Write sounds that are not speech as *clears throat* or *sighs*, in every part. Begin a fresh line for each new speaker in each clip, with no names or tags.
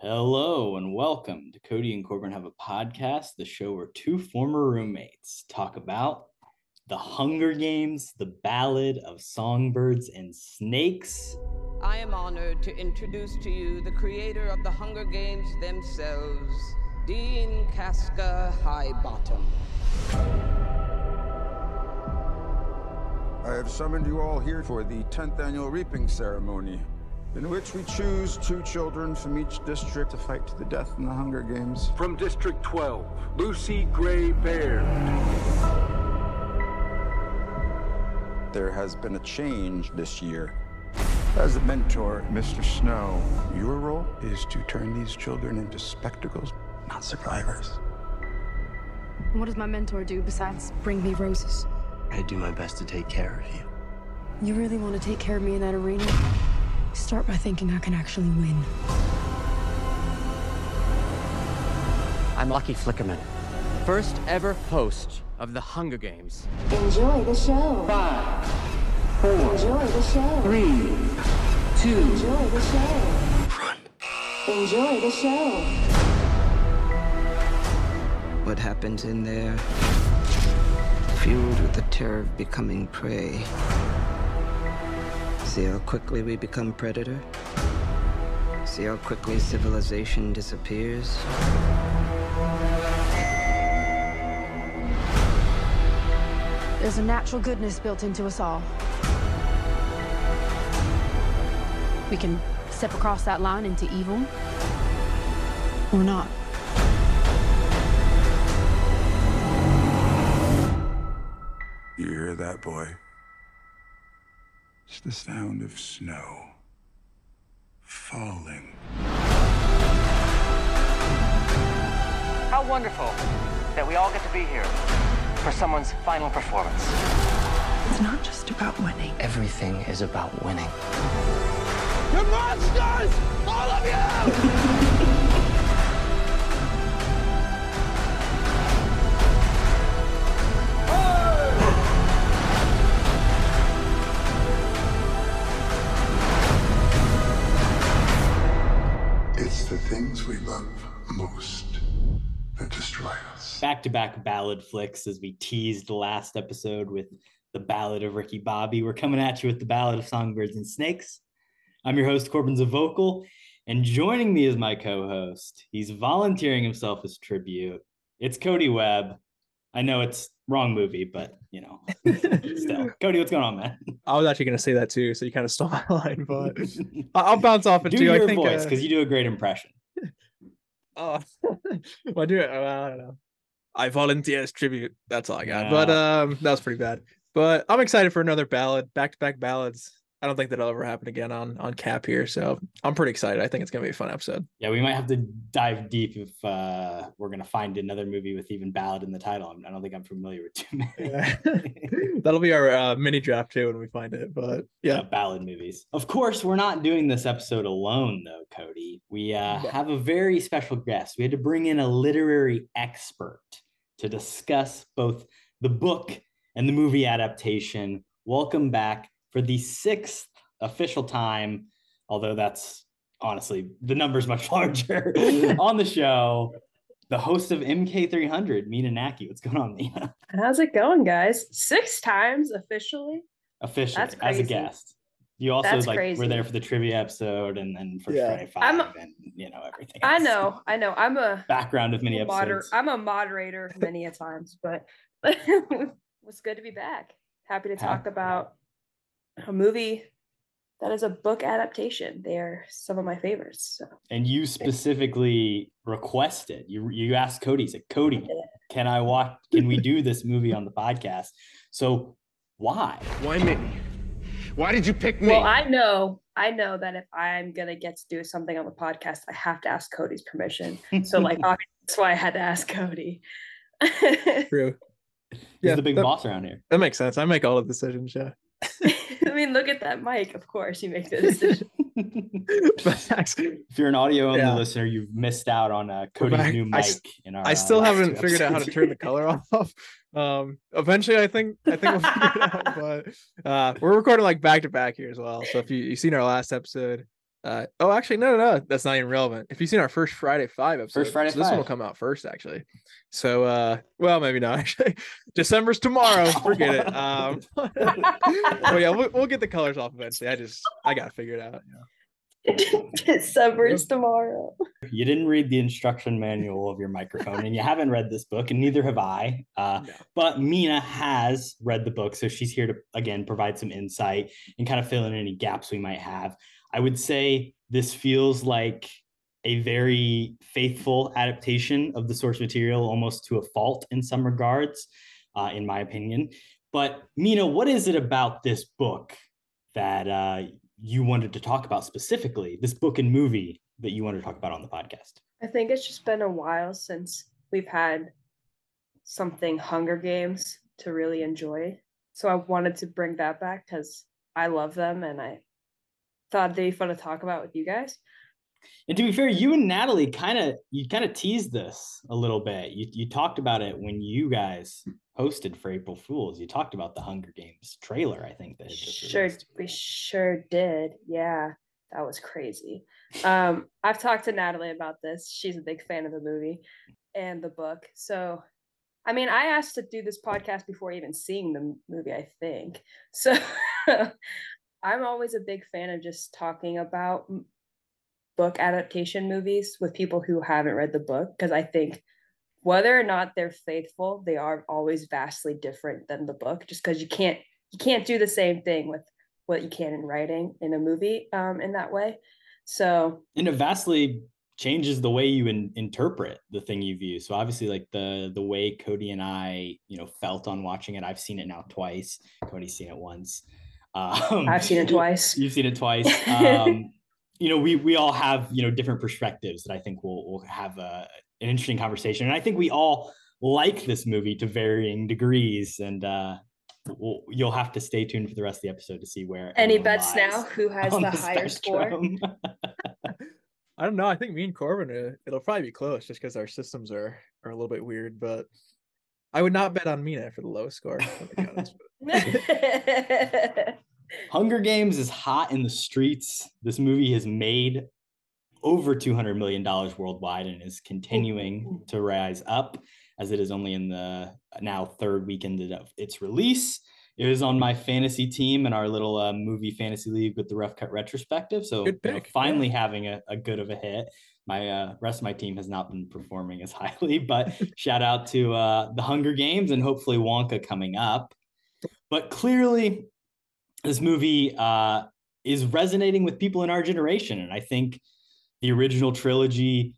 Hello and welcome to Kody and Korbin Have a Podcast, the show where two former roommates talk about the Hunger Games, the Ballad of Songbirds and Snakes.
I am honored to introduce to you the creator of the Hunger Games themselves, Dean Casca Highbottom.
I have summoned you all here for the 10th annual reaping ceremony, in which we choose two children from each district to fight to the death in the Hunger Games.
From District 12, Lucy Gray Baird.
There has been a change this year. As a mentor, Mr. Snow, your role is to turn these children into spectacles, not survivors.
What does my mentor do besides bring me roses?
I do my best to take care of you.
You really want to take care of me in that arena? Start by thinking I can actually win.
I'm Lucky Flickerman, first ever host of the Hunger Games.
Enjoy the show.
Five, four,
Enjoy the show.
three, two,
Enjoy the show.
Run.
Enjoy the show.
What happens in there, fueled with the terror of becoming prey. See how quickly we become predator? See how quickly civilization disappears?
There's a natural goodness built into us all. We can step across that line into evil or not.
You hear that, boy? It's the sound of snow falling.
How wonderful that we all get to be here for someone's final performance.
It's not just about winning.
Everything is about winning.
You're monsters! All of you!
Things we love most that destroy us.
Back to back ballad flicks as we teased the last episode with the Ballad of Ricky Bobby. We're coming at you with the Ballad of Songbirds and Snakes. I'm your host, Korbin Zvokel, and joining me is my co host, he's volunteering himself as tribute. It's Kody Webb. I know it's wrong movie, but you know, *laughs* still. Kody, what's going on, man?
I was actually going to say that too, so you kind of stole my *laughs* line, but *laughs* I- I'll bounce off it
do
into.
your
I think.
voice
uh,
because you do a great impression. *laughs*
Oh, *laughs* well, I do it. I don't know. I volunteer as tribute. That's all I got. But um, that was pretty bad. But I'm excited for another ballad, back to back ballads. I don't think that'll ever happen again on on KHAP here, so I'm pretty excited. I think it's gonna be a fun episode.
Yeah, we might have to dive deep if uh, we're gonna find another movie with even ballad in the title. I don't think I'm familiar with too many.
Yeah. *laughs* That'll be our uh, mini draft too when we find it. But
yeah,
yeah,
ballad movies. Of course, we're not doing this episode alone, though, Kody. We uh,
No.
have a very special guest. We had to bring in a literary expert to discuss both the book and the movie adaptation. Welcome back for the sixth official time, although that's honestly the number's much *laughs* larger *laughs* on the show. The host of MK300, Mine Nacke. What's going on, Mine?
How's it going, guys? Six times officially.
Officially,
That's
as a guest. You also
That's
like were there for the trivia episode and then for
Yeah.
Friday 5
I'm-
and you know everything.
I know, I know. I'm a, *laughs*
Background of many
I'm moder-
episodes.
I'm a moderator many a times, but it's good to be back. Happy to talk
Happy-
about a movie that is a book adaptation. They're some of my favorites. So
and you specifically requested. You you asked Kody, you said, Kody, can I watch can we do this movie on the podcast? So why?
Why me? Why did you pick me?
Well, I know, I know that if I'm gonna get to do something on the podcast, I have to ask Kody's permission. So, like, *laughs* that's why I had to ask Kody.
true.
He's
Yeah,
the big
that-
boss around here.
That makes sense. I make all the decisions. Yeah. *laughs*
I mean, look at that mic. Of course, you make the decision. *laughs*
Facts.
If you're an audio only
Yeah.
listener, you've missed out on uh, Kody's
back.
new mic
s-
in our.
I
uh,
still
last
haven't figured out how to turn the color *laughs* off. Um, eventually, I think I think we'll figure it out. But uh, we're recording like back to back here as well. So if you you seen our last episode, Uh, oh, actually, no, no, no, that's not even relevant. If you've seen our first Friday Five episode,
First Friday
so this one will come out first, actually. So, uh, well, maybe not *laughs* actually. December's tomorrow. *laughs* Forget it. Um, *laughs* well, yeah, we'll, we'll get the colors off eventually. I just, I gotta figure it out.
December's tomorrow.
You didn't read the instruction manual of your microphone, and you haven't read this book, and neither have I. Uh,
No.
But Mine has read the book, so she's here to again provide some insight and kind of fill in any gaps we might have. I would say this feels like a very faithful adaptation of the source material, almost to a fault in some regards, uh, in my opinion. But Mine, what is it about this book that uh, you wanted to talk about specifically? This book and movie that you wanted to talk about on the podcast?
I think it's just been a while since we've had something Hunger Games to really enjoy. So I wanted to bring that back because I love them and I thought they'd be fun to talk about with you guys.
And to be fair, you and Natalie kind of you kind of teased this a little bit. You you talked about it when you guys hosted for April Fools. You talked about the Hunger Games trailer. I think that
Sure,
released.
we sure did. Yeah, that was crazy. Um, I've talked to Natalie about this. She's a big fan of the movie and the book. So, I mean, I asked to do this podcast before even seeing the movie, I think. So, *laughs* I'm always a big fan of just talking about book adaptation movies with people who haven't read the book because I think whether or not they're faithful, they are always vastly different than the book just because you can't you can't do the same thing with what you can in writing in a movie um in that way. So
and it vastly changes the way you in, interpret the thing you view. So obviously, like the the way Cody and I, you know, felt on watching it. I've seen it now twice. Cody's seen it once. Um,
I've seen it *laughs* twice.
You've seen it twice. *laughs* Um, you know, we we all have you know different perspectives that I think will will have a, an interesting conversation, and I think we all like this movie to varying degrees, and uh, we'll, you'll have to stay tuned for the rest of the episode to see where.
any bets now who has
on
the higher score? *laughs*
I don't know. I think me and Korbin, uh, it'll probably be close just because our systems are are a little bit weird. But I would not bet on Mine for the lowest score. I'll be honest. *laughs*
Hunger Games is hot in the streets. This movie has made over $200 million worldwide and is continuing to rise up as it is only in the now third weekend of its release. It was on my fantasy team in our little uh, movie fantasy league with the Rough Cut retrospective. So
Good
you know,
pick, yeah.
finally having a, a good of a hit. My uh, rest of my team has not been performing as *laughs* highly, but shout out to uh, the Hunger Games and hopefully Wonka coming up. But clearly, this movie uh, is resonating with people in our generation, and I think the original trilogy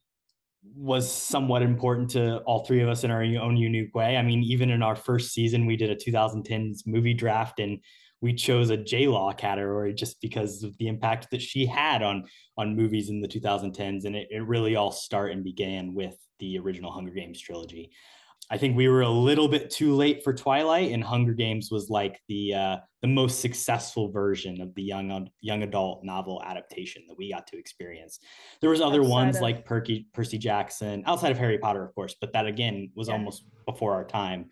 was somewhat important to all three of us in our own unique way. I mean, even in our first season, we did a 2010s movie draft, and we chose a J Law category just because of the impact that she had on on movies in the 2010s, and it, it really all start and began with the original Hunger Games trilogy. I think we were a little bit too late for Twilight, and Hunger Games was like the uh, the most successful version of the young young adult novel adaptation that we got to experience. There was other
Outside
ones
of-
like Perky, Percy Jackson, outside of Harry Potter, of course, but that again was
Yeah.
almost before our time,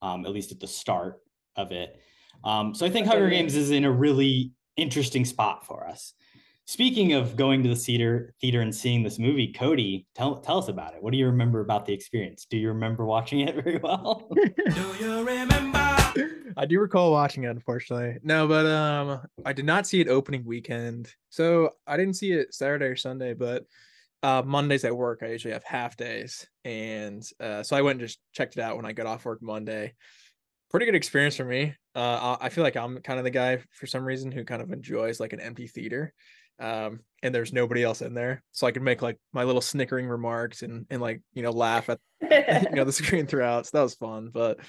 um, at least at the start of it. Um, so I think Hunger. Games is in a really interesting spot for us. Speaking of going to the theater, theater and seeing this movie, Kody, tell tell us about it. What do you remember about the experience? Do you remember watching it *laughs* very well? do you remember? *laughs*
I do recall watching it, unfortunately. No, but um, I did not see it opening weekend, so I didn't see it Saturday or Sunday. But uh, Mondays at work, I usually have half days, and uh, so I went and just checked it out when I got off work Monday. Pretty good experience for me. Uh, I I feel like I'm kind of the guy for some reason who kind of enjoys like an empty theater, um, and there's nobody else in there, so I can make like my little snickering remarks and and like you know laugh at *laughs* you know the screen throughout. So that was fun. But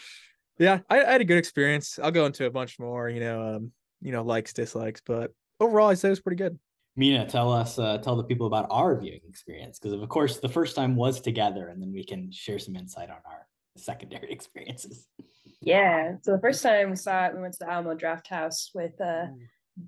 yeah, I, I had a good experience. I'll go into a bunch more, you know, um, you know, likes, dislikes, but overall I'd say it was pretty good.
Mine, tell us, uh, tell the people about our viewing experience, because of course the first time was together, and then we can share some insight on our secondary *laughs* experiences.
Yeah. So the first time we saw it, we went to the Alamo Draft House with uh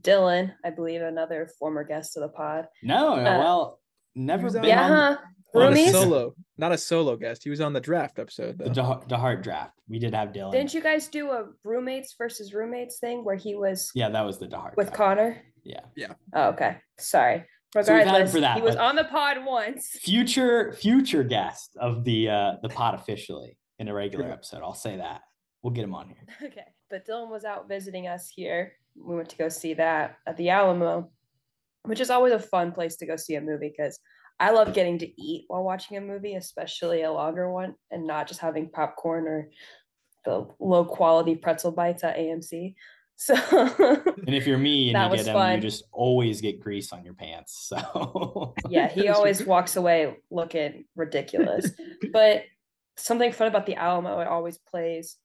Dylan, I believe, another former guest of the pod.
No,
Uh,
well, never
was
been
on-
Yeah,
on
huh?
Not a solo, not a solo guest. He was on the draft episode
the
though.
Da- DeHart draft. We did have Dylan.
Didn't you guys do a roommates versus roommates thing where he was
Yeah, that was the DeHart.
with
draft.
Connor?
Yeah. Yeah.
Oh, okay. Sorry.
So we've had him
Regardless,
for that,
he was on the pod once.
future future guest of the uh the pod officially in a regular episode. I'll say that. We'll get him on here. *laughs*
Okay. But Dylan was out visiting us here. We went to go see that at the Alamo, which is always a fun place to go see a movie because I love getting to eat while watching a movie, especially a longer one, and not just having popcorn or the low quality pretzel bites at AMC. So *laughs*
And if you're me and you get them, you
fun.
just always get grease on your pants. So *laughs*
yeah, he always walks away looking ridiculous. but something fun about the Alamo, it always plays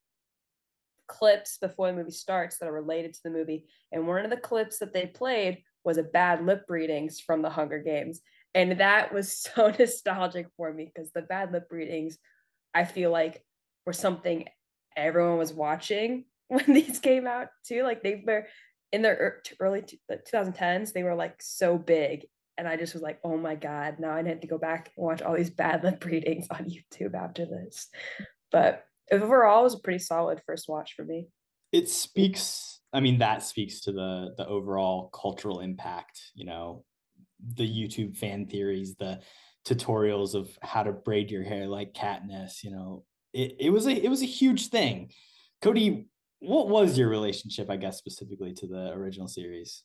clips before the movie starts that are related to the movie. And one of the clips that they played was a bad lip readings from the Hunger Games. And that was *laughs* so nostalgic for me because the bad lip readings, I feel like, were something everyone was watching *laughs* when these came out too. Like they were in their early 2010s, they were like so big. And I just was like, oh my God, now I need to go back and watch all these bad lip readings on *laughs* YouTube after this. But overall, it was a pretty solid first watch for me.
it speaks i mean that speaks to the the overall cultural impact you know the youtube fan theories the tutorials of how to braid your hair like Katniss you know it, it was a it was a huge thing kody what was your relationship i guess specifically to the original series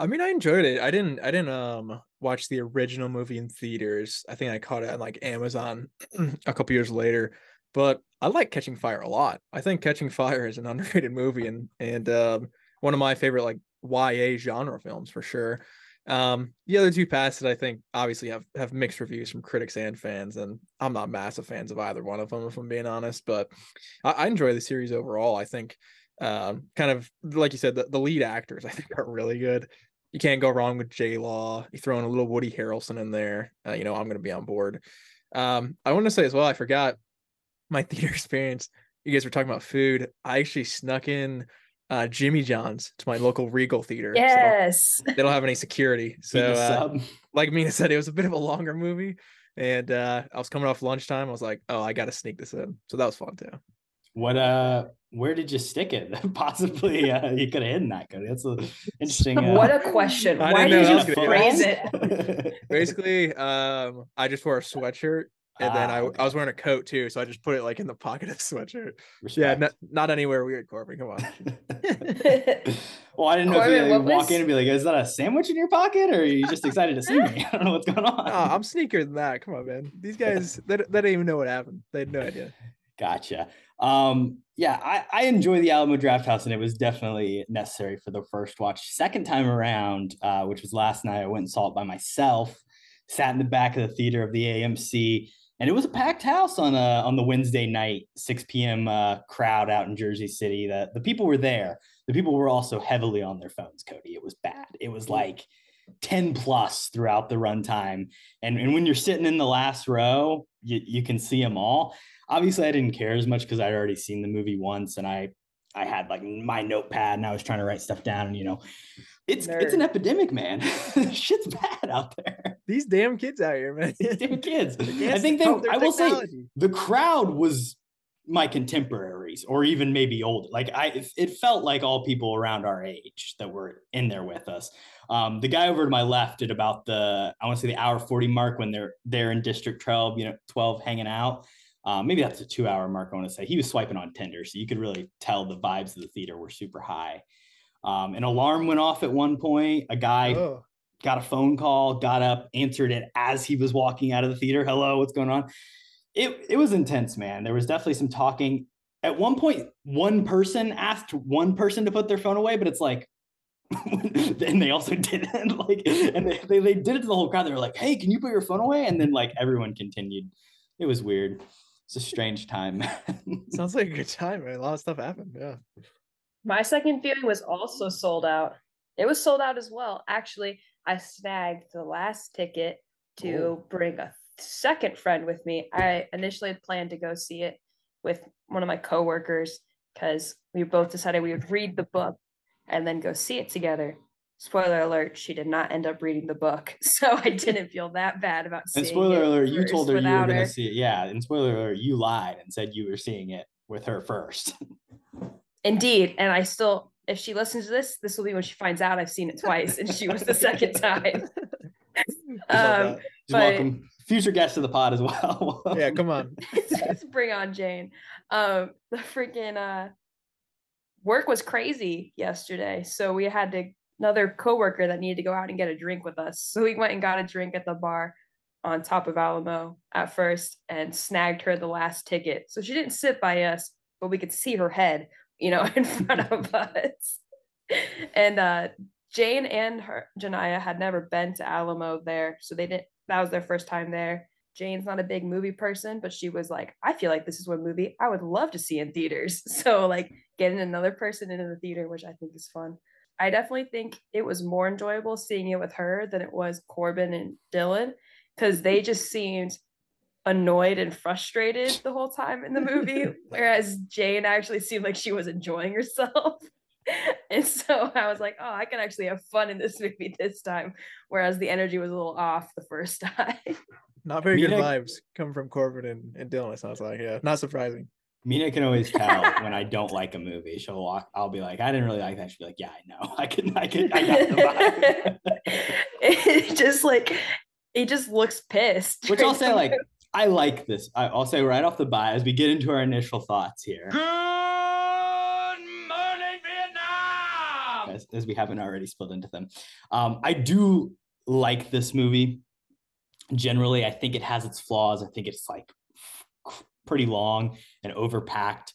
I mean, I enjoyed it. I didn't. I didn't um watch the original movie in theaters. I think I caught it on like Amazon *clears throat* a couple years later. But I like Catching Fire a lot. I think Catching Fire is an *laughs* underrated movie and and um, one of my favorite like YA genre films for sure. Um, the other two passes, I think, obviously have have mixed reviews from critics and fans, and I'm not massive fans of either one of them, if I'm being honest. But I, I enjoy the series overall. I think, um, kind of like you said, the, the lead actors I think are really good you can't go wrong with J Law. You throw in a little Woody Harrelson in there. Uh, you know, I'm going to be on board. Um, I want to say as well, I forgot my *laughs* theater experience. You guys were talking about food. I actually snuck in uh, Jimmy John's to my local Regal theater. so
Yes.
they don't have any security. *laughs* So, uh, like Mine said, it was a bit of a longer movie. And uh, I was coming off lunchtime. I was like, oh, I got to sneak this in. So that was fun too.
what uh where did you stick it *laughs* possibly uh, you could have hidden that kody that's a interesting uh,
What a question. Why
didn't know
did
that
you
was gonna
phrase it?
Basically, um, I just wore a sweatshirt and then
Ah,
I,
okay.
I was wearing a coat too, so I just put it like in the *laughs* pocket of the sweatshirt. Yeah,
Respect.
not, not anywhere weird, Korbin. Come on. *laughs* *laughs*
well, I didn't know
Korbin,
if you
what
walk
was-
in and be like, "Is that a sandwich in your pocket, or are you just excited to see me?" I don't know what's going on.
No, I'm sneaker than that. Come on, man. These guys, they, they didn't even know what happened. They had no idea.
Gotcha. Um, yeah, I, I enjoy the Alamo Draft House, and it was definitely necessary for the first watch. Second time around, uh, which was last night, I went and saw it by myself. Sat in the back of the theater of the AMC, and it was a packed house on a on the Wednesday night, 6 p.m. Uh, crowd out in Jersey City. The the people were there. The people were also heavily on their phones. Kody, it was bad. It was like 10 plus throughout the runtime. And, and when you're sitting in the last row, you, you can see them all. Obviously, I didn't care as much because I'd already seen the movie once and I I had like my notepad and I was trying to write stuff down. And you know, it's it's an epidemic, man. *laughs* Shit's bad out there.
These damn kids out here, man.
These damn kids. *laughs* I think they I will say the crowd was my contemporaries or even maybe older like i it- felt like all people around our age that were in there with us um the guy over to my left at about the i want to say the hour 40 mark when they're there in district 12 you know 12 hanging out um, maybe that's a two hour mark i want to say he was swiping on tinder so you could really tell the vibes of the theater were super high um, an alarm went off at one point a guy
Oh,
got a phone call, got up, answered it as he was walking out of the theater. Hello, what's going on? It it was intense, man. There was definitely some talking. At one point, one person asked one person to put their phone away, but it's like, *laughs* and they also *laughs* didn't like, and they, they, they did it to the whole crowd. They were like, "Hey, can you put your phone away?" And then like everyone continued. It was weird. It's a strange time.
sounds like a good time, man. A lot of stuff happened. Yeah.
My second viewing was also sold out. It was sold out as well. Actually, I snagged the last ticket to
Oh.
bring a second friend with me. I initially had planned to go see it with one of my coworkers because we both decided we would read the book and then go see it together. Spoiler alert, she did not end up reading the book. *laughs* So I *laughs* didn't feel that bad about
and spoiler alert, you told her you were going to see it. Yeah, and spoiler alert, you lied and said you were seeing it with her first. *laughs*
Indeed. And I still, if she listens to this, this will be when she finds out I've seen it twice and she was the second time. *laughs* Um,
She's
but-
welcome. Future guest of the pod as well. *laughs*
Yeah, come on.
Let's bring on Jane. Um, the freaking uh, work was crazy yesterday, so we had to another coworker that needed to go out and get a drink with us. So we went and got a drink at the bar on top of Alamo at first and snagged her the last ticket. So she didn't sit by us, but we could see her head, you know, *laughs* in front of *laughs* us. And uh, Jane and her Janaya had never been to Alamo there, so they didn't. That was their first time there. Jane's not a big movie person, but she was like, I feel like this is one movie I would love to see in theaters. *laughs* So like getting another person into the theater, which I think is fun. I definitely think it was more enjoyable seeing it with her than it was Korbin and Dylan because they just seemed annoyed and frustrated the whole time in the movie, *laughs* whereas Jane actually seemed like she was enjoying herself. *laughs* and so I was like, oh, I can actually have fun in this movie this time, whereas the energy was a little off the first *laughs* time.
Not very good vibes come from Korbin and, and Dylan. It sounds like yeah, not surprising.
Mine can always tell when I don't like a movie. She'll walk. I'll be like, I didn't really like that. She'll be like, Yeah, I know. I can. I can. I got the vibe.
it just like he just looks pissed.
Which I'll say, like,
movie.
I like this. I, I'll say right off the bat as we get into our initial thoughts here, Good morning, as, as we haven't already split into them. Um, I do like this movie. Generally, I think it has its flaws. I think it's like pretty long and overpacked.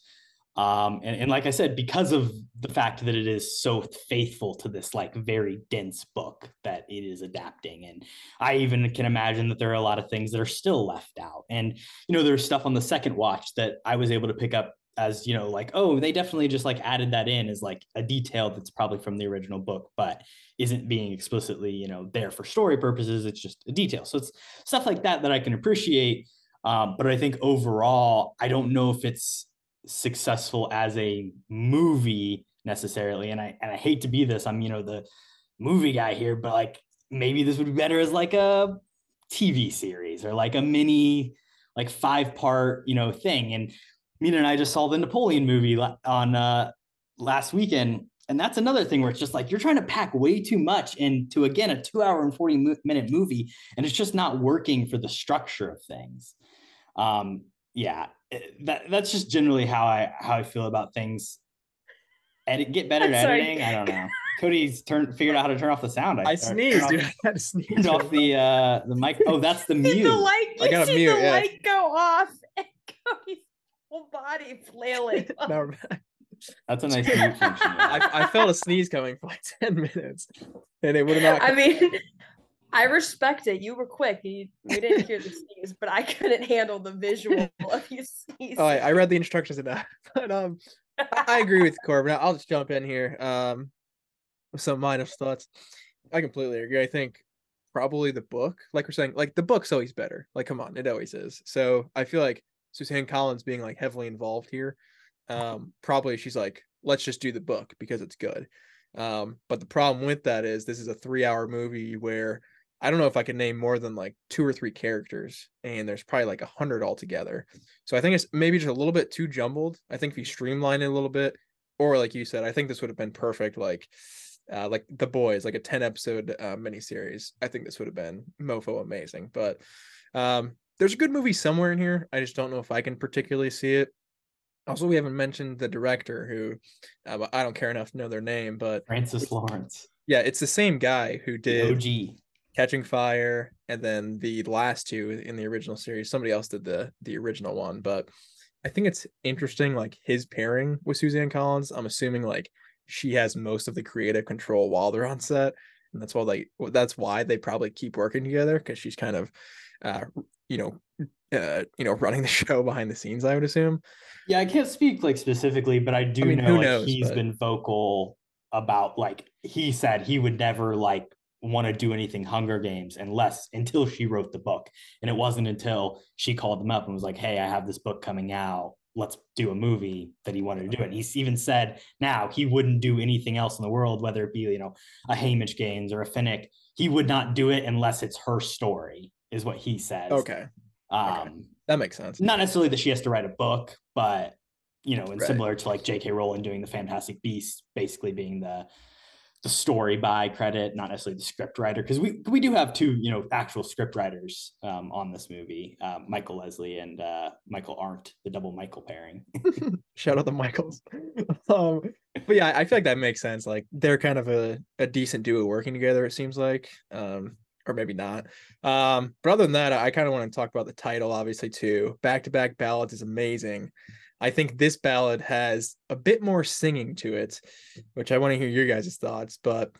Um, and, and like I said, because of the fact that it is so faithful to this like very dense book that it is adapting. And I even can imagine that there are a lot of things that are still left out. And, you know, there's stuff on the second watch that I was able to pick up as, you know, like, oh, they definitely just like added that in as like a detail that's probably from the original book, but isn't being explicitly, you know, there for story purposes. It's just a detail. So it's stuff like that that I can appreciate. Um, but I think overall, I don't know if it's successful as a movie necessarily. And I and I hate to be this. I'm you know the movie guy here, but like maybe this would be better as like a TV series or like a mini like five part you know thing. And Mine and I just saw the Napoleon movie on uh, last weekend. And that's another thing where it's just like you're trying to pack way too much into again a two hour and 40 minute movie, and it's just not working for the structure of things um yeah it- that that's just generally how i how i feel about things. Edit get better at
I'm
editing? I don't know. Kody's turned figured out how to turn off the sound
I
or
sneezed,
turn
dude.
off, *laughs*
I had to sneeze.
turned off the uh the mic. Oh that's the *laughs* mute
the light,
I gotta
see
mute,
the
yeah.
light go off *laughs* and Kody's whole body flailing.
Never
that's a nice mute function
I, I felt a sneeze coming for like 10 minutes and it would have not
I mean, I respect it. You were quick. You, we didn't hear the sneeze, but I couldn't handle the visual *laughs* of you sneezing.
Oh, I, I read the instructions enough, *laughs* but um, I, I agree with *laughs* Korbin. I'll just jump in here. Um, with some minor thoughts. I completely agree. I think probably the book, like we're saying, like the book's always better. Like, come on, it always is. So I feel like Suzanne Collins being like heavily involved here, um, probably she's like, let's just do the book because it's good. Um, but the problem with that is this is a three-hour movie where I don't know if I can name more than like two or three characters, and there's probably like a hundred altogether. So I think it's maybe just a little bit too jumbled. I think if you streamline it a little bit, or like you said, I think this would have been perfect, like uh, like the boys, like a 10 episode uh, miniseries. I think this would have been mofo amazing. But um, there's a good movie somewhere in here. I just don't know if I can particularly see it. Also, we haven't mentioned the director who uh, I don't care enough to know their name, but
francis lawrence
yeah, it's the same guy who did
og
Catching Fire, and then the last two in the original series. Somebody else did the the original one, but I think it's interesting, like his pairing with Suzanne Collins. I'm assuming like she has most of the creative control while they're on set, and that's why they that's why they probably keep working together because she's kind of, uh, you know, uh, you know, running the *laughs* show behind the scenes. I would assume.
Yeah, I can't speak like specifically, but I do
mean,
know like,
knows,
he's
but-
been vocal about like he said he would never like want to do anything Hunger Games unless until she wrote the book. And it wasn't until she called them up and was like, Hey, I have this book coming out. Let's do a movie that he wanted to do it. And he's even said now he wouldn't do anything else in the world, whether it be, you know, a Haymitch Gaines or a Finnick. He would not do it unless it's her story, is what he says.
Okay,
Um
that makes sense.
not necessarily that she has to write a book, but you know, and
Right.
similar to like J.K. Rowling doing the Fantastic Beasts, basically being the the story by credit, not necessarily the script writer, because we we do have two, you know, actual script writers um, on this movie, um, Michael Lesslie and uh, Michael Arndt, the double Michael pairing. *laughs*
Shout out the Michaels. *laughs* um, but yeah, I feel like that makes sense. Like they're kind of a, a decent duo working together, it seems like. Um, or maybe not. Um, but other than that, I kind of want to talk about the title, obviously, too. Back to back ballads is amazing. I think this ballad has a bit more singing to it, which I want to hear your guys' thoughts. But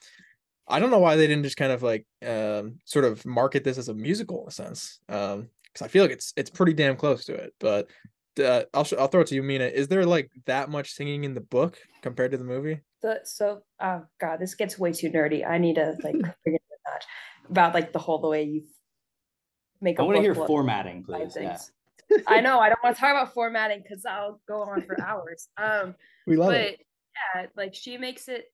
I don't know why they didn't just kind of like um, sort of market this as a musical in a sense, because um, I feel like it's it's pretty damn close to it. But uh, I'll sh- I'll throw it to you, Mine. Is there like that much singing in the book compared to the movie?
The, so, oh god, this gets way too nerdy. I need to like *laughs* figure it out about like the whole the way you make.
I
a
want to hear formatting, please. Yeah.
I know I don't want to talk about formatting because I'll go on for hours. *laughs* Um,
We love
but
it.
yeah, like she makes it.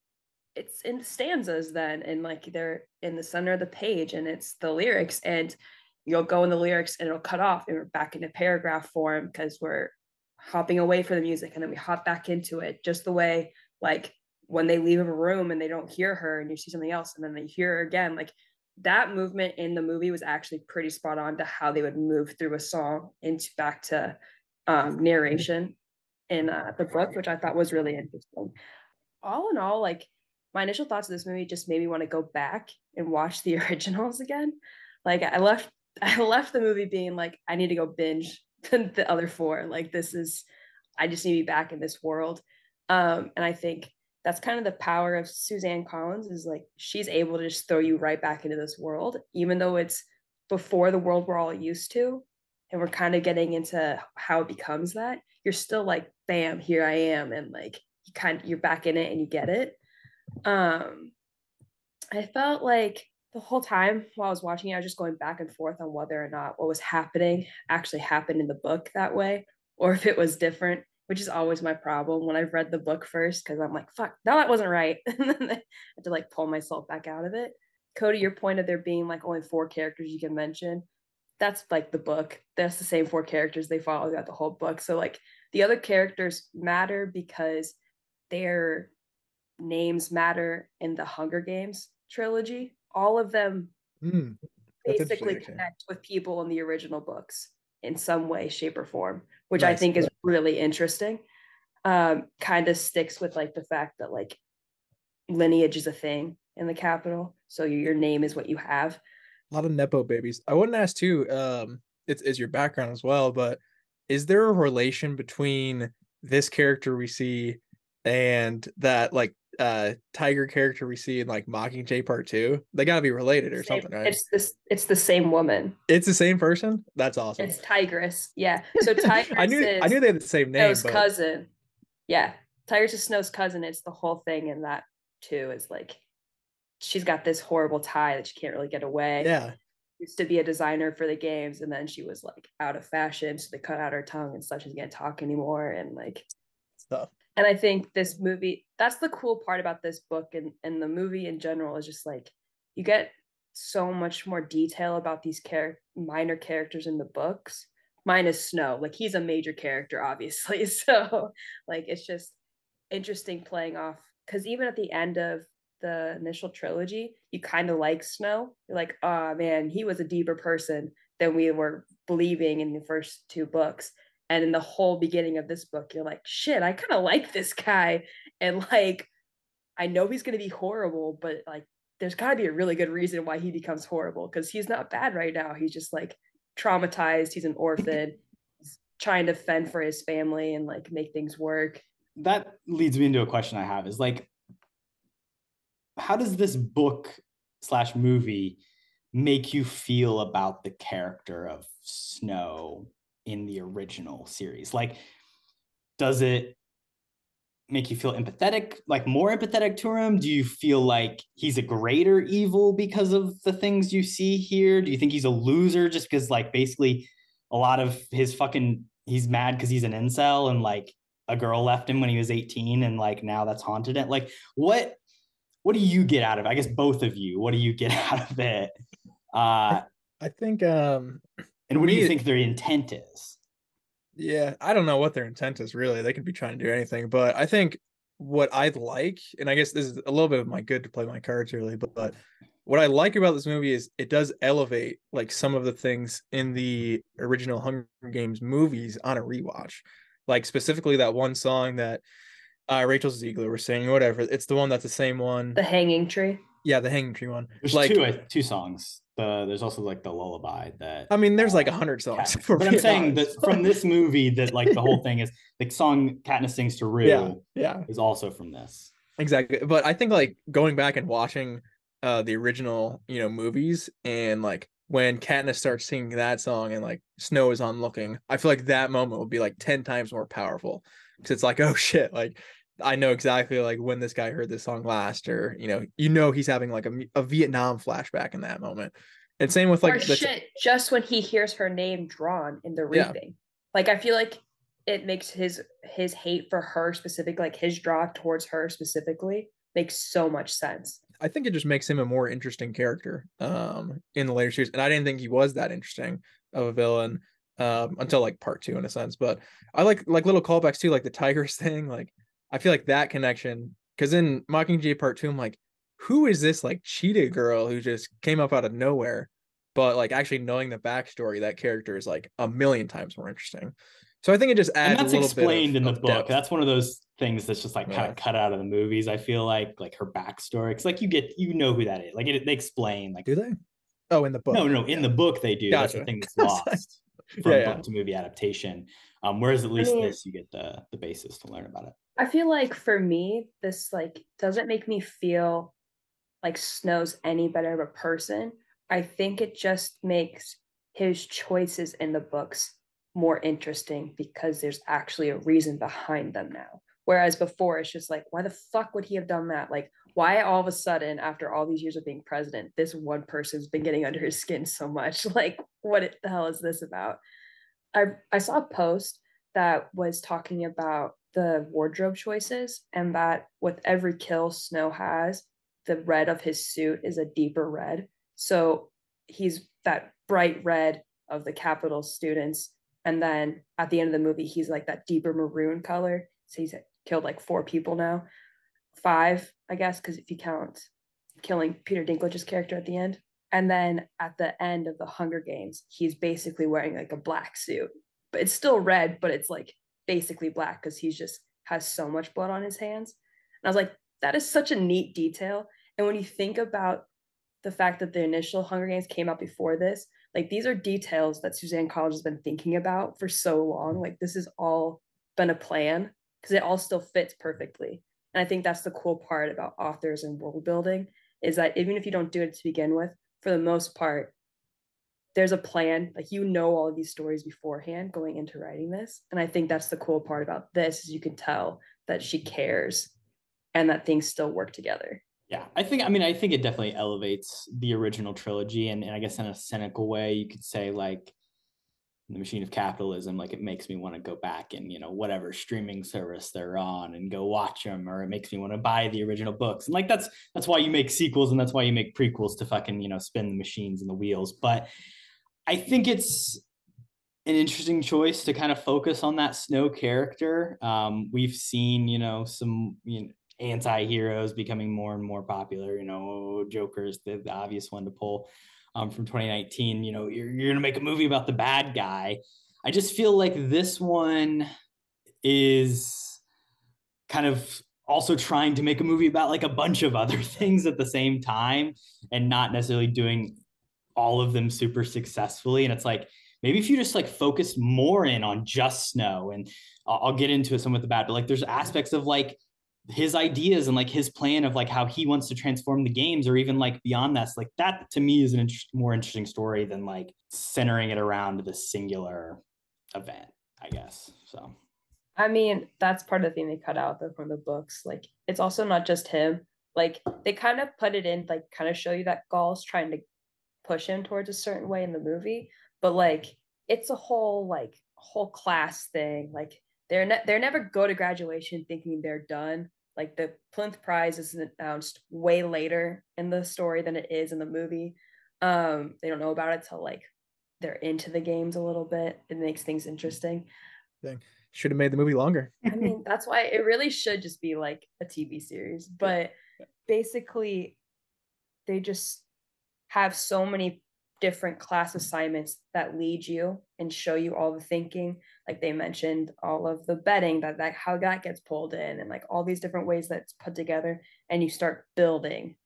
It's in stanzas then, and like they're in the center of the page, and it's the lyrics, and you'll go in the lyrics, and it'll cut off, and we're back into paragraph form because we're hopping away for the music, and then we hop back into it, just the way like when they leave a room and they don't hear her, and you see something else, and then they hear her again, like that movement in the movie was actually pretty spot on to how they would move through a song into back to um, narration in uh, the book, which I thought was really interesting. All in all, like my initial thoughts of this movie just made me want to go back and watch the *laughs* originals again. Like I left, *laughs* I left the movie being like, I need to go binge *laughs* the, the other four. Like this is, I just need to be back in this world. Um, and I think that's kind of the power of Suzanne Collins is like she's able to just throw you right back into this world, even though it's before the world we're all used to. And we're kind of getting into how it becomes that. You're still like, bam, here I am. And like you kind of you're back in it and you get it. Um I felt like the whole time while I was watching it, I was just going back and forth on whether or not what was happening actually happened in the book that way, or if it was different which is always my problem when I've read the book first because I'm like, fuck, no, that wasn't right. *laughs* and then I have to like pull myself back out of it. Kody, your point of there being like only four characters you can mention, that's like the book. That's the same four characters they follow throughout the whole book. So like the other characters matter because their names matter in the Hunger Games trilogy. All of them
Mm,
basically connect with people in the original books in some way, shape, or form, which I think is really interesting. Um, kind of sticks with like the fact that like lineage is a thing in the capital, so your your name is what you have.
A lot of nepo babies. I wouldn't ask too. Um, it's is your background as well, but is there a relation between this character we see and that like uh tiger character we see in like Mockingjay Part Two? They gotta be related or
Same-
something, right?
It's this. It's the same woman.
It's the same person. That's awesome.
It's Tigris. Yeah. *laughs* So Tigris
I knew I knew they had the same name.
Snow's
but
cousin. Yeah, Tigris is Snow's cousin. It's the whole thing in that too. Is like she's got this horrible tie that she can't really get away.
Yeah.
Used to be a designer for the games, and then she was like out of fashion, so they cut out her tongue and stuff. She can't talk anymore, and like
Stuff.
And I think this movie, that's the cool part about this book and, and the movie in general is just like you get so much more detail about these char- minor characters in the books, minus Snow. Like he's a major character, obviously. *laughs* So like it's just interesting playing off because even at the end of the initial trilogy, you kind of like Snow. You're like, oh man, he was a deeper person than we were believing in the first two books. And in the whole beginning of this book, you're like, shit, I kind of like this guy. And like, I know he's going to be horrible, but like, there's got to be a really good reason why he becomes horrible because he's not bad right now. He's just like traumatized. He's an orphan, he's trying to fend for his family and like make things work.
that leads me into a question I have is like, how does this book slash movie make you feel about the character of Snow in the original series? Like, does it make you feel empathetic, like more empathetic to him? Do you feel like he's a greater evil because of the things you see here? Do you think he's a loser just because, like, basically a lot of his fucking he's mad because he's an incel and like a girl left him when he was 18 and like now that's haunted it? Like, what what do you get out of it? I guess both of you, what do you get *laughs* out of it? Uh
I think um
and what do you think their intent is?
Yeah, I don't know what their intent is really. They could be trying to do anything, but I think what I like, and I guess this is a little bit of my good to play my cards really, but, but what I like about this movie is it does elevate like some of the things in the original Hunger Games movies on a rewatch. Like specifically that one song that uh, Rachel Zegler was singing, whatever. It's the one that's the same one.
The Hanging Tree.
Yeah, the Hanging Tree one.
There's
like
two uh, two songs. The there's also like the lullaby that.
I mean, there's like a hundred songs.
Kat- *laughs*
for
but I'm saying that *laughs* from this movie, that like the whole thing is like song Katniss sings to Rue
Yeah, yeah.
is also from this.
Exactly. But I think like going back and watching uh the original, you know, movies and like when Katniss starts singing that song and like Snow is on looking, I feel like that moment will be like 10 times more powerful. Cause it's like, oh shit, like I know exactly like when this guy heard this song last, or you know, you know he's having like a, a Vietnam flashback in that moment. And same with like
or
the-
shit, just when he hears her name drawn in the
Yeah.
Like I feel like it makes his his hate for her specific, like his draw towards her specifically, makes so much sense.
I think it just makes him a more interesting character um in the later series. And I didn't think he was that interesting of a villain um until like part two in a sense. But I like like little callbacks too, like the Tigers *laughs* thing. Like I feel like that connection because in Mockingjay part two, I'm like, who is this like cheetah girl who just came up out of nowhere? But like actually knowing the backstory, that character is like a million times more interesting. So I think it just adds
and that's
a little
explained
bit of,
in the book.
depth.
That's one of those things that's just like kind
Yeah.
of cut out of the movies. I feel like like her backstory. Cause like you get you know who that is. Like it, they explain like
Do they? Oh, in the book.
no no in the book they do. That's the thing that's *laughs*
I like-
lost from
Yeah, yeah.
book to movie adaptation. Um, whereas at least this you get the the basis to learn about it.
I feel like for me, this like doesn't make me feel like Snow's any better of a person. I think it just makes his choices in the books more interesting because there's actually a reason behind them now. Whereas before, it's just like, why the fuck would he have done that? Like, why all of a sudden, after all these years of being president, this one person's been getting under his skin so much? *laughs* Like, what the hell is this about? I I saw a post that was talking about the wardrobe choices and that with every kill Snow has, the red of his suit is a deeper red. So he's that bright red of the Capitol students. And then at the end of the movie, he's like that deeper maroon color. So he's killed like four people now. Five, I guess, because if you count killing Peter Dinklage's character at the end. And then at the end of the Hunger Games, he's basically wearing like a black suit. But it's still red, but it's like basically black because he's just has so much blood on his hands. And I was like, that is such a neat detail. And when you think about the fact that the initial Hunger Games came out before this, like these are details that Suzanne Collins has been thinking about for so long. Like this has all been a plan because it all still fits perfectly. And I think that's the cool part about authors and world building is that even if you don't do it to begin with, for the most part, there's a plan. Like you know all of these stories beforehand going into writing this. And I think that's the cool part about this is you can tell that she cares and that things still work together.
Yeah, I think I mean I think it definitely elevates the original trilogy, and, and I guess in a cynical way, you could say like the machine of capitalism, like it makes me want to go back and you know whatever streaming service they're on and go watch them, or it makes me want to buy the original books, and like that's that's why you make sequels and that's why you make prequels to fucking you know spin the machines and the wheels. But I think it's an interesting choice to kind of focus on that Snow character. Um, we've seen you know some you know anti-heroes becoming more and more popular you know joker's the, the obvious one to pull um, from 2019 you know you're, you're gonna make a movie about the bad guy i just feel like this one is kind of also trying to make a movie about like a bunch of other *laughs* things at the same time and not necessarily doing all of them super successfully and it's like maybe if you just like focus more in on just snow and I'll, I'll get into some of the bad but like there's aspects of like his ideas and like his plan of like how he wants to transform the games or even like beyond that's like that to me is an inter- more interesting story than like centering it around the singular event i guess so
I mean, that's part of the thing they cut out though from the books. Like, it's also not just him. Like, they kind of put it in, like, kind of show you that Gaul's trying to push him towards a certain way in the movie, but like, it's a whole like whole class thing. Like, they're ne- they're never go to graduation thinking they're done. Like, the Plinth Prize is announced way later in the story than it is in the movie. Um, they don't know about it till like they're into the games a little bit. It makes things interesting
Thing should have made the movie longer.
I mean, *laughs* that's why it really should just be like a TV series. But basically, they just have so many different class assignments that lead you and show you all the thinking. Like they mentioned, all of the betting that that how that gets pulled in, and like all these different ways that's put together, and you start building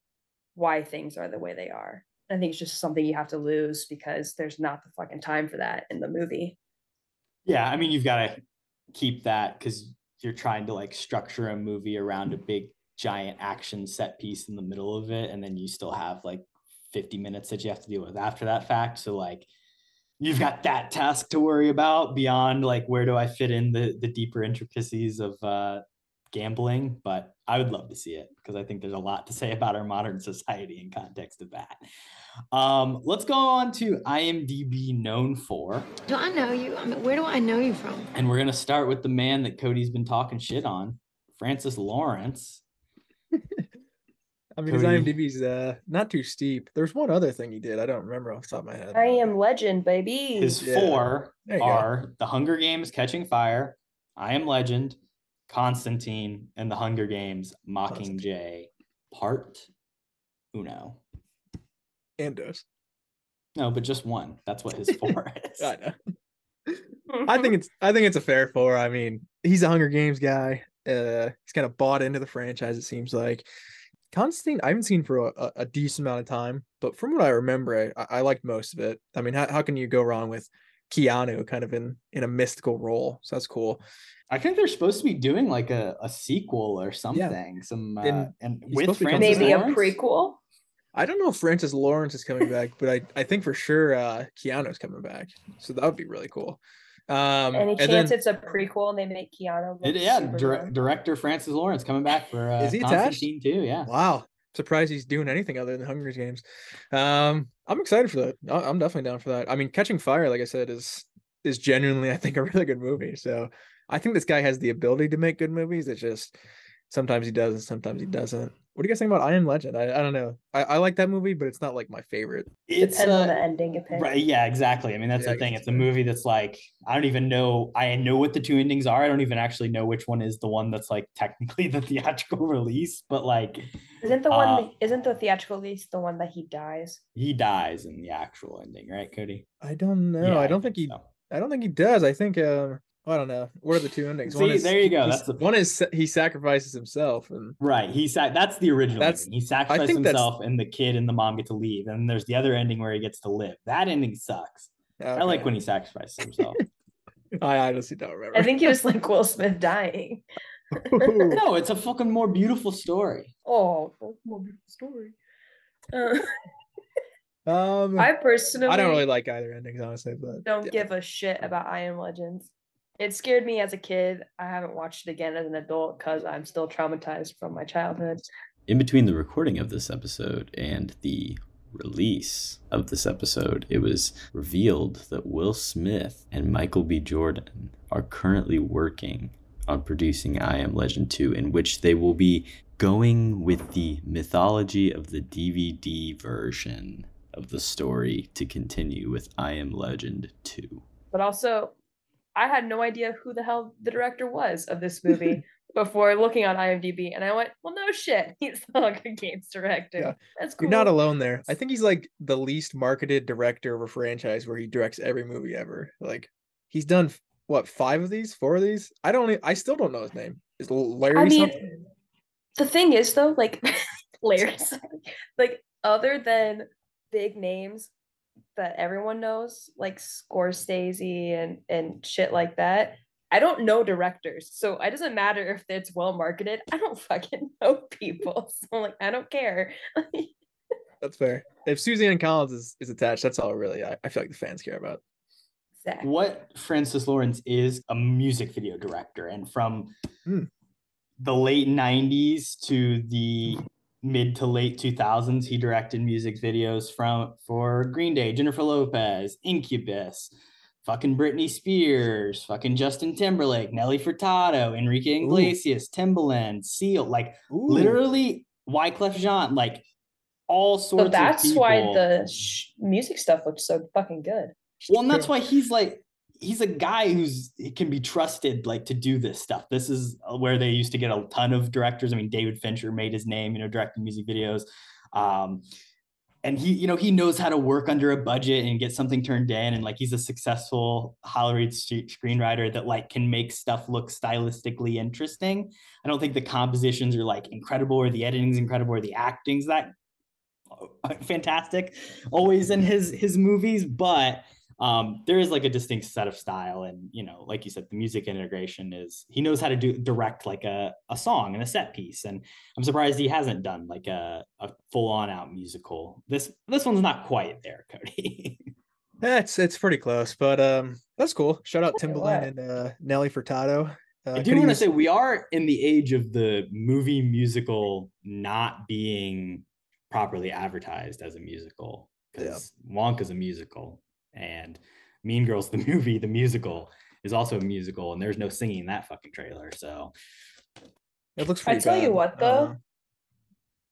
why things are the way they are. I think it's just something you have to lose because there's not the fucking time for that in the movie.
Yeah, I mean, you've got to keep that because you're trying to like structure a movie around a big giant action set piece in the middle of it, and then you still have like 50 minutes that you have to deal with after that fact. So like you've got that task to worry about beyond like where do I fit in the the deeper intricacies of uh gambling, but I would love to see it because I think there's a lot to say about our modern society in context of that. Um, let's go on to IMDb known for.
Do I know you? I mean, where do I know you from?
And we're gonna start with the man that Kody's been talking shit on, Francis Lawrence.
I mean, his
Kody.
IMDb's uh, not too steep. There's one other thing he did. I don't remember off the top of my head.
I am legend, baby.
His
Yeah.
four
There you go.
are The Hunger Games Catching Fire, I Am Legend, Constantine, and The Hunger Games Mockingjay Part Uno.
Andos.
No, but just one. That's what his four *laughs* is.
I know. I think it's I think it's a fair four. I mean, he's a Hunger Games guy. Uh, he's kind of bought into the franchise. It seems like Constantine. I haven't seen for a, a decent amount of time, but from what I remember, I, I liked most of it. I mean, how, how can you go wrong with Keanu kind of in in a mystical role? So that's cool.
I think they're supposed to be doing like a, a sequel or something. Some uh,
And
and with
supposed to be
Francis
Maybe a prequel.
I don't know if Francis Lawrence is coming back, but I, I think for sure uh Keanu's coming back. So that would be really cool. Um
Any
and
chance
then-
it's a prequel and they make Keanu?
It, yeah, dir- director Francis Lawrence coming back for uh,
Is he attached?
Constantine too. Yeah.
Wow. Surprised he's doing anything other than Hunger Games. Um, I'm excited for that. I- I'm definitely down for that. I mean, Catching Fire, like I said, is is genuinely, I think, a *laughs* really good movie. So I think this guy has the ability to make good movies. It's just sometimes he does and sometimes he doesn't. What do you guys think about I Am Legend? I, I don't know. I, I like that movie, but it's not like my favorite.
It's
Depends on
uh,
the ending. It
Right. Yeah, exactly. I mean, that's
Yeah,
the thing.
guess
It's a movie that's like, I don't even know. I know what the two endings are. I don't even actually know which one is the one that's like technically *laughs* the theatrical *laughs* release, but like
Isn't the one?
Uh,
isn't the theatrical release the one that he dies?
he dies in the actual ending, right, Kody?
I don't know.
Yeah,
I don't think he.
so.
I don't think he does. I think. Um, I don't know. What are the two endings?
See, there you go. That's the-
one is he sacrifices himself, and
Right. He sac- that's the original.
That's-
ending. He sacrificed
think that's-
himself and the kid and the mom get to leave. And there's the other ending where he gets to live. That ending sucks. I like when he sacrifices himself. *laughs* *laughs*
I honestly don't remember.
I think he was like Will Smith dying. *laughs*
no, it's a fucking more beautiful story.
Oh, more beautiful story. Uh,
um,
I personally
I don't really like either endings, honestly. But
don't
yeah.
give a shit about I Am Legends. It scared me as a kid. I haven't watched it again as an adult because I'm still traumatized from my childhood.
In between the recording of this episode and the release of this episode, it was revealed that Will Smith and Michael B. Jordan are currently working on producing I Am Legend 2, in which they will be going with the mythology of the DVD version of the story to continue with I Am Legend 2.
But also, I had no idea who the hell the director was of this movie *laughs* before looking on IMDb, and I went, "Well, no shit, *laughs* he's the Hunger Games director.
Yeah.
That's cool."
You're not alone there. I think he's like the least marketed director of a franchise where he directs every movie ever. Like he's done what five of these, four of these? I don't. I still don't know his name. Is Larry
I mean,
something?
the thing is though, like *laughs* Larry, like other than big names that everyone knows, like Scorsese and and shit like that. I don't know directors, so it doesn't matter if it's well marketed. I don't *laughs* fucking know people, *laughs* so like I don't care. *laughs*
That's fair. If Suzanne Collins is, is attached, that's all really I, I feel like the fans care about.
Exactly.
what Francis Lawrence is a music video director, and from
Hmm.
the late '90s to the mid to late 2000s, he directed music videos from for Green Day, Jennifer Lopez, Incubus, fucking Britney Spears, fucking Justin Timberlake, Nelly Furtado, Enrique Iglesias, Timbaland, Seal, like
Ooh.
literally Wyclef Jean, like all sorts.
So that's
of
why the sh- music stuff looks so fucking good.
Well, and that's why he's like he's a guy who's can be trusted like to do this stuff. This is where they used to get a ton of directors. I mean, David Fincher made his name, you know, directing music videos. Um, and he, you know, he knows how to work under a budget and get something turned in. And like he's a successful Hollywood screenwriter that like can make stuff look stylistically interesting. I don't think the compositions are like incredible or the editing's incredible or the acting's that uh, fantastic always in his his movies, but um, there is like a distinct set of style and you know like you said the music integration is he knows how to do direct like a, a song and a set piece and i'm surprised he hasn't done like a, a full on out musical. This this one's not quite there kody. *laughs*
That's it's pretty close but um that's cool. Shout out timbaland and uh nelly furtado. Uh,
I do want to say we are in the age of the movie musical not being properly advertised as a musical because yeah. Wonka's a musical and Mean Girls, the *laughs* movie, the musical, is also a musical, and there's no singing in that fucking trailer. So
it looks.
I tell
bad.
you what, though, uh,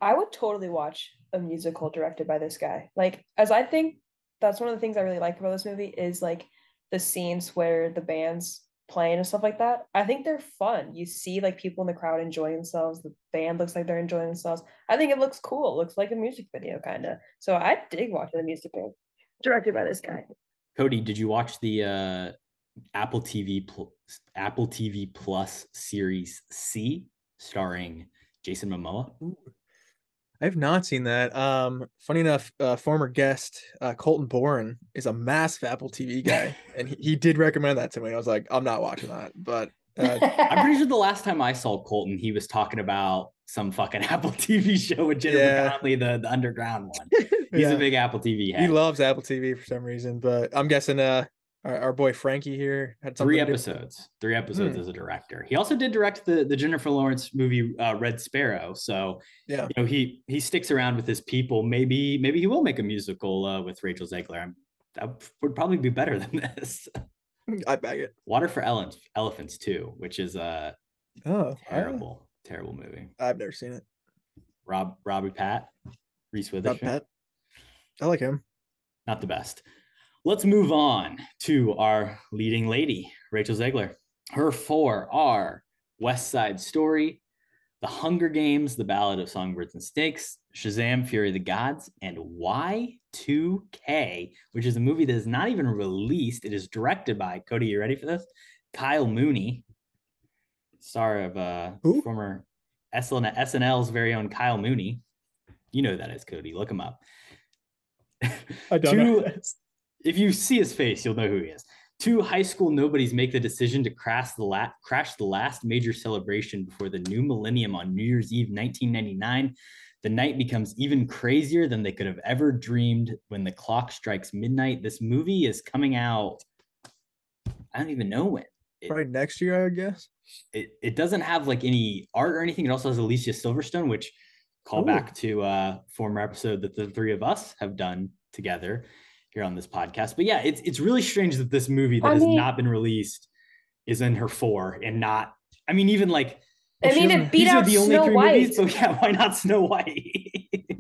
I would totally watch a musical directed by this guy. Like, as I think that's one of the things I really like about this movie is like the scenes where the bands playing and stuff like that. I think they're fun. You see like people in the crowd enjoying themselves. The band looks like they're enjoying themselves. I think it looks cool. It looks like a music video kind of. So I dig watching the music video directed by this guy.
Kody, did you watch the uh, Apple TV Pl- Apple TV Plus series See starring Jason Momoa?
Ooh. I have not seen that. Um, funny enough, uh, former guest uh, Colton Bourne is a massive Apple TV guy, *laughs* and he, he did recommend that to me. I was like, I'm not watching that, but uh, *laughs*
I'm pretty sure the last time I saw Colton, he was talking about some fucking *laughs* Apple TV show with Jennifer yeah. Connelly, the, the underground one. *laughs* He's yeah. a big Apple TV head.
He loves Apple TV for some reason, but I'm guessing uh our, our boy Frankie here had
three episodes. Three episodes hmm. as a director. He also did direct the the Jennifer Lawrence movie uh, Red Sparrow. So
yeah,
you know he he sticks around with his people. Maybe maybe he will make a musical uh, with Rachel Zegler. I'm, that would probably be better than *laughs* this.
I bag it.
Water for Elephants, Elephants too, which is a uh,
oh
terrible, terrible movie.
I've never seen it.
Rob Robbie Pat, Reese Witherspoon. Rob Pat.
I like him.
Not the best. Let's move on to our leading lady, Rachel Zegler. Her four are West Side Story, The Hunger Games, The Ballad of Songbirds and Snakes, Shazam, Fury of the Gods, and Y2K, which is a movie that is not even released. It is directed by Kody. You ready for this? Kyle Mooney, star of uh, former SNL's very own Kyle Mooney. You know who that is, Kody. Look him up.
I don't Two, know. *laughs*
If you see his face, you'll know who he is. Two high school nobodies make the decision to crash the, la- crash the last major celebration before the new millennium on New Year's Eve 1999. The night becomes even crazier than they could have ever dreamed when the clock strikes midnight. This movie is coming out. I don't even know when.
It, Probably next year, I guess.
It, it doesn't have like any art or anything. It also has Alicia Silverstone, which call Ooh. back to a former episode that the three of us have done together here on this podcast. But yeah, it's it's really strange that this movie that I has mean, not been released is in her four and not. I mean, even like.
I mean, it beat out the only Snow three White. Movies,
so yeah, why not Snow White? *laughs*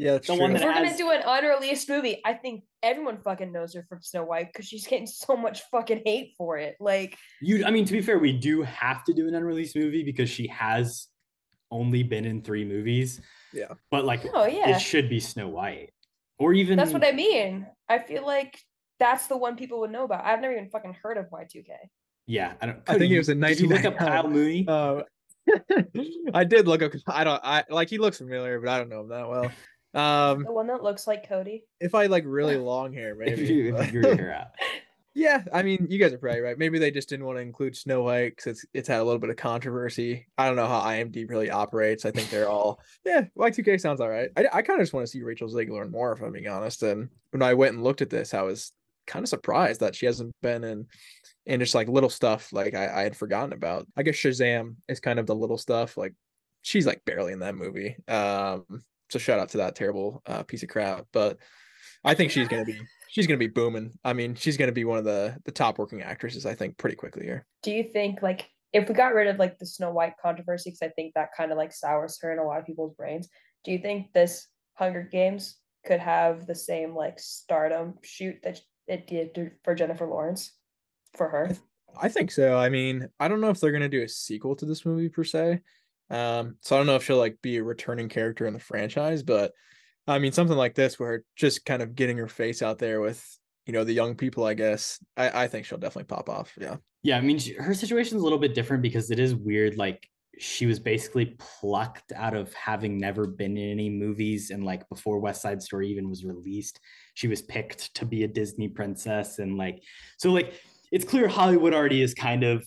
yeah, the
true.
one
that if we're has... gonna do an unreleased movie, I think everyone fucking knows her from Snow White because she's getting so much fucking hate for it. Like
you, I mean, to be fair, we do have to do an unreleased movie because she has only been in three movies.
Yeah,
but like,
oh yeah,
it should be Snow White or even
that's what I mean. I feel like that's the one people would know about. I've never even fucking heard of Y2K.
Yeah, I don't.
I think it was in 19.
look up Kyle Mooney?
Uh, *laughs* I did look up. I don't. I like he looks familiar, but I don't know him that well. Um,
the one that looks like Kody.
If I like really *laughs* long hair, maybe.
if you, if you grew hair out. *laughs*
Yeah, I mean, you guys are probably right. Maybe they just didn't want to include Snow White because it's it's had a little bit of controversy. I don't know how IMDb really operates. I think they're all *laughs* yeah. Y2K sounds all right. I I kind of just want to see Rachel Zegler more, if I'm being honest. And when I went and looked at this, I was kind of surprised that she hasn't been in in just like little stuff like I, I had forgotten about. I guess Shazam is kind of the little stuff. Like she's like barely in that movie. Um, so shout out to that terrible uh, piece of crap. But I think she's gonna be she's gonna be booming. I mean, she's gonna be one of the the top working actresses. I think pretty quickly here.
Do you think like if we got rid of like the Snow White controversy, because I think that kind of like sours her in a lot of people's brains. Do you think this Hunger Games could have the same like stardom shoot that it did for Jennifer Lawrence? for her.
I think so. I mean, I don't know if they're gonna do a sequel to this movie per se. Um, so I don't know if she'll like be a returning character in the franchise, but I mean something like this where just kind of getting her face out there with you know the young people, I guess. I, I think she'll definitely pop off. Yeah.
Yeah, I mean, she, her situation is a little bit different because it is weird. Like, she was basically plucked out of having never been in any movies, and like before West Side Story even was released, she was picked to be a Disney princess, and like, so like, it's clear Hollywood already is kind of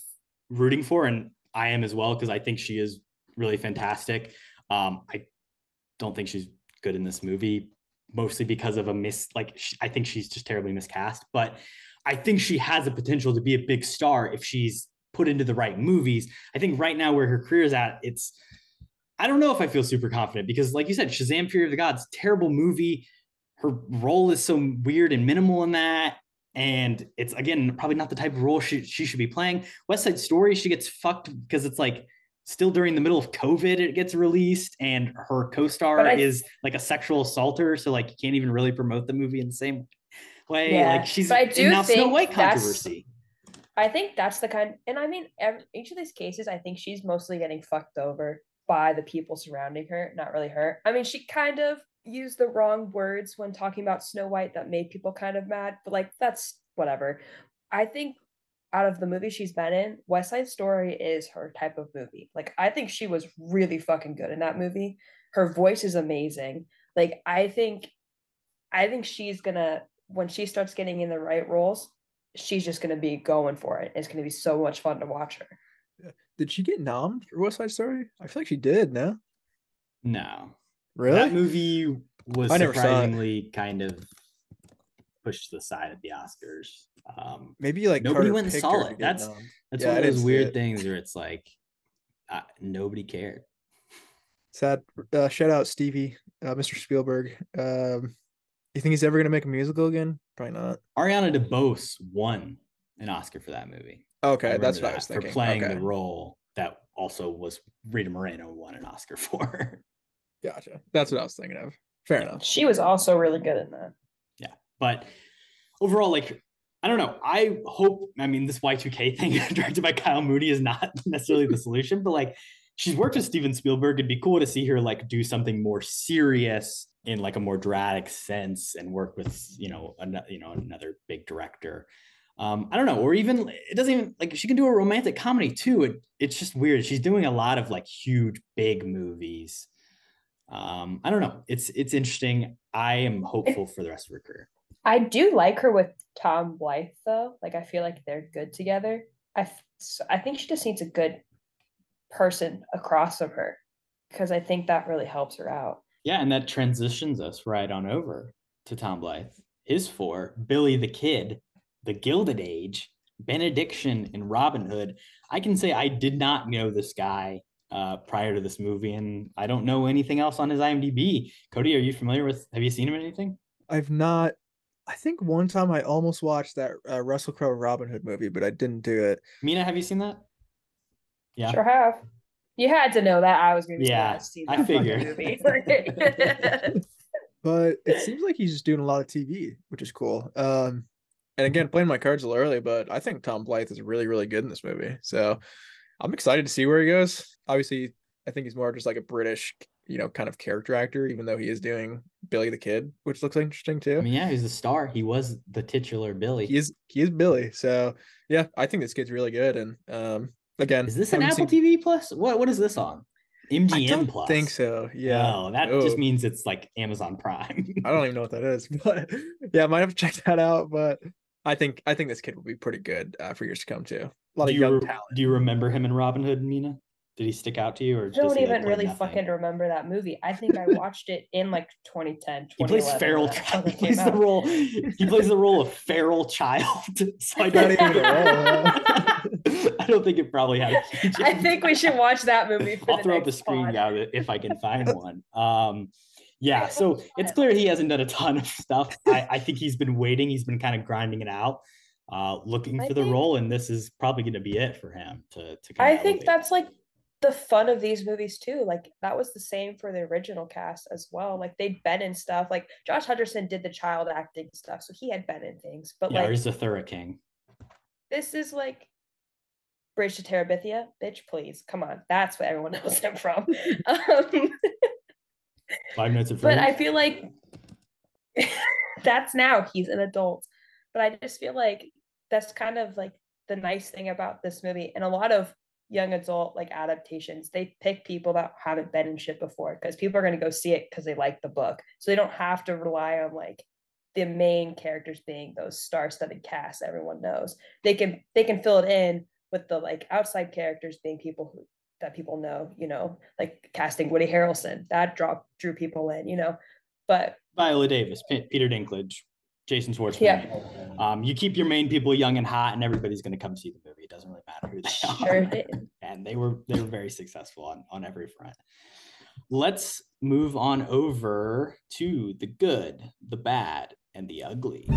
rooting for, and I am as well because I think she is really fantastic. Um, I don't think she's good in this movie, mostly because of a miss. Like, sh- I think she's just terribly miscast, but I think she has the potential to be a big star if she's put into the right movies. I think right now where her career is at, it's I don't know if I feel super confident because, like you said, Shazam: Fury of the Gods, terrible movie. Her role is so weird and minimal in that, and it's again probably not the type of role she she should be playing. West Side Story, she gets fucked because it's like still during the middle of COVID, it gets released, and her co-star
I-
is like a sexual assaulter, so like you can't even really promote the movie in the same way.
Yeah,
Like she's
but I
in
do
now Snow White controversy.
I think that's the kind, and I mean, ev each of these cases, I think she's mostly getting fucked over by the people surrounding her, not really her. I mean, she kind of used the wrong words when talking about Snow White that made people kind of mad, but like, that's whatever. I think out of the movies she's been in, West Side Story is her type of movie. Like, I think she was really fucking good in that movie. Her voice is amazing. Like, I think, I think she's gonna, when she starts getting in the right roles, she's just gonna be going for it. It's gonna be so much fun to watch her.
Did she get nommed for West Side Story? I feel like she did. No.
No,
Really?
that movie was
I never it.
surprisingly kind of pushed to the side at the Oscars. Um,
Maybe like
nobody
Carter
went and
picked
saw it. That's
nommed.
that's
Yeah,
one of those weird
it.
things where it's like uh, nobody cared.
Sad. Uh, shout out Stevie, uh, Mr. Spielberg. Um, you think he's ever gonna make a musical again? Probably not.
Ariana DeBose won an Oscar for that movie.
Okay, that's
remember
what I was thinking.
For playing
okay.
the role that also was Rita Moreno won an Oscar *laughs* for.
Gotcha. That's what I was thinking of. Fair enough.
She was also really good in that.
But overall, like I don't know. I hope. I mean, this Y two K *laughs* thing *laughs* directed by Kyle Mooney is not *laughs* necessarily the solution, but like she's worked with Steven Spielberg. It'd be cool to see her like do something more serious in like a more dramatic sense and work with you know another you know another big director. Um, I don't know, or even it doesn't even like she can do a romantic comedy too. It, it's just weird. She's doing a lot of like huge, big movies. Um, I don't know. It's it's interesting. I am hopeful for the rest of her career.
I do like her with Tom Blyth though. Like I feel like they're good together. I I think she just needs a good person across from her because I think that really helps her out.
Yeah, and that transitions us right on over to Tom Blyth. His four, Billy the Kid, The Gilded Age, Benediction, and Robin Hood. I can say I did not know this guy uh, prior to this movie, and I don't know anything else on his IMDb. Kody, are you familiar with? Have you seen him in anything?
I've not. I think one time I almost watched that uh, Russell Crowe Robin Hood movie, but I didn't do it.
Mine, have you seen that? Yeah.
Sure have. You had to know that I was going to be
Yeah,
yeah, see
I
that fucking
figured.
movie. *laughs*
But it seems like he's just doing a lot of TV, which is cool. Um, and again, playing my cards a little early, but I think Tom Blyth is really, really good in this movie. So I'm excited to see where he goes. Obviously, I think he's more just like a British, you know, kind of character actor, even though he is doing Billy the Kid, which looks interesting too.
I mean, yeah, he's the star. He was the titular Billy.
he is he is Billy. So yeah, I think this kid's really good. And um, again,
Is this an Apple
seen-
TV Plus? What What is this on? MGM
I don't
Plus.
think so. Yeah.
Oh, that
Oh.
just means it's like Amazon Prime.
I don't even know what that is, *laughs* but yeah, I might have to check that out. But I think I think this kid will be pretty good uh, for years to come too. A lot
do
of
you
young
re-
talent.
do you remember him in Robin Hood, Mine? Did he stick out to you, or
I don't
he, like,
even really
nothing?
fucking remember that movie. I think I watched it in like 2010, *laughs*
He plays
2011
feral. Child. He plays *laughs*
came
the role. He plays the role of feral child. *laughs* So I don't,
even a
I don't think it probably had.
I think we should watch that movie. For
I'll
the
throw up a screen
pod.
grab it if I can find one. Um, yeah, so it's clear he hasn't done a ton of stuff. I, I think he's been waiting. He's been kind of grinding it out, uh, looking
I
for the
think-
role, and this is probably going to be it for him to to.
I
kinda
think
elevate.
that's like the fun of these movies too. Like that was the same for the original cast as well. Like they'd been in stuff. Like Josh Hutcherson did the child acting stuff, so he had been in things. But
yeah,
like
he's a Thura King.
this is like Bridge to Terabithia, bitch, please. Come on. That's what everyone *laughs* knows him from. um,
Five minutes at
but I feel like *laughs* that's now he's an adult. But I just feel like that's kind of like the nice thing about this movie. And a lot of young adult like adaptations, they pick people that haven't been in shit before because people are going to go see it because they like the book. So they don't have to rely on like the main characters being those star-studded casts everyone knows. They can they can fill it in with the like outside characters being people who that people know, you know, like casting Woody Harrelson. That drop drew people in, you know. But
Viola Davis, P- Peter Dinklage, Jason Schwartzman.
Yeah.
Um, you keep your main people young and hot, and everybody's going to come see the movie. It doesn't really matter who they
Sure
are.
did.
And they were they were very successful on on every front. Let's move on over to the good, the bad, and the ugly.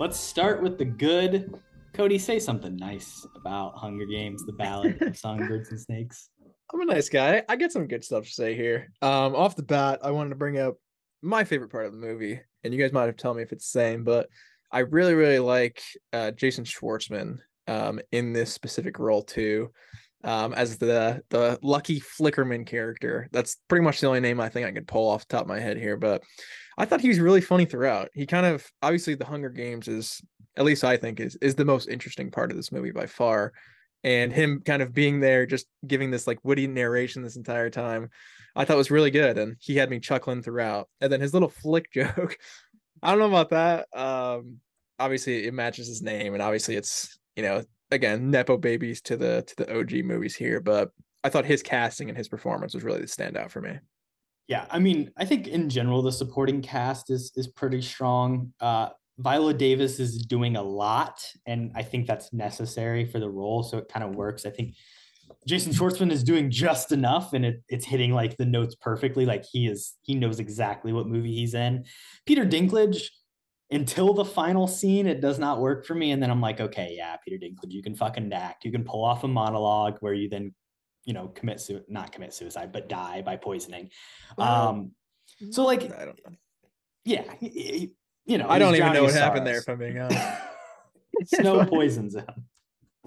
Let's start with the good. Kody, say something nice about Hunger Games, the Ballad of Songbirds and Snakes.
I'm a nice guy. I get some good stuff to say here. Um, off the bat, I wanted to bring up my favorite part of the movie, and you guys might have told me if it's the same, but I really, really like uh, Jason Schwartzman um, in this specific role too, um, as the the Lucky Flickerman character. That's pretty much the only name I think I could pull off the top of my head here, but I thought he was really funny throughout. He kind of obviously the Hunger Games is at least I think is is the most interesting part of this movie by far and him kind of being there just giving this like witty narration this entire time i thought was really good and he had me chuckling throughout and then his little flick *laughs* joke i don't know about that um obviously it matches his name and obviously it's you know again nepo babies to the to the og movies here but i thought his casting and his performance was really the standout for me
Yeah, I mean, I think in general the supporting cast is is pretty strong. Uh, Viola Davis is doing a lot, and I think that's necessary for the role, so it kind of works. I think Jason Schwartzman is doing just enough, and it, it's hitting like the notes perfectly. Like he is, he knows exactly what movie he's in. Peter Dinklage, until the final scene, it does not work for me, and then I'm like, okay, yeah, Peter Dinklage, you can fucking act, you can pull off a monologue where you then, you know, commit su- not commit suicide, but die by poisoning. Um, so like,
i don't know
yeah, y- you know,
i don't
he's
even know what
his
happened there
sorrows.
if i'm being *laughs* honest
Snow *laughs* poisons him.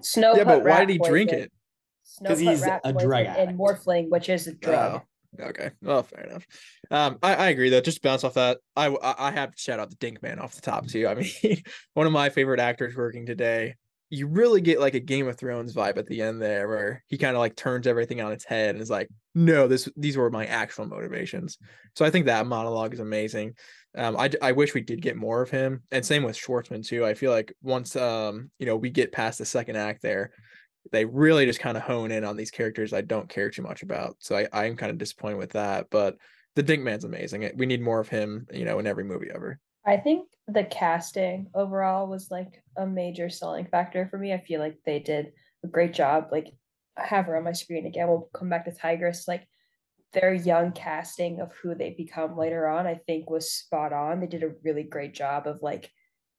Snow
yeah but why did he drink it
because
he's a
poison
drug
in
addict.
morphling, which is a drug.
Oh, okay. Well, fair enough. Um, I, I agree though. Just to bounce off that, I I I have to shout out the Dink Man off the top too. I mean, *laughs* one of my favorite actors working today. You really get like a Game of Thrones vibe at the end there, where he kind of like turns everything on its head and is like, "No, this these were my actual motivations." So I think that monologue is amazing. Um, I I wish we did get more of him, and same with Schwartzman too. I feel like once um you know we get past the second act there, they really just kind of hone in on these characters I don't care too much about. So I, I'm kind of disappointed with that. But the Dink Man's amazing. We need more of him, you know, in every movie ever.
I think the casting overall was like a major selling factor for me. I feel like they did a great job. Like I have her on my screen again. We'll come back to Tigris. Like their young casting of who they become later on, I think was spot on. They did a really great job of like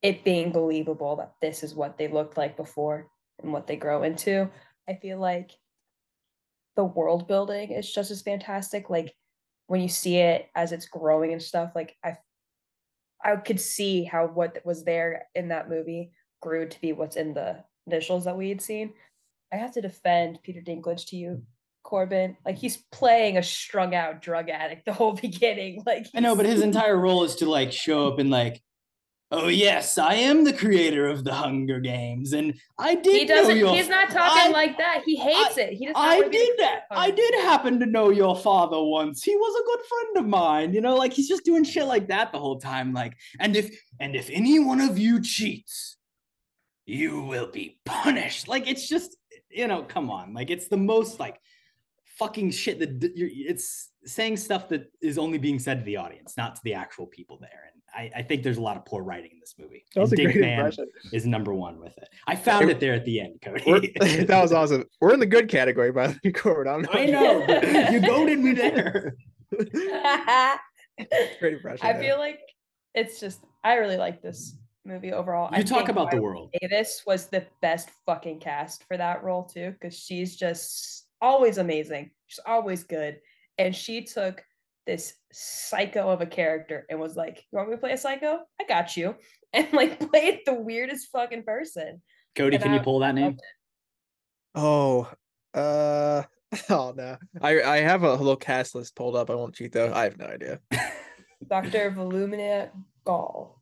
it being believable that this is what they looked like before and what they grow into. I feel like the world building is just as fantastic. Like when you see it as it's growing and stuff, like I I could see how what was there in that movie grew to be what's in the initials that we had seen. I have to defend Peter Dinklage to you, Korbin. Like he's playing a strung out drug addict the whole *laughs* beginning. Like
I know, but his entire role is to like show up and like, oh yes, I am the creator of the Hunger Games, and I did.
he doesn't. He's not talking
I-
like that. He hates it. He does
I
wanna be the
did that. I did happen to know your father once. He was a good friend of mine. You know, like he's just doing shit like that the whole time. Like, and if and if any one of you cheats, you will be punished. Like, it's just you know, come on. Like, it's the most like fucking shit that you're, it's saying stuff that is only being said to the audience, not to the actual people there. And I, I think there's a lot of poor writing in this movie.
That was
And
a
Dick
great
Man
impression.
is number one with it. I found it there at the end,
Kody. *laughs* *laughs* That was awesome. We're in the good category, by the way, Korbin. I, don't know
I know. but *laughs* you goaded me there.
Great impression.
I
there.
feel like it's just I really like this movie overall. I
You talk
think
about the world.
Davis was the best fucking cast for that role too, because she's just always amazing. She's always good, and she took this psycho of a character and was like, "You want me to play a psycho? I got you," *laughs* and like *laughs* played the weirdest fucking person.
Kody,
And
can you pull that name?
Oh, uh, *laughs* oh no. I I have a little cast list pulled up. I won't cheat though. I have no idea.
Dr. Volumina Gall.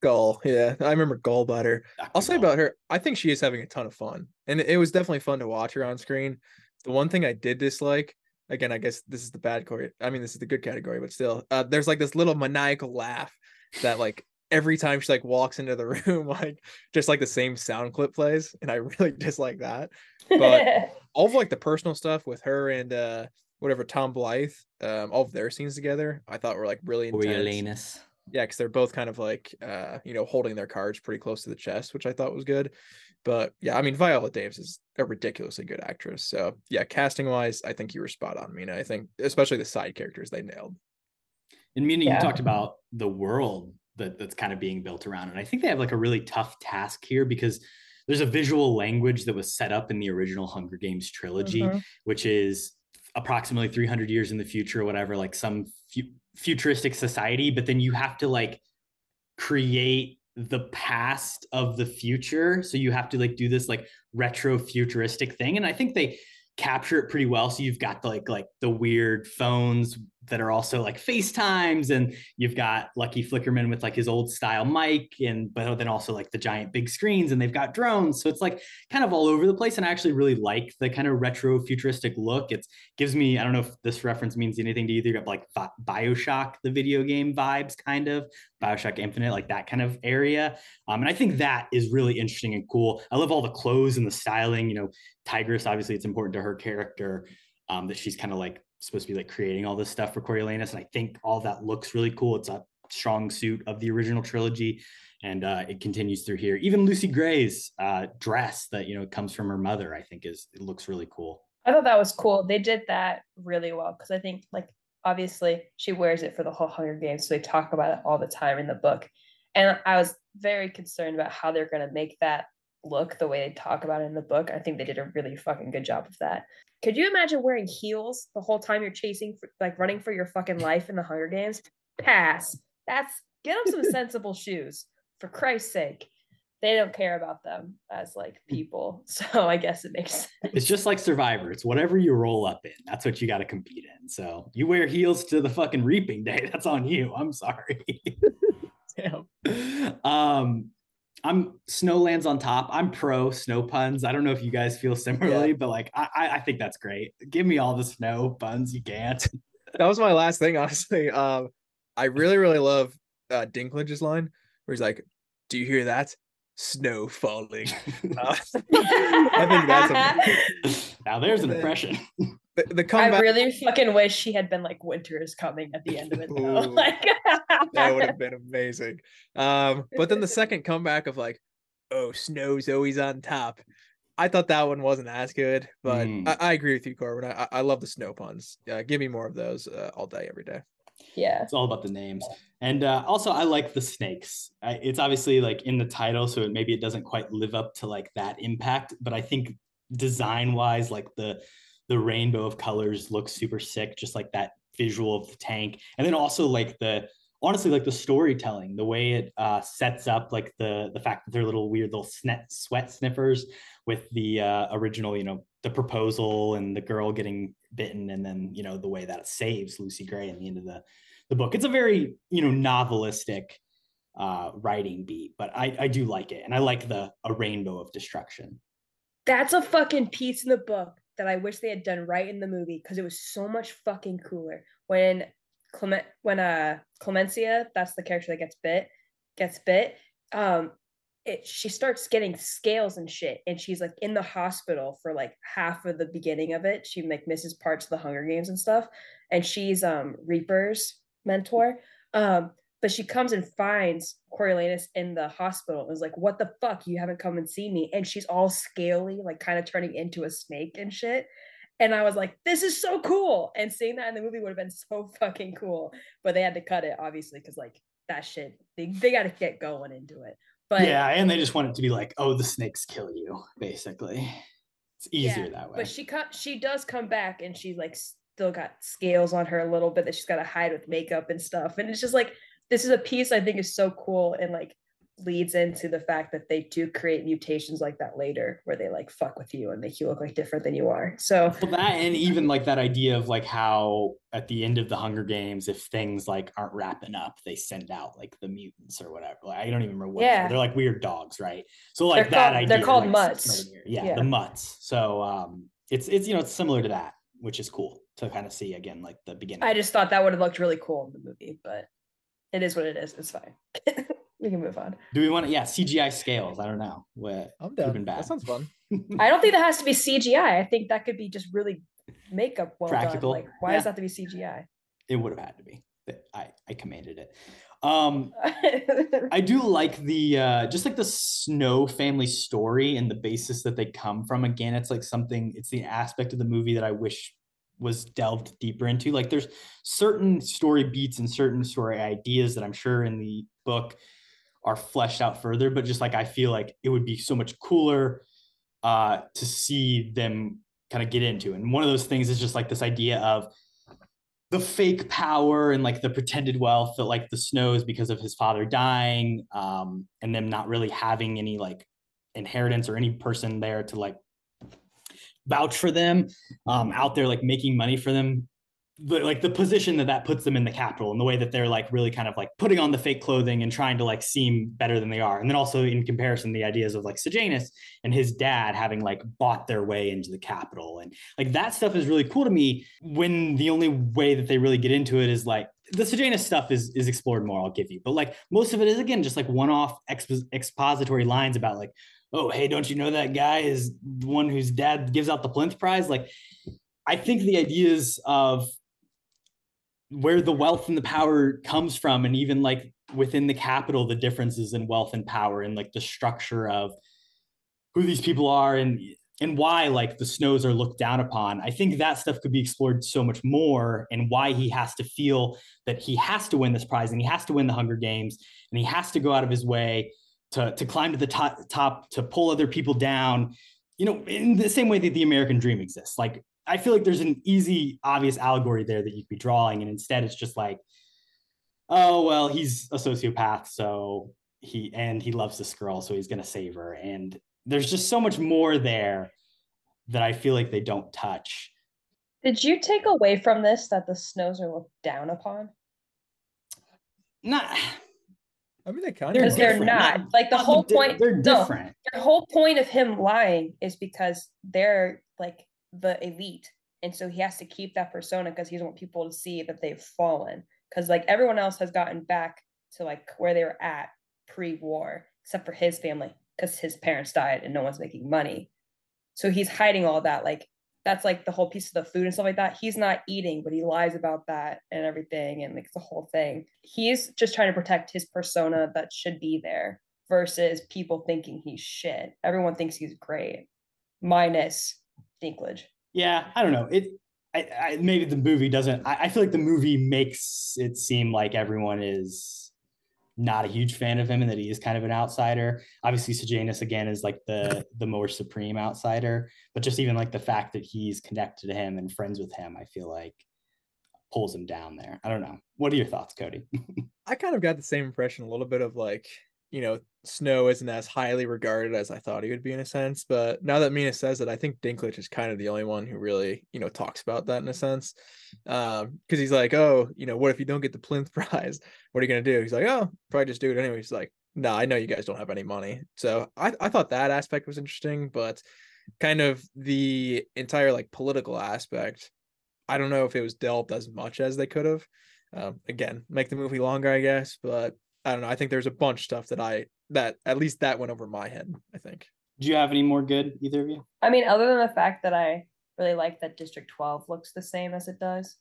Gall, yeah, I remember Gull about her.
Dr.
I'll say
Gull.
about her, I think she is having a ton of fun, and it was definitely fun to watch her on screen. The one thing I did dislike, again, I guess this is the bad category. I mean, this is the good category, but still, uh, there's like this little maniacal laugh that like every time she like walks into the *laughs* room, like just like the same sound clip plays, and I really *laughs* dislike that. But *laughs* all of like the personal stuff with her and uh whatever Tom Blyth, um, all of their scenes together, I thought were like really intense.
Coriolanus.
Yeah, because they're both kind of like uh, you know, holding their cards pretty close to the chest, which I thought was good. But yeah, I mean Viola Davis is a ridiculously good actress. So yeah, casting wise, I think you were spot on, Mine. I think especially the side characters they nailed.
And Mine,
Yeah.
you talked about the world that that's kind of being built around, and I think they have like a really tough task here because there's a visual language that was set up in the original Hunger Games trilogy,
Mhm.
which is approximately 300 years in the future, or whatever, like some fu- futuristic society. But then you have to like create the past of the future, so you have to like do this like retro futuristic thing, and I think they capture it pretty well. So you've got the, like like the weird phones that are also like FaceTimes, and you've got Lucky Flickerman with like his old style mic, and but then also like the giant big screens, and they've got drones. So it's like kind of all over the place. And I actually really like the kind of retro futuristic look. It gives me I don't know if this reference means anything to either, but like Bi- Bioshock, the video game vibes, kind of Bioshock Infinite, like that kind of area. Um, and I think that is really interesting and cool. I love all the clothes and the styling. You know, Tigris, obviously, it's important to her character um, that she's kind of like supposed to be like creating all this stuff for Coriolanus. And I think all that looks really cool. It's a strong suit of the original trilogy. And uh, it continues through here. Even Lucy Gray's uh, dress that, you know, comes from her mother, I think is, it looks really cool.
I thought that was cool. They did that really well because I think, like, obviously she wears it for the whole Hunger Games, so they talk about it all the time in the book. And I was very concerned about how they're going to make that look the way they talk about it in the book. I think they did a really fucking good job of that. Could you imagine wearing heels the whole time you're chasing, for, like, running for your fucking life in the Hunger Games? Pass. That's get them some *laughs* sensible shoes for Christ's sake. They don't care about them as like people, *laughs* so I guess it makes sense.
It's just like Survivor. It's whatever you roll up in. That's what you got to compete in. So you wear heels to the fucking reaping day. *laughs* That's on you. I'm sorry.
Damn.
um, I'm snow lands on top. I'm pro snow puns. I don't know if you guys feel similarly, but like I, I I think that's great. Give me all the snow puns you can't. *laughs*
That was my last thing, *laughs* honestly. Um, I really, really love uh Dinklage's line where he's like, "Do you hear that? Snow falling." *laughs* Uh, I think that's a,
now there's an impression.
The, the
I really fucking wish he had been like winter is coming at the end of it though.
Ooh. *laughs*
Like
that would have *laughs* been amazing. Um, but then the second comeback of like, oh, snow's always on top. I thought that one wasn't as good, but
Mm.
I, I agree with you, Korbin. I, I love the snow puns. Uh, give me more of those uh, all day, every day.
yeah.
It's all about the names. And uh, also, I like the snakes. I, it's obviously like in the title, so it, maybe it doesn't quite live up to like that impact. But I think design wise, like the the rainbow of colors looks super sick. Just like that visual of the tank, and then also like the honestly like the storytelling, the way it uh, sets up like the the fact that they're little weird little snet, sweat sniffers with the uh, original, you know, the proposal and the girl getting bitten, and then you know the way that it saves Lucy Gray in the end of the the book. It's a very, you know, novelistic uh writing beat, but I I do like it. And I like the a rainbow of destruction.
That's a fucking piece in the book that I wish they had done right in the movie because it was so much fucking cooler. When Clement when uh Clemensia, that's the character that gets bit, gets bit, um it she starts getting scales and shit and she's like in the hospital for like half of the beginning of it. She like misses parts of the Hunger Games and stuff. And she's um Reaper's mentor. Um but she comes and finds Coriolanus in the hospital and is like, What the fuck? You haven't come and seen me. And she's all scaly, like kind of turning into a snake and shit. And I was like, This is so cool. And seeing that in the movie would have been so fucking cool. But they had to cut it, obviously, because like that shit, they, they got to get going into it. But
yeah, and they just want it to be like, oh, the snakes kill you, basically. It's easier
Yeah,
that way.
But she co- she does come back and she like still got scales on her a little bit that she's got to hide with makeup and stuff. And it's just like this is a piece I think is so cool and like leads into the fact that they do create mutations like that later where they like fuck with you and make you look like different than you are. So
well, that and even like that idea of like how at the end of the Hunger Games, if things like aren't wrapping up, they send out like the mutants or whatever. Like, I don't even remember what
Yeah.
they're like weird dogs, right? So like
They're
that
called-
idea.
they're called
like,
mutts.
sits right in here. Yeah,
Yeah.
the mutts. So um it's it's you know it's similar to that, which is cool to kind of see again, like the beginning.
I just thought that would have looked really cool in the movie, but it is what it is. It's fine. *laughs* we can move on.
Do we want to yeah, CGI scales? I don't know. What
I'm
could have
down.
been bad.
That sounds fun. *laughs*
I don't think that has to be CGI. I think that could be just really makeup well
Practical.
done. Like, why
Yeah.
does that have to be CGI?
it would have had to be. I I commanded it. Um *laughs* I do like the uh just like the Snow family story and the basis that they come from. Again, it's like something, it's the aspect of the movie that I wish was delved deeper into. Like there's certain story beats and certain story ideas that I'm sure in the book are fleshed out further, but just like I feel like it would be so much cooler uh to see them kind of get into. And one of those things is just like this idea of the fake power and like the pretended wealth that like the snows because of his father dying um and them not really having any like inheritance or any person there to like vouch for them um out there like making money for them. But like the position that that puts them in the capital and the way that they're like really kind of like putting on the fake clothing and trying to like seem better than they are. And then also in comparison the ideas of like Sejanus and his dad having like bought their way into the capital. And like that stuff is really cool to me when the only way that they really get into it is like the Sejanus stuff is is explored more I'll give you. But like most of it is again just like one-off expo- expository lines about like oh hey don't you know that guy is the one whose dad gives out the plinth prize? Like I think the ideas of where the wealth and the power comes from and even like within the capital the differences in wealth and power and like the structure of who these people are and and why like the snows are looked down upon. I think that stuff could be explored so much more and why he has to feel that he has to win this prize and he has to win the hunger games and he has to go out of his way to to climb to the top top to pull other people down you know in the same way that the american dream exists like I feel like there's an easy, obvious allegory there that you could be drawing, and instead it's just like, oh well, he's a sociopath, so he and he loves this girl, so he's gonna save her. And there's just so much more there that I feel like they don't touch.
Did you take away from this that the snows are looked down upon?
Not.
I mean, they kind
Because
of
they're
different,
not.
not-
Like the
not
whole point.
they're
no,
different.
the whole point of him lying is because they're like the elite, and so he has to keep that persona because he doesn't want people to see that they've fallen. Because like everyone else has gotten back to like where they were at pre-war, except for his family, because his parents died and no one's making money. So he's hiding all that. Like that's like the whole piece of the food and stuff like that. He's not eating, but he lies about that and everything, and like the whole thing. He's just trying to protect his persona that should be there versus people thinking he's shit. Everyone thinks he's great, minus Dinklage.
Yeah, I don't know. It I, I maybe the movie doesn't I, I feel like the movie makes it seem like everyone is not a huge fan of him and that he is kind of an outsider. Obviously, Sejanus again is like the *laughs* the more supreme outsider, but just even like the fact that he's connected to him and friends with him, I feel like pulls him down there. I don't know. What are your thoughts, Kody? *laughs*
I kind of got the same impression a little bit of like, you know, Snow isn't as highly regarded as I thought he would be in a sense. But now that Mine says it, I think Dinklage is kind of the only one who really, you know, talks about that in a sense. Um, because he's like, oh, you know, what if you don't get the plinth *laughs* prize? What are you gonna do? He's like, oh, probably just do it anyway. He's like, no, I know you guys don't have any money. So I, I thought that aspect was interesting, but kind of the entire like political aspect, I don't know if it was delved as much as they could have. Um, again, make the movie longer, I guess, but I don't know. I think there's a bunch of stuff that I that at least that went over my head. I think.
Do you have any more good, either of you?
I mean, other than the fact that I really like that District 12 looks the same as it does.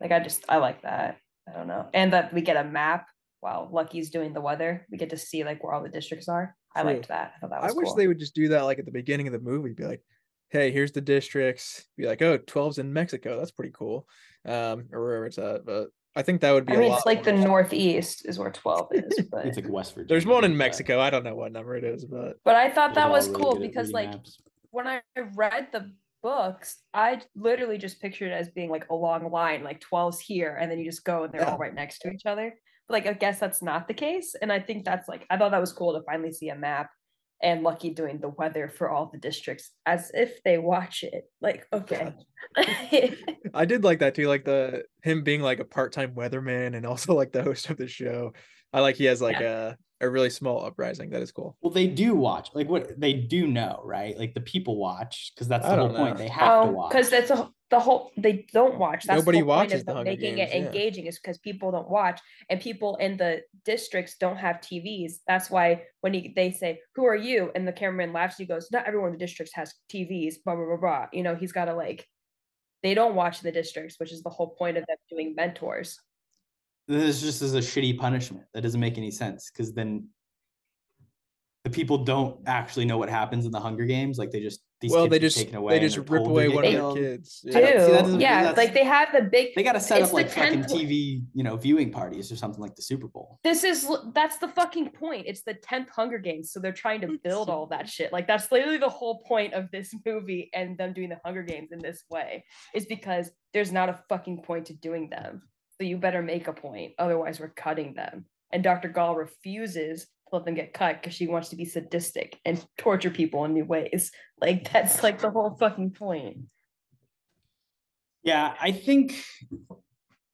Like I just I like that. I don't know. And that we get a map while Lucky's doing the weather. We get to see like where all the districts are. I liked that. I thought that
I wish
cool.
they would just do that like at the beginning of the movie. Be like, hey, here's the districts. Be like, oh, 12's in Mexico. That's pretty cool. Um, or wherever it's at. But I think that would be.
I
a
mean,
lot
it's like the
more-
northeast is where 12 is, but *laughs*
It's like West Virginia.
There's one in Mexico. I don't know what number it is, but
but I thought that was
really
cool because like
maps.
when I read the books, I literally just pictured it as being like a long line, like 12's here, and then you just go and they're
Yeah.
all right next to each other. But like I guess that's not the case. And I think that's like I thought that was cool to finally see a map and Lucky doing the weather for all the districts as if they watch it. Like, okay. *laughs*
I did like that too, like the him being like a part-time weatherman and also like the host of the show. I like he has like a a really small uprising. That is cool.
Well, they do watch, like what they do know, right? Like the people watch because that's
I
the whole
don't
point. They have to oh, watch.
because that's a, the whole they don't watch. That's
Nobody
the whole point
watches
of
the
them making
Games,
it
yeah.
engaging is because people don't watch and people in the districts don't have TVs. That's why when he, they say, "Who are you?" and the cameraman laughs, he goes, "Not everyone in the districts has TVs." Blah blah blah blah. You know, he's got to like. They don't watch the districts, which is the whole point of them doing mentors.
this just is a shitty punishment. That doesn't make any sense because then the people don't actually know what happens in the Hunger Games. Like they just these
well,
kids
they just
taken away.
they just rip away
get
one of their kids.
Do
I don't- see, that
yeah,
that's-
like they have the big.
They got to set up like fucking
10th.
TV, you know, viewing parties or something like the Super Bowl.
This is that's the fucking point. It's the tenth Hunger Games, so they're trying to build all that shit. Like that's literally the whole point of this *laughs* movie and them doing the Hunger Games in this way is because there's not a fucking point to doing them. So you better make a point, otherwise we're cutting them. And Dr. Gaul refuses to let them get cut because she wants to be sadistic and torture people in new ways. Like that's like the whole fucking point.
Yeah, I think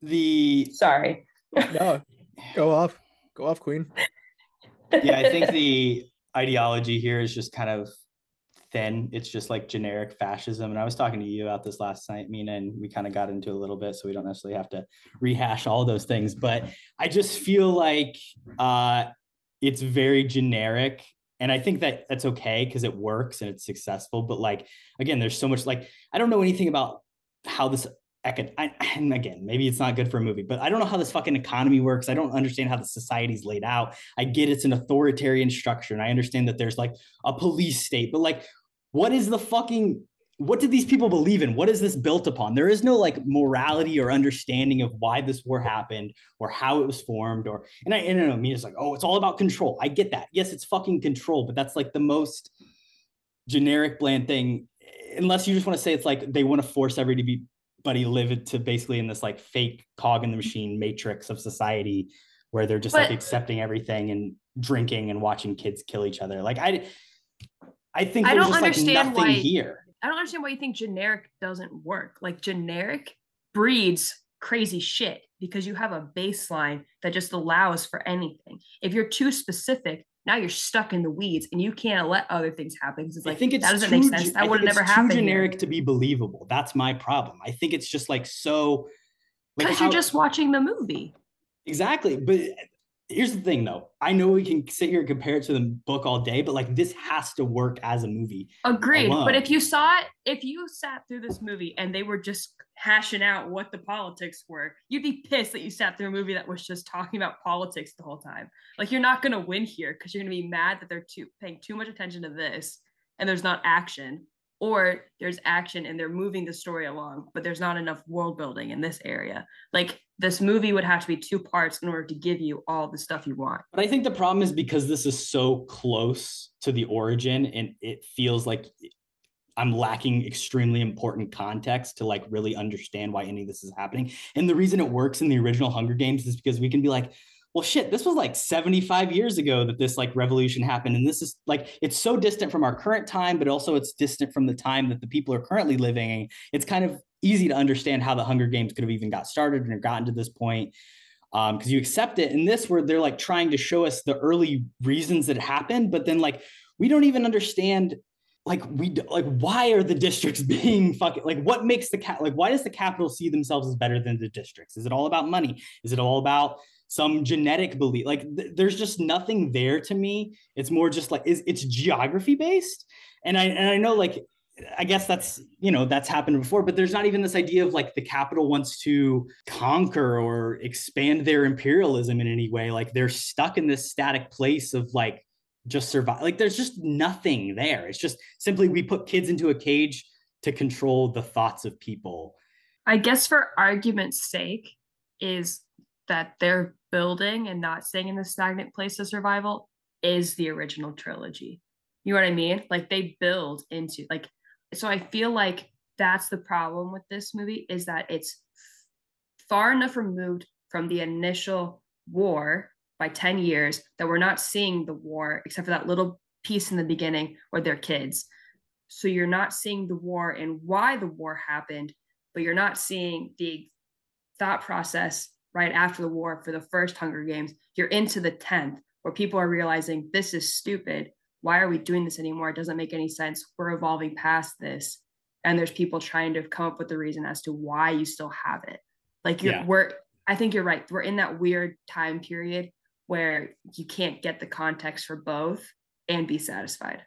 the
Sorry.
No, go off, go off, Queen.
yeah, I think the ideology here is just kind of thin. It's just like generic fascism. And I was talking to you about this last night, Mine, and we kind of got into a little bit, so we don't necessarily have to rehash all those things. But I just feel like uh, it's very generic. And I think that that's okay because it works and it's successful. But like, again, there's so much like, I don't know anything about how this econ- I, and again maybe it's not good for a movie but i don't know how this fucking economy works i don't understand how the society's laid out i get it's an authoritarian structure and i understand that there's like a police state but like what is the fucking what did these people believe in? What is this built upon? There is no like morality or understanding of why this war happened or how it was formed or and i and I know me it's like oh it's all about control. I get that. Yes it's fucking control but that's like the most generic bland thing. Unless you just want to say it's like they want to force everybody to live to basically in this like fake cog in the machine matrix of society where they're just like accepting everything and drinking and watching kids kill each other. Like i i think
I don't
just like
understand
nothing
why
here
I don't understand why you think generic doesn't work. Like generic breeds crazy shit because you have a baseline that just allows for anything. If you're too specific, now you're stuck in the weeds and you can't let other things happen. It's like
I think it's
that doesn't
too
make sense. That would have never
too
happened.
generic to be believable. That's my problem. I think it's just like so.
Because
how-
you're just watching the movie.
Exactly. But here's the thing though. I know we can sit here and compare it to the book all day, but like this has to work as a movie.
Agreed.
alone.
But if you saw it, if you sat through this movie and they were just hashing out what the politics were, you'd be pissed that you sat through a movie that was just talking about politics the whole time. Like you're not gonna win here because you're gonna be mad that they're too paying too much attention to this and there's not action, or there's action and they're moving the story along, but there's not enough world building in this area. Like this movie would have to be two parts in order to give you all the stuff you want.
But I think the problem is because this is so close to the origin and it feels like I'm lacking extremely important context to like really understand why any of this is happening. And the reason it works in the original Hunger Games is because we can be like, well, shit, this was like 75 years ago that this like revolution happened. And this is like, it's so distant from our current time, but also it's distant from the time that the people are currently living. It's kind of easy to understand how the Hunger Games could have even got started and gotten to this point um because you accept it in this where they're like trying to show us the early reasons that happened but then like we don't even understand like we like why are the districts *laughs* being fucking like what makes the cat like why does the capital see themselves as better than the districts? Is it all about money? Is it all about some genetic belief? Like th- there's just nothing there to me. It's more just like is it's geography based and i and i know like I guess that's you know that's happened before, but there's not even this idea of like the capital wants to conquer or expand their imperialism in any way. Like they're stuck in this static place of like just survive. Like there's just nothing there. It's just simply we put kids into a cage to control the thoughts of people.
I guess for argument's sake, is that they're building and not staying in the stagnant place of survival is the original trilogy. You know what I mean? Like they build into like so I feel like that's the problem with this movie is that it's far enough removed from the initial war by 10 years that we're not seeing the war except for that little piece in the beginning where they're kids. So you're not seeing the war and why the war happened, but you're not seeing the thought process right after the war for the first Hunger Games. You're into the 10th where people are realizing this is stupid. Why are we doing this anymore? It doesn't make any sense. We're evolving past this. And there's people trying to come up with the reason as to why you still have it. Like you're
Yeah.
we're I think you're right. We're in that weird time period where you can't get the context for both and be satisfied.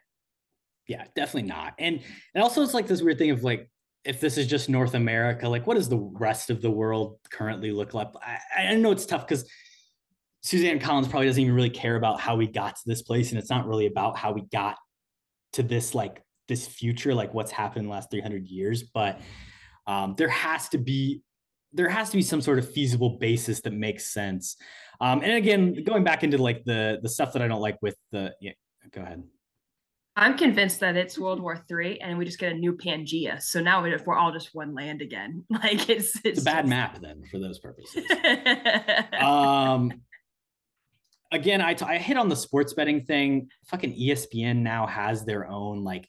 Yeah, definitely not. And and also it's like this weird thing of like if this is just North America, like what does the rest of the world currently look like? I, I know it's tough because Suzanne Collins probably doesn't even really care about how we got to this place, and it's not really about how we got to this like this future, like what's happened in the last 300 years. But um, there has to be there has to be some sort of feasible basis that makes sense. Um, and again, going back into like the the stuff that I don't like with the yeah, go ahead.
I'm convinced that it's World War Three, and we just get a new Pangea. So now we- we're all just one land again. *laughs* Like it's it's,
It's a bad
just-
map then for those purposes. *laughs* um again I, t- I hit on the sports betting thing. Fucking espn now has their own like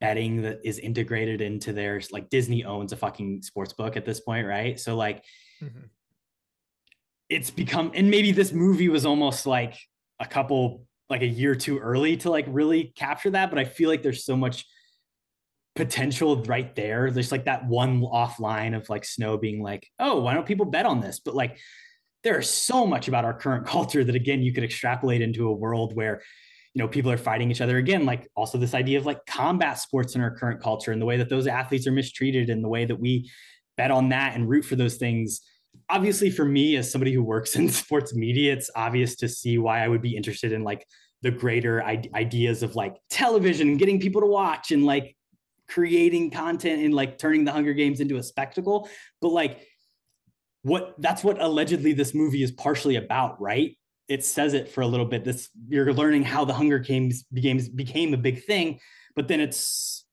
betting that is integrated into their like disney owns a fucking sports book at this point right? So like
Mhm.
it's become and maybe this movie was almost like a couple like a year too early to like really capture that but i feel like there's so much potential right there. There's like that one off line of like snow being like oh why don't people bet on this? But like there's so much about our current *laughs* culture that again you could extrapolate into a world where you know people are fighting each other again like also this idea of like combat sports in our current culture and the way that those athletes are mistreated and the way that we bet on that and root for those things. Obviously for me as somebody who works *laughs* in sports media it's obvious to see why i would be interested in like the greater ideas of like television and getting people to watch and like creating content and like turning the hunger games into a spectacle. But like what that's what allegedly this movie is partially about right? It says it for a little bit. This you're learning how the hunger games became became a big thing but then it's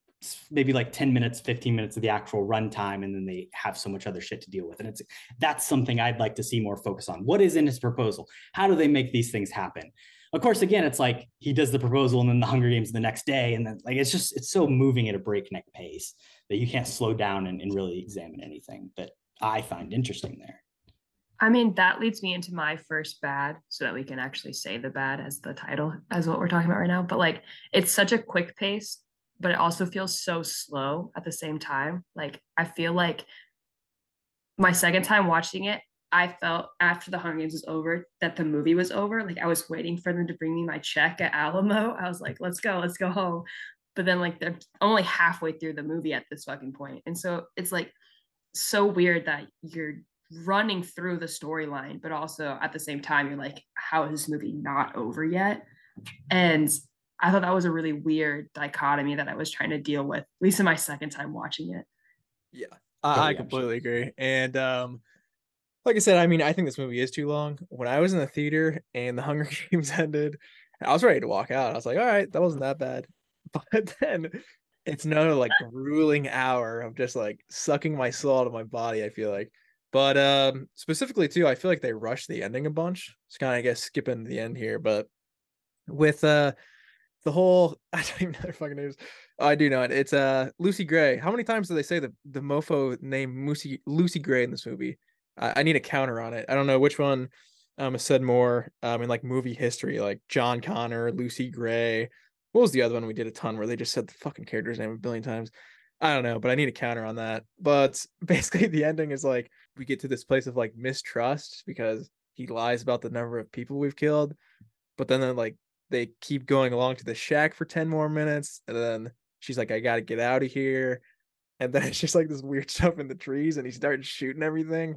maybe like 10 minutes 15 minutes of the actual runtime and then they have so much other shit to deal with. And it's that's something i'd like to see more focus on. What is in his proposal? How do they make these things happen? Of course again it's like he does the proposal and then the hunger games the next day and then like it's just it's so moving at a breakneck pace that you can't slow down and, and really examine anything. That i find interesting there
I mean, that leads me into my first bad so that we can actually say the bad as the title, as what we're talking about right now. But like, it's such a quick pace, but it also feels so slow at the same time. Like, I feel like my second time watching it, I felt after the Hunger Games was over that the movie was over. Like, I was waiting for them to bring me my check at Alamo. *laughs* I was like, let's go, let's go home. But then, like, they're only halfway through the movie at this fucking point. And so it's like so weird that you're running through the storyline, but also at the same time, you're like, how is this movie not over yet? And I thought that was a really weird dichotomy that I was trying to deal with, at least in my second time watching it.
Yeah, I, I completely agree. And um, like I said, I mean, I think this movie is too long. When I was in the theater and the Hunger *laughs* Games ended, I was ready to walk out. I was like, all right, that wasn't that bad. *laughs* But then it's another like grueling hour of just like sucking my soul out of my body, I feel like. But um specifically too, I feel like they rushed the ending a bunch. It's kind of I guess skipping the end here, but with uh the whole *laughs* I don't even know their fucking names. I do know it. It's uh Lucy Gray. How many times do they say the the mofo name Lucy Lucy Gray in this movie? I, I need a counter on it. I don't know which one um said more um in like movie history, like John Connor, Lucy Gray. What was the other one we did a ton where they just said the fucking character's name a billion times? I don't know, but I need a counter on that. But *laughs* basically the ending is like we get to this place of like mistrust because he lies about the number of people we've killed. But then, like they keep going along to the shack for 10 more minutes and then she's like i gotta get out of here and then *laughs* it's just like this weird stuff in the trees and he starts shooting everything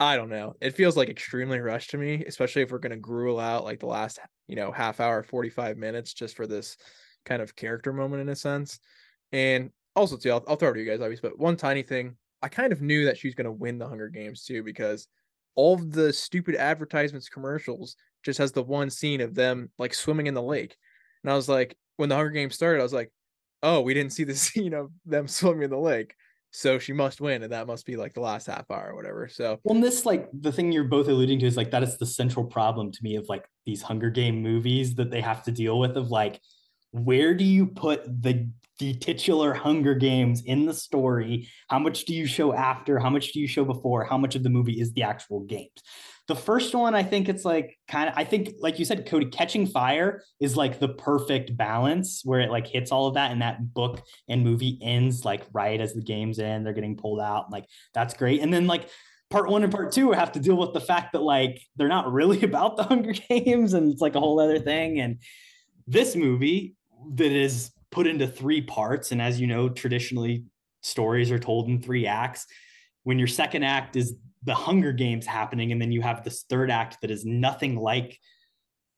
i don't know. It feels like extremely rushed to me especially if we're going to gruel out like the last you know half hour 45 minutes just for this kind of character moment in a sense. And also too i'll, I'll throw it to you guys obviously but one tiny thing i kind of knew that she's going to win the hunger games too because all of the stupid advertisements commercials just has the one scene of them like swimming in the lake. And i was like when the hunger games started i was like oh, we didn't see the *laughs* scene of them swimming in the lake, so she must win, and that must be like the last half hour or whatever. So
Well, this like the thing you're both alluding to is like that is the central problem to me of like these Hunger Game movies that they have to deal with of like where do you put the the titular Hunger Games in the story? How much do you show after? How much do you show before? How much of the movie is the actual games? The first one, I think it's like kind of, I think, like you said, Kody, Catching Fire is like the perfect balance where it like hits all of that and that book and movie ends like right as the games end, they're getting pulled out. Like that's great. And then like part one and part two have to deal with the fact that like they're not really *laughs* about the Hunger Games and it's like a whole other thing. And this movie that is put into three parts, and as you know, traditionally stories are told in three acts. When your second act is the Hunger Games happening, and then you have this third act that is nothing like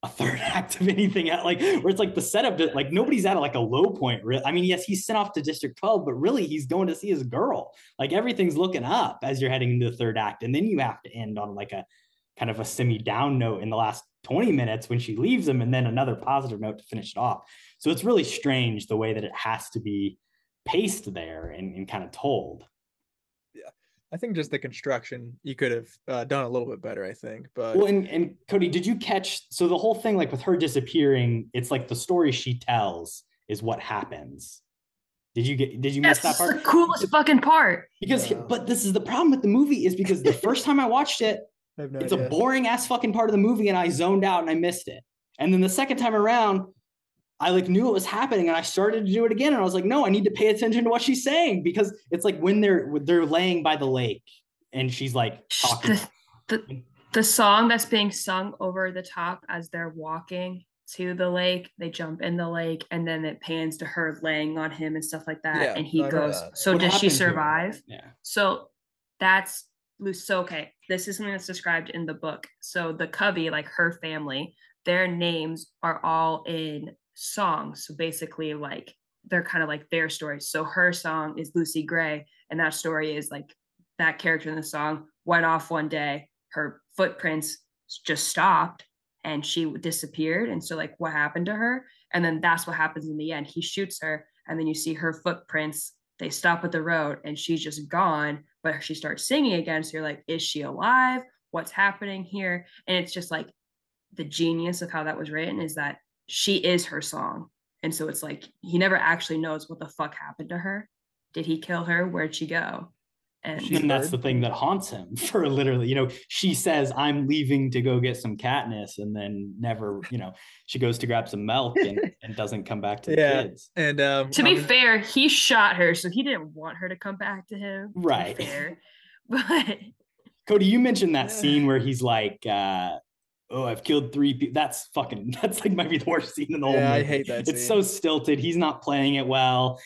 a *laughs* third act of anything like where it's like the setup that like nobody's at like a low point i mean yes he's sent off to district 12 but really he's going to see his girl. Like everything's looking up as you're heading into the third act and then you have to end on like a kind of a semi down note in the last 20 minutes when she leaves him and then another positive note to finish it off. So it's really strange the way that it has to be paced there and, and kind of told
I think just the construction you could have uh, done a little bit better. I think, but
well, and, and Kody, did you catch? So the whole thing, like with her disappearing, it's like the story she tells is what happens. Did you get? Did you miss that part?
the coolest fucking part.
Because, but this is the problem with the movie is because the first time I watched it,
I no
it's
idea.
a boring ass fucking part of the movie, and I zoned out and I missed it. And then the second time around, I like knew it was happening, and I started to do it again, and I was like, no, I need to pay attention to what she's saying because it's like when they're they're laying by the lake, and she's like talking.
The, the, the song that's being sung over the top as they're walking to the lake, they jump in the lake, and then it pans to her laying on him and stuff like that.
Yeah,
and he
I
goes. So
What
does she
happened to her?
survive?
Yeah.
So that's so okay. This is something that's described in the book. So the Covey, like her family, their names are all in songs. So basically, like they're kind of like their stories. So her song is Lucy Gray, and that story is like that character in the song went off one day. Her footprints just stopped and she disappeared. And so, like, what happened to her? And then that's what happens in the end. He shoots her, and then you see her footprints. They stop at the road, and she's just gone. But she starts singing again. So you're like, is she alive? What's happening here? And it's just like the genius of how that was written is that she is her song. And so it's like he never actually knows what the fuck happened to her. Did he kill her? Where'd she go? And
and that's the thing that haunts him *laughs* for literally, you know, she says, I'm leaving to go get some Katniss, and then never, you know, she goes to grab some milk and, *laughs* and doesn't come back to the
yeah,
kids.
and um,
to
I
be
mean,
fair, he shot her, so he didn't want her to come back to him. to
Right.
fair. *laughs* But
Kody, you mentioned that scene where he's like, uh, Oh, I've killed three people. That's fucking, *laughs* that's like might be the worst scene in the whole
Yeah, I hate that
It's so stilted. He's not playing it well.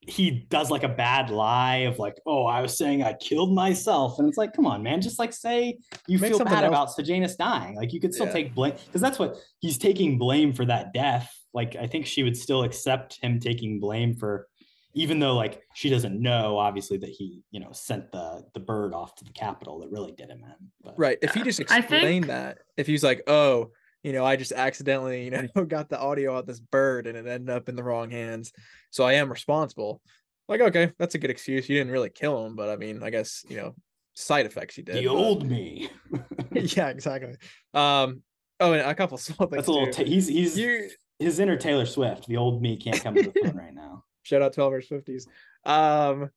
He does like a bad lie of like, oh, I was saying I killed myself. And it's like, come on, man, just like say you
Make
feel bad
else-
about Sejanus dying. Like you could still
Yeah.
take blame because that's what he's taking blame for that death. Like I think she would still accept him taking blame for even though like she doesn't know obviously that he you know sent the the bird off to the capital that really did him in but
right. If he just
I think-
explained that, if he's like, oh, you know, I just accidentally, you know, *laughs* got the audio out this bird and it ended up in the wrong hands, so I am responsible. Like, okay, that's a good excuse. You didn't really kill him, but I mean, I guess you know, side effects you did.
the
but-
old me *laughs*
yeah, exactly. Um, oh, and a couple small things.
that's a little
too.
ta- he's he's
You-
his inner taylor swift the old me can't come to the phone right now
Shout out 12 verse 50s. Um,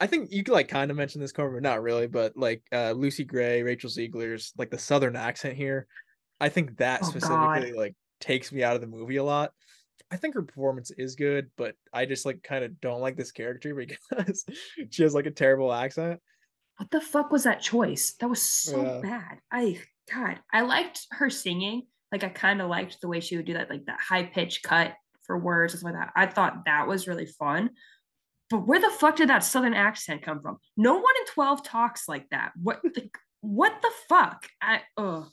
I think you could like kind of mention this cover, but not really. But like uh, Lucy Gray, Rachel Zegler's like the southern accent here. I think that
Oh,
specifically
God.
like takes me out of the movie a lot. I think her performance is good, but I just like kind of don't like this character *laughs* because she has like a terrible accent.
what the fuck was that choice? That was so
Yeah.
bad. I God, I liked her singing. Like I kind of liked the way she would do that, like that high pitch cut for words and stuff like that. I thought that was really fun. But where the fuck did that southern accent come from? No one in 12 talks like that. What *laughs* the what the fuck? I oh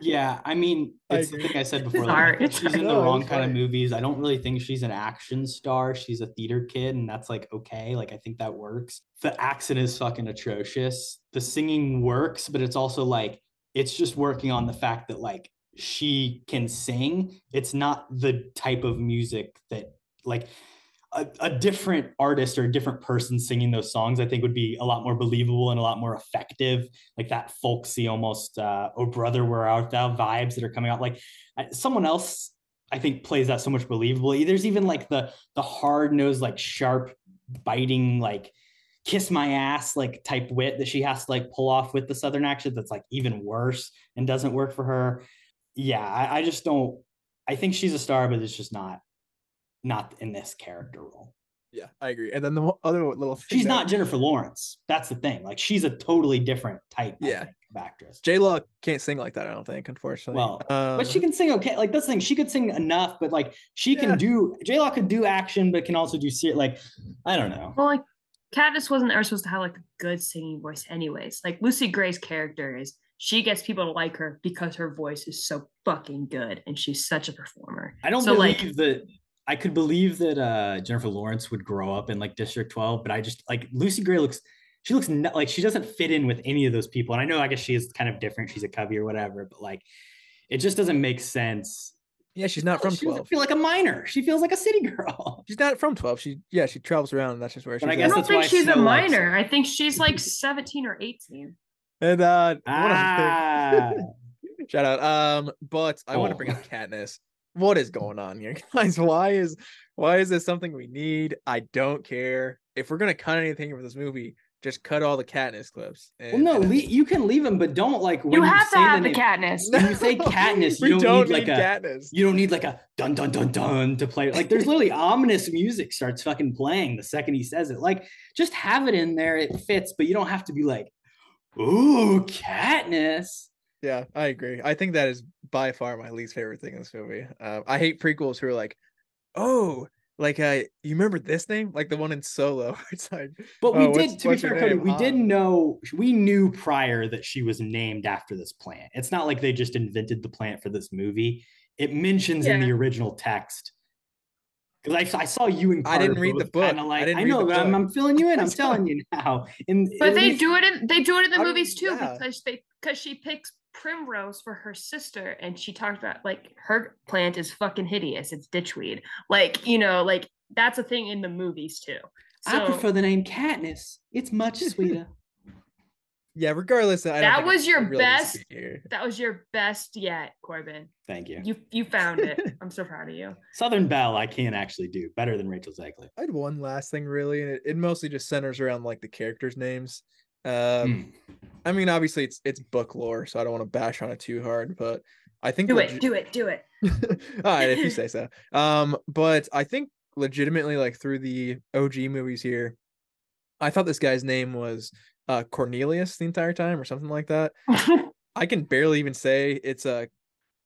yeah i mean
I
it's the thing i said *laughs* before like, I she's in the *laughs*
it's
wrong kind of movies i don't really think she's an action star she's a theater kid and that's like okay like i think that works the accent is fucking atrocious the singing works but it's also like it's just working on the fact that like she can sing it's not the type of music that like a, a different artist or a different person singing those songs, I think would be a lot more believable and a lot more effective. Like that folksy, almost uh, "Oh brother, where art thou" vibes that are coming out. Like someone else, I think, plays that so much believable. There's even like the the hard nosed, like sharp, biting, like kiss my ass like type wit that she has to like pull off with the southern accent. That's like even worse and doesn't work for her. Yeah, I, I just don't. I think she's a star, but it's just not not in this character role.
Yeah, I agree. And then the other little thing
she's
that-
not Jennifer Lawrence. That's the thing. Like she's a totally different type I
Yeah.
think, of actress.
J Law can't sing like that, I don't think, unfortunately.
Well, but she
Um,
can sing okay. Like that's the thing. She could sing enough, but like she
Yeah.
can do J Law could do action, but can also do ser- like I don't know.
Well, like Katniss wasn't ever supposed to have like a good singing voice, anyways. Like Lucy Gray's character is she gets people to like her because her voice is so fucking good and she's such a performer.
I don't
so
believe
like
that I could believe that uh Jennifer Lawrence would grow up in like District 12, but I just like Lucy Gray looks she looks no, like she doesn't fit in with any of those people. And I know I guess she is kind of different. She's a cubby or whatever, but like it just doesn't make sense.
yeah, she's not from
she doesn't
12.
feel like a minor. She feels like a city girl. *laughs*
She's not from 12. She yeah, she travels around and that's just where she's
But I
at.
guess
I don't
that's
think
why
she's a minor.
her.
I think she's like *laughs* 17 or 18.
And uh
Ah, *laughs*
shout out. Um, but I want to
Oh.
bring up Katniss. What is going on here, *laughs* guys? Why is why is this something we need? I don't care. If we're gonna cut anything from this movie, just cut all the Katniss clips.
well, no,
and
le- you can leave them, but don't like when
You
you,
have to have
the
the
name-
Katniss.
When you say *laughs* Katniss, you don't,
don't
need like
need
a
Katniss.
you don't need like a dun dun dun dun to play. Like there's literally ominous music starts fucking playing the second he says it. Like just have it in there, it fits, but you don't have to be like, ooh, Katniss.
Yeah, I agree. I think that is by far my least favorite thing in this movie. Um, I hate prequels who are like, "Oh, like uh, you remember this name? Like the one in Solo." *laughs* It's like,
But we
"Oh,
did, to be fair,
Kody,
we
Han?"
did know, we knew prior that she was named after this plant. It's not like they just invented the plant for this movie. It mentions in the original text. Because I, I saw you and
I didn't read the book.
kinda
I
Like, I,
didn't read
know,
the
but I'm,
book.
I'm filling you in. I'm *laughs* telling you now. In,
But
at
they
least-
do it in they do it in the
I mean,
movies too
yeah.
because they because she picks Primrose for her sister and she talked about like her plant is fucking hideous. It's ditchweed. Like, you know, like that's a thing in the movies too.
I prefer the name Katniss. It's much *laughs* sweeter.
Yeah, regardless, I don't
that was
it
your
really
best
needs to be here.
that was your best yet, Korbin.
Thank you.
You you found it. *laughs* I'm so proud of you.
Southern Belle, I can actually do better than Rachel Zegler.
I had one last thing really, and it, it mostly just centers around like the characters' names. Um,
Hmm.
I mean, obviously it's it's book lore, so I don't want to bash on it too hard, but I think
Do
legi-
it, do it, do it. *laughs*
All right, if you say so. *laughs* Um, but I think legitimately, like through the OG movies here, I thought this guy's name was uh Cornelius the entire time or something like that. *laughs* I can barely even say it's a uh,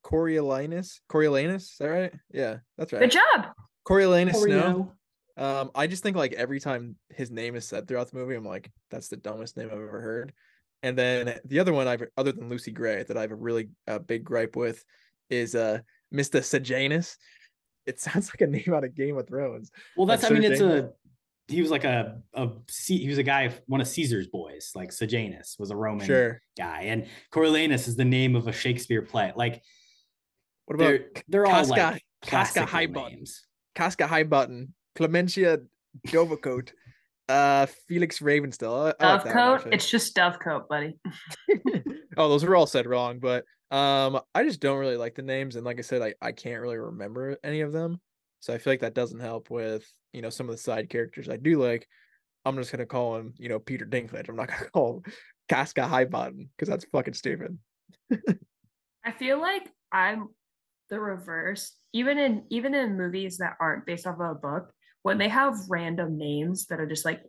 Coriolanus. Coriolanus, is that right? Yeah, that's right.
Good job.
Coriolanus Snow. Um, I just think like every time his name is said throughout the movie, I'm like, that's the dumbest name I've ever heard. And then the other one I've other than Lucy Gray that I have a really uh, big gripe with is uh Mr. Sejanus. It *laughs* sounds like a name out of Game of Thrones.
Well, that's, I
Sir
mean, it's
Janus.
a, he was like a a he was a guy, one of Caesar's boys, like Sejanus was a Roman
Sure.
guy. And Coriolanus is the name of a Shakespeare play. Like,
What about
they're, they're all
Casca-
like
Casca
classical
High Button. Casca High Button, Clementia Dovercoat, *laughs* uh Felix Ravenstill. I, I like that one,
Dovecoat.
actually.
It's just Dovecoat, buddy. *laughs* *laughs*
oh, those were all said wrong, but um, I just don't really like the names, and like I said, I, I can't really remember any of them, so I feel like that doesn't help with you know some of the side characters I do like. I'm just gonna call him you know Peter Dinklage. I'm not gonna *laughs* call him Casca Highbottom because that's fucking stupid. *laughs*
I feel like I'm the reverse. Even in even in movies that aren't based off of a book, when they have random names that are just like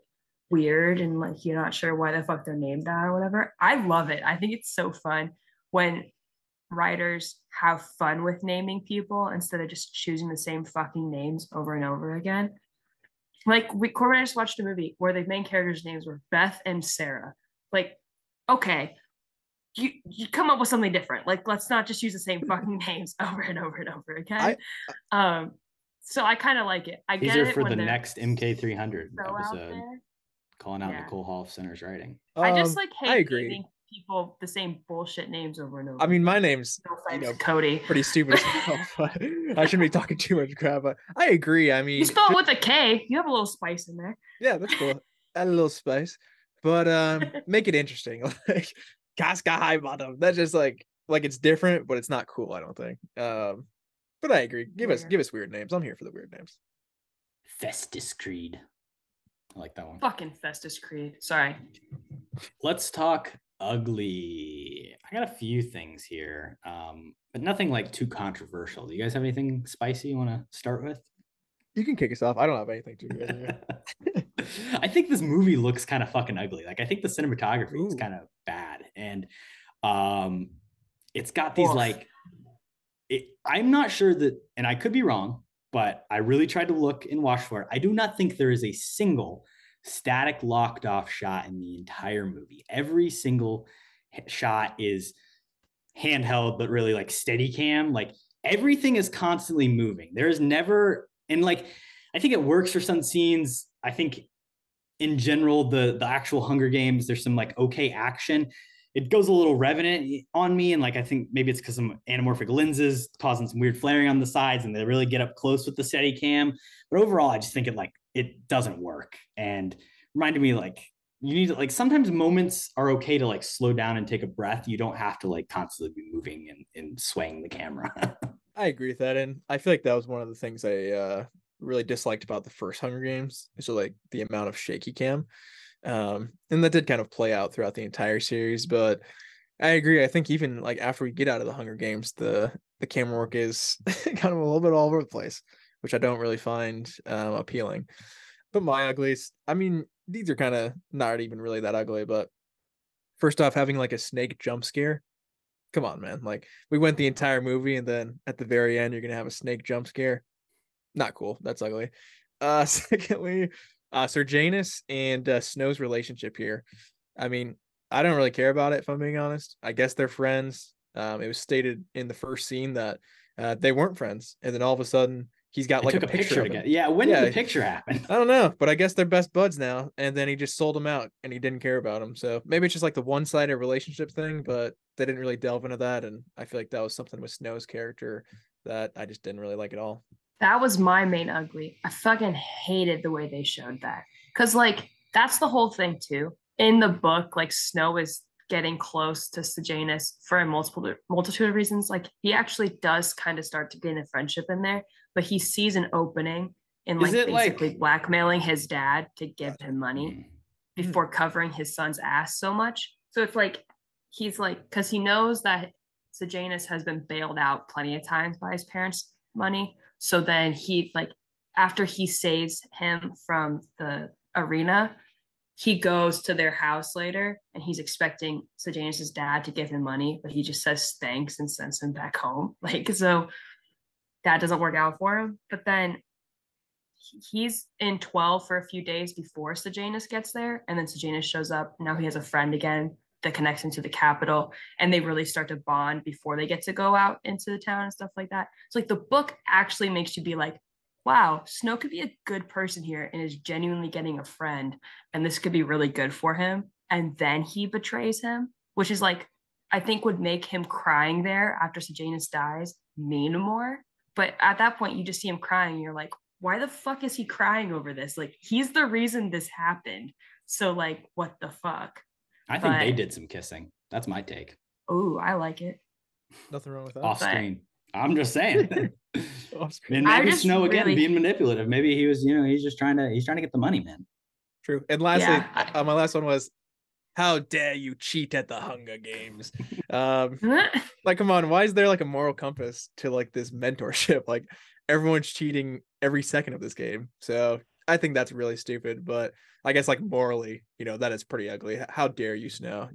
weird and like you're not sure why the fuck they're named that or whatever, I love it. I think it's so fun when writers have fun with naming people instead of just choosing the same fucking names over and over again. Like we Korbin I just watched a movie where the main characters' names were Beth and Sarah. Like, okay, you you come up with something different. Like, let's not just use the same fucking *laughs* names over and over and over again. um, so I kind of like it. I
These
get
are
it
for
when
the next MK300
so out
calling out
Yeah.
Nicole Holofcener's writing.
I just
Um,
like hate
I agree.
Naming people the same bullshit names over and over.
I mean, my name's
no
you know
Kody.
pretty stupid as *laughs* well, I shouldn't be talking too much crap. But I agree. I mean,
You spell it with a K. You have a little spice in there.
yeah, that's cool. Add a little spice, but um, *laughs* make it interesting. *laughs* Like Casca High Bottom. That's just like like it's different, but it's not cool. I don't think. Um, but I agree. Give us give us weird names. I'm here for the weird names.
Festus Creed. I like that one.
Fucking Festus Creed. Sorry.
Let's talk ugly. I got a few things here, um, but nothing like too controversial. Do you guys have anything spicy you want to start with?
You can kick us off. I don't have anything to do. *laughs*
I think this movie looks kind of fucking ugly. Like I think the cinematography is kind of bad, and um, it's got these
Oof.
like. It, I'm not sure that, and I could be wrong, but I really tried to look and watch for it. I do not think there is a single static locked off shot in the entire movie. Every single shot is handheld, but really like steady cam. Like everything is constantly moving. There is never, and like, I think it works for some scenes. I think in general, the the actual Hunger Games, there's some like okay action. It goes a little revenant on me, and like I think maybe it's because some anamorphic lenses causing some weird flaring on the sides, and they really get up close with the steady cam. But overall, I just think it like it doesn't work, and reminded me like you need to like sometimes moments are okay to like slow down and take a breath. You don't have to like constantly be moving and, and swaying the camera. *laughs*
I agree with that, and I feel like that was one of the things I uh, really disliked about the first Hunger Games. So like the amount of shaky cam, um, and that did kind of play out throughout the entire series. But I agree. I think even like after we get out of the Hunger Games, the the camera work is *laughs* kind of a little bit all over the place, which I don't really find um, appealing. But my uglies, I mean, these are kind of not even really that ugly. But first off, having like a snake jump scare come on, man. Like we went the entire movie and then at the very end you're gonna have a snake jump scare. Not cool. That's ugly. Uh *laughs* secondly, uh Sejanus and uh, Snow's relationship here. I mean, I don't really care about it if I'm being honest. I guess they're friends. Um, it was stated in the first scene that uh, they weren't friends, and then all of a sudden he's got
They
like
took
a picture, of him.
Yeah, when
Yeah.
did the picture happen?
I don't know, but I guess they're best buds now. And then he just sold him out and he didn't care about him. So maybe it's just like the one sided relationship thing, but they didn't really delve into that. And I feel like that was something with Snow's character that I just didn't really like at all.
That was my main ugly. I fucking hated the way they showed that. Cause like that's the whole thing too. In the book, like Snow is getting close to Sejanus for a multiple multitude of reasons. Like he actually does kind of start to gain a friendship in there, but he sees an opening in like
it, like-
basically blackmailing his dad to give him money mm-hmm. before covering his son's ass so much. So it's like he's like because he knows that Sejanus has been bailed out plenty of times by his parents' money. So then he like after he saves him from the arena, he goes to their house later and he's expecting Sejanus's dad to give him money, but he just says thanks and sends him back home. *laughs* Like so that doesn't work out for him. But then he's in 12 for a few days before Sejanus gets there, and then Sejanus shows up. Now he has a friend again that connects him to the capital, and they really start to bond before they get to go out into the town and stuff like that. So like the book actually makes you be like, wow, Snow could be a good person here and is genuinely getting a friend, and this could be really good for him. And then he betrays him, which is like I think would make him crying there after Sejanus dies mean more. But at that point, you just see him crying. You're like, why the fuck is he crying over this? Like, he's the reason this happened. So, like, what the fuck?
I think they did some kissing. That's my take.
Oh, I like it.
Nothing wrong with that.
Off
But-
screen. I'm just saying. *laughs* *laughs*
Off screen.
and maybe Snow again
really-
being manipulative. Maybe he was, you know, he's just trying to he's trying to get the money, man.
True. And lastly,
Yeah, I-
uh, my last one was, "How dare you cheat at the Hunger Games?" *laughs* um, *laughs* like, come on, why is there like a moral compass to like this mentorship? *laughs* Like, everyone's cheating every second of this game. So I think that's really stupid. But I guess like morally, you know, that is pretty ugly. How dare you, Snow?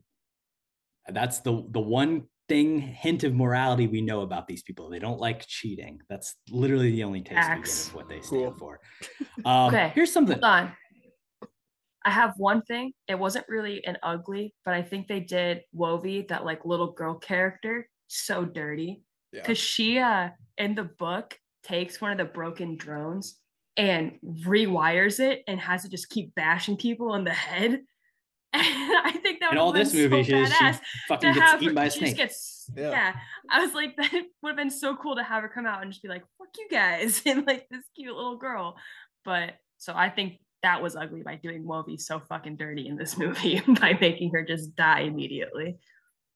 That's the the one thing hint of morality we know about these people. They don't like cheating. That's literally the only taste we get of what they stand
Cool.
for. Um,
Okay,
Here's something.
Hold on. I have one thing. It wasn't really an ugly, but I think they did Wovey, that like little girl character, so dirty.
Yeah.
Because she uh in the book takes one of the broken drones and rewires it and has it just keep bashing people in the head. And *laughs* I think that
In
would
all
have
this
been
movie,
so
she, she fucking gets
have
eaten by a snake.
gets
Yeah.
yeah. I was like *laughs* that would have been so cool to have her come out and just be like, fuck you guys, *laughs* and like this cute little girl. But so I think that was ugly by doing Moby so fucking dirty in this *laughs* movie *laughs* by making her just die immediately.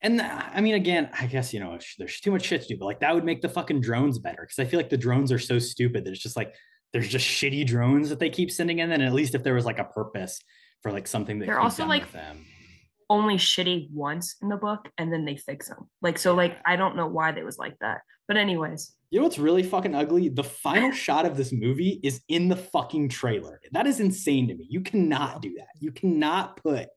And uh, I mean, again, I guess you know there's too much shit to do, but like that would make the fucking drones better because I feel like the drones are so stupid that it's just like there's just shitty drones that they keep sending in. And at least if there was like a purpose for like something that
They're also, like,
them.
Only shitty once in the book, and then they fix them. Like so, like I don't know why they was like that. But anyways,
You know what's really fucking ugly? The final shot of this movie is in the fucking trailer. That is insane to me. You cannot do that. You cannot put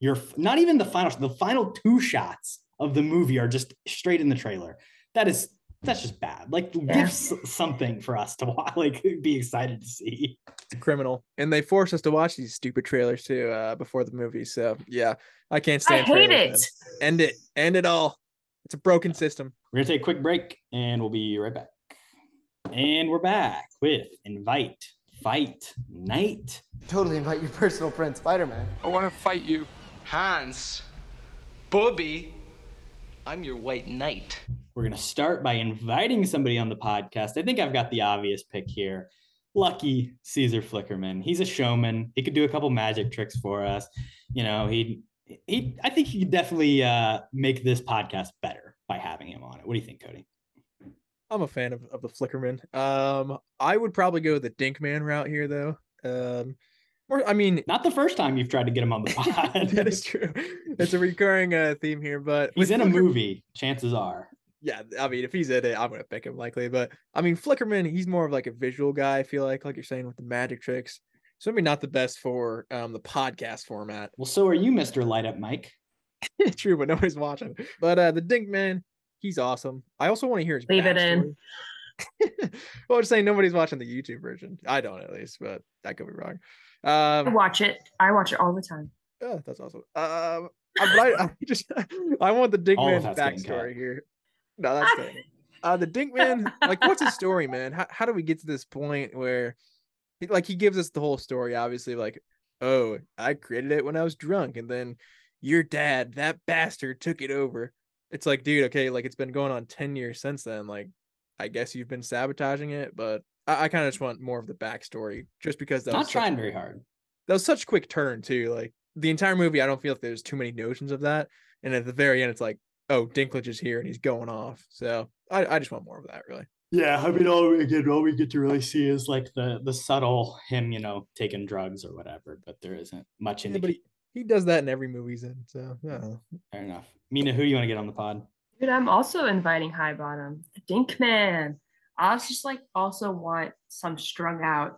your not even the final the final two shots of the movie are just straight in the trailer. That is that's just bad. Like
Yeah.
give s- something for us to *laughs* watch, like be excited to see.
It's criminal. And they force us to watch these stupid trailers too uh, before the movie. So yeah, I can't stand.
I
stand.
hate
trailers,
it.
man. End it. End it all. It's a broken system.
We're gonna take a quick break and we'll be right back. And we're back with Invite Fight Night.
Totally invite your personal friend Spider Man.
I want to fight you.
Hans, Bobby, I'm your white knight.
We're going to start by inviting somebody on the podcast. I think I've got the obvious pick here. Lucky Caesar Flickerman. He's a showman. He could do a couple magic tricks for us. You know, he he I think he could definitely uh make this podcast better by having him on it. What do you think, Kody?
I'm a fan of, of the Flickerman. Um, I would probably go the Dinkman route here though. Um, or I mean,
Not the first time you've tried to get him on the *laughs* pod.
that is true. It's a recurring uh, theme here, but
He's in a movie, chances are.
Yeah, I mean, if he's in it, I'm gonna pick him likely. But I mean, Flickerman, he's more of like a visual guy. I feel like, like you're saying with the magic tricks. So maybe not the best for um the podcast format.
Well, so are you, Mr. Light Up Mike. *laughs*
True, but nobody's watching. But uh the Dink Man, he's awesome. I also want to hear his
Leave it in.
backstory. *laughs* well, I'm just saying nobody's watching the YouTube version. I don't at least, but that could be wrong.
I
Um,
watch it. I watch it all the time.
oh, that's awesome. Um, I, but I, I just I want the
All
Dinkman
of that's getting cut.
backstory here. No, that's good. Uh, the Dinkman, like, what's his story, man? How how do we get to this point where, he, like, he gives us the whole story? Obviously, like, oh, I created it when I was drunk, and then your dad, that bastard, took it over. It's like, dude, okay, like it's been going on ten years since then. Like, I guess you've been sabotaging it, but I, I kind of just want more of the backstory, just because that
Not
was such-
trying very hard.
that was such a quick turn too. Like the entire movie, I don't feel like there's too many notions of that. And at the very end, it's like, oh, Dinklage is here and he's going off. So I, I just want more of that, really.
Yeah, I mean, all we get, all we get to really see is like the the subtle him, you know, taking drugs or whatever. But there isn't much
Yeah,
in
but he, he does that in every movie he's in. So yeah.
Fair enough. Mine, who do you want to get on the pod?
Dude, I'm also inviting High Bottom, the Dink Man. I was just like also want some strung out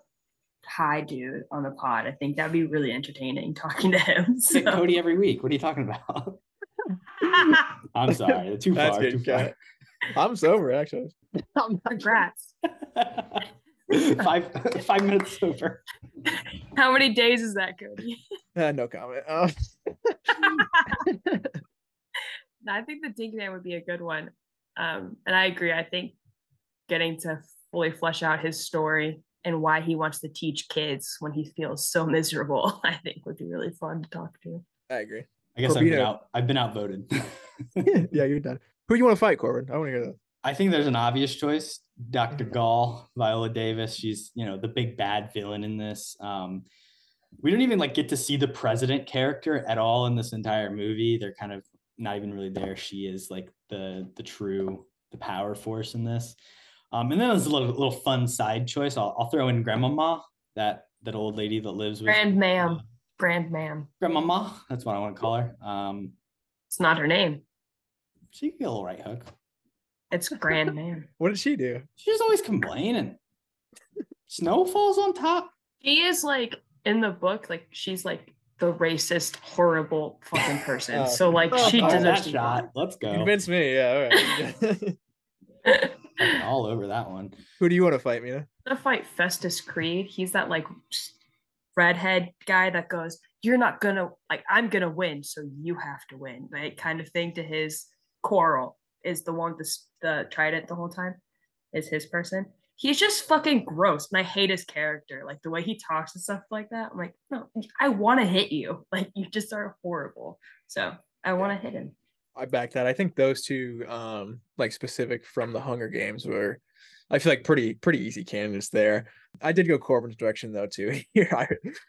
high dude on the pod. I think that'd be really entertaining talking to him. *laughs* So.
Kody every week. What are you talking about? *laughs* I'm sorry, too
That's
far.
good,
Too far.
I'm sober actually.
Congrats. *laughs*
five five minutes sober.
How many days is that, Kody?
Uh, no comment. *laughs*
No, I think the Dink Man would be a good one. Um, and I agree. I think getting to fully flesh out his story and why he wants to teach kids when he feels so miserable, I think would be really fun to talk to.
I agree.
I guess I've been out. I've been outvoted. *laughs*
yeah, you're done. Who do you want to fight, Korbin? I want to hear that.
I think there's an obvious choice. Dr. Gaul, Viola Davis. She's, you know, the big bad villain in this. Um, we don't even like get to see the president character at all in this entire movie. They're kind of not even really there. She is like the the true the power force in this. Um, and then there's a little little fun side choice. I'll, I'll throw in Grandmama, that that old lady that lives with
Grand ma'am. Grand ma'am.
Grandmama. That's what I want to call her. Um,
It's not her name.
she can get a little right hook.
It's Grand ma'am. *laughs*
What did she do?
She's always complaining. Snow falls on top.
She is like in the book, like she's like the racist, horrible fucking person. *laughs*
Oh.
so like
Oh,
she
Oh,
deserves
that
to
shot.
shot.
Let's go.
Convince me. Yeah. All right. *laughs*
Fucking all over that one.
Who do you want to fight, Mine?
gonna fight Festus Creed. He's that like redhead guy that goes, "You're not gonna like I'm gonna win, so you have to win." Like kind of thing to his Coral is the one with the the trident the whole time is his person. he's just fucking gross and i hate his character like the way he talks and stuff like that i'm like no i want to hit you *laughs* like you just are horrible so i want to hit him
I back that. I think those two, um, like specific from the Hunger Games, were I feel like pretty pretty easy candidates there. I did go Korbin's direction though too. *laughs* Here I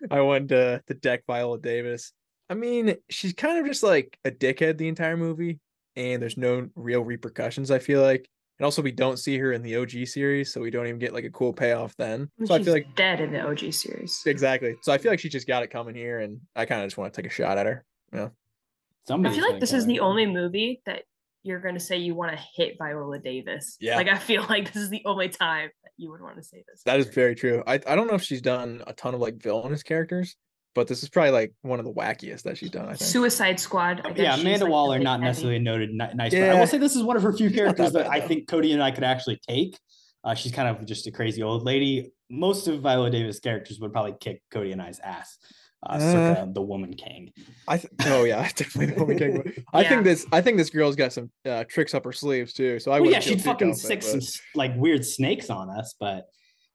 I went to the deck Viola Davis. I mean, she's kind of just like a dickhead the entire movie, and there's no real repercussions. I feel like, and also we don't see her in the OG series, so we don't even get like a cool payoff then. So I feel like
dead in the og series
exactly. So I feel like she just got it coming here, and I kind of just want to take a shot at her. Yeah.
i feel like this is the only movie that you're going to say you want to hit viola davis
Yeah.
like i feel *laughs* like this is the only time that you would want to say this
That is very true. I, I don't know if she's done a ton of like villainous characters, but this is probably like one of the wackiest that she's done. I think.
suicide squad I guess
yeah,
she's,
Amanda
like,
Waller,
really
not
heavy.
necessarily noted ni- nice. But I will say this is one of her few
She's *laughs* not that
characters that
bad,
I think Kody and I could actually take. Uh, she's kind of just a crazy old lady. Most of Viola Davis characters would probably kick Kody and I's ass. Uh, circa the Woman King.
I th- oh yeah, *laughs* definitely the woman king. *laughs* I
Yeah.
think this I think this girl's got some uh, tricks up her sleeves too. So I
Well,
would
yeah, she'd fucking stick some like weird snakes on us, but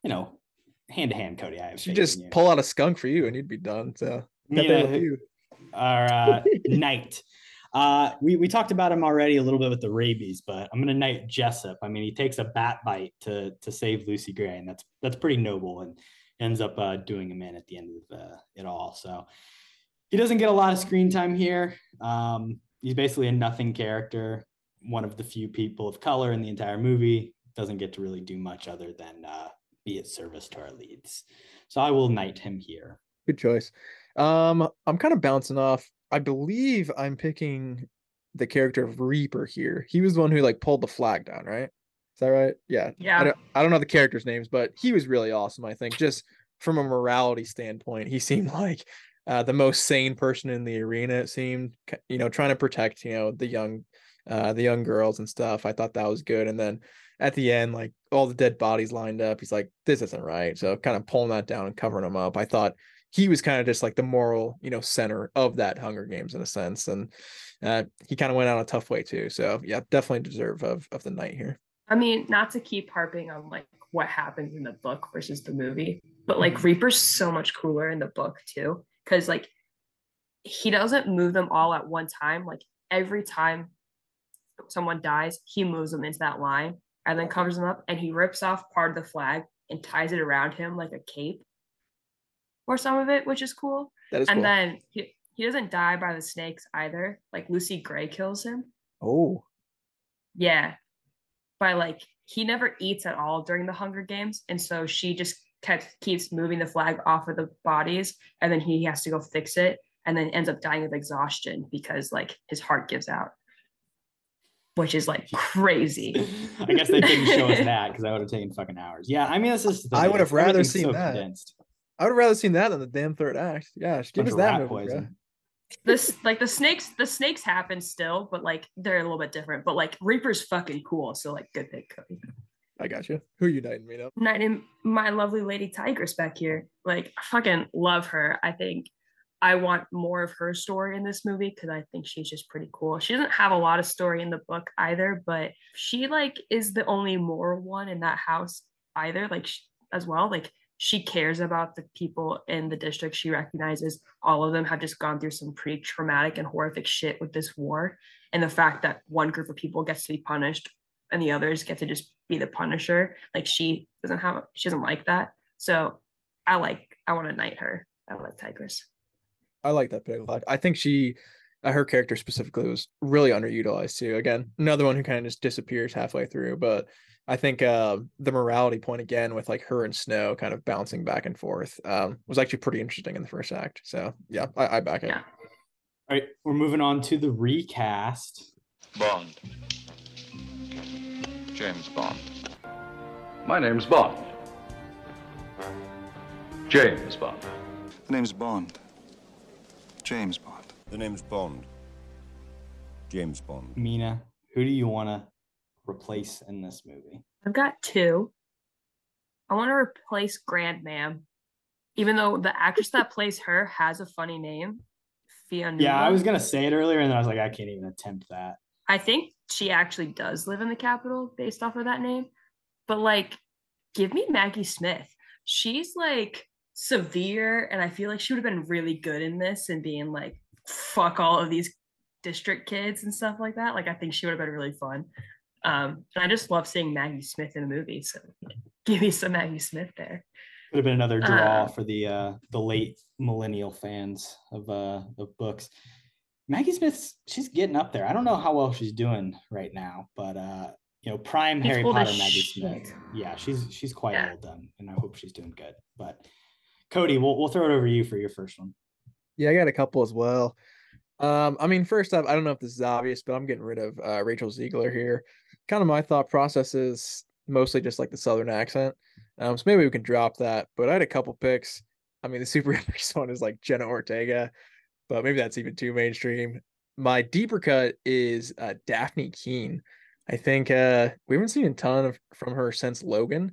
you know, hand to hand, Kody, I have
she
faith in
just
you.
pull out a skunk for you and you'd be done. So
our uh, *laughs* knight. Uh, we, we talked about him already a little bit with the rabies, but I'm gonna knight Jessup. I mean, he takes a bat bite to to save Lucy Gray, and that's that's pretty noble, and ends up uh, doing him in at the end of uh, it all. So he doesn't get a lot of screen time here. Um, he's basically a nothing character, one of the few people of color in the entire movie. Doesn't get to really do much other than uh, be at service to our leads. So I will knight him here.
Good choice. Um, I'm kind of bouncing off. I believe I'm picking the character of Reaper here. He was the one who like pulled the flag down, right? Is that right? Yeah.
Yeah.
I don't, I don't know the characters' names, but he was really awesome. I think just from a morality standpoint, he seemed *laughs* like uh, the most sane person in the arena. It seemed, you know, trying to protect, you know, the young, uh, the young girls and stuff. I thought that was good. And then at the end, like all the dead bodies lined up, he's like, "This isn't right." So kind of pulling that down and covering them up. I thought he was kind of just like the moral, you know, center of that Hunger Games in a sense, and uh, he kind of went out a tough way too. So yeah, definitely deserve of of the night here.
I mean, not to keep harping on like what happens in the book versus the movie, but like Reaper's so much cooler in the book too. Cause like he doesn't move them all at one time. Like every time someone dies, he moves them into that line and then covers them up and he rips off part of the flag and ties it around him like a cape or some of it, which is cool.
That is
and
cool.
then he, he doesn't die by the snakes either. Like Lucy Gray kills him.
Oh,
Yeah. By like he never eats at all during the Hunger Games. And so she just kept keeps moving the flag off of the bodies and then he has to go fix it and then ends up dying of exhaustion because like his heart gives out. Which is like crazy.
I guess they didn't show us that because that would have taken fucking hours. Yeah, I mean, this is. the
I would have rather seen
so
that.
condensed.
I would have rather seen that than the damn third act. Yeah, give us that movie,
poison.
This like the snakes the snakes happen still but like they're a little bit different but like reaper's fucking cool so like good pick kody.
I got you. Who you knighting me up?
knighting my lovely lady Tigris back here. Like I fucking love her. I think i want more of her story in this movie because i think she's just pretty cool. She doesn't have a lot of story in the book either but she like is the only moral one in that house either like sh- as well. Like she cares about the people in the district she recognizes all of them have just gone through some pretty traumatic and horrific shit with this war and the fact that one group of people gets to be punished and the others get to just be the punisher like she doesn't have she doesn't like that so i like i want to knight her i like Tigris
I like that pick. I think she, uh, her character specifically, was really underutilized too. Again, another one who kind of just disappears halfway through. But I think uh, the morality point again with like her and Snow kind of bouncing back and forth um, was actually pretty interesting in the first act. So yeah, I, I back it.
Yeah.
All right, we're moving on to the recast.
Bond. James Bond.
My name's Bond. James Bond.
The name's Bond. James Bond.
The name's Bond. James Bond.
Mine, who do you want to replace in this movie?
i've got two i want to replace grand ma'am even though the actress that plays her has a funny name Fiona.
Yeah, I was gonna say it earlier, and then I was like, I can't even attempt that.
I think she actually does live in the capital based off of that name. But like give me Maggie Smith. She's like severe, and I feel like she would have been really good in this and being like, fuck all of these district kids and stuff like that. Like, I think she would have been really fun. Um, and I just love seeing Maggie Smith in a movie. So give me some Maggie Smith there.
Could have been another draw
Uh,
for the uh the late millennial fans of uh of books. Maggie Smith's she's getting up there. I don't know how well she's doing right now, but uh you know, prime Harry Potter Maggie
shit.
Smith. Yeah, she's she's quite
Yeah.
old then, and I hope she's doing good. But Kody, we'll we'll throw it over to you for your first one.
Yeah, I got a couple as well. Um, I mean, first up, I don't know if this is obvious, but I'm getting rid of uh, Rachel Zegler here. Kind of my thought process is mostly just like the southern accent. Um, so maybe we can drop that. But I had a couple picks. I mean, the super *laughs* obvious one is like Jenna Ortega, but maybe that's even too mainstream. My deeper cut is uh, Dafne Keen. I think uh, we haven't seen a ton of from her since Logan,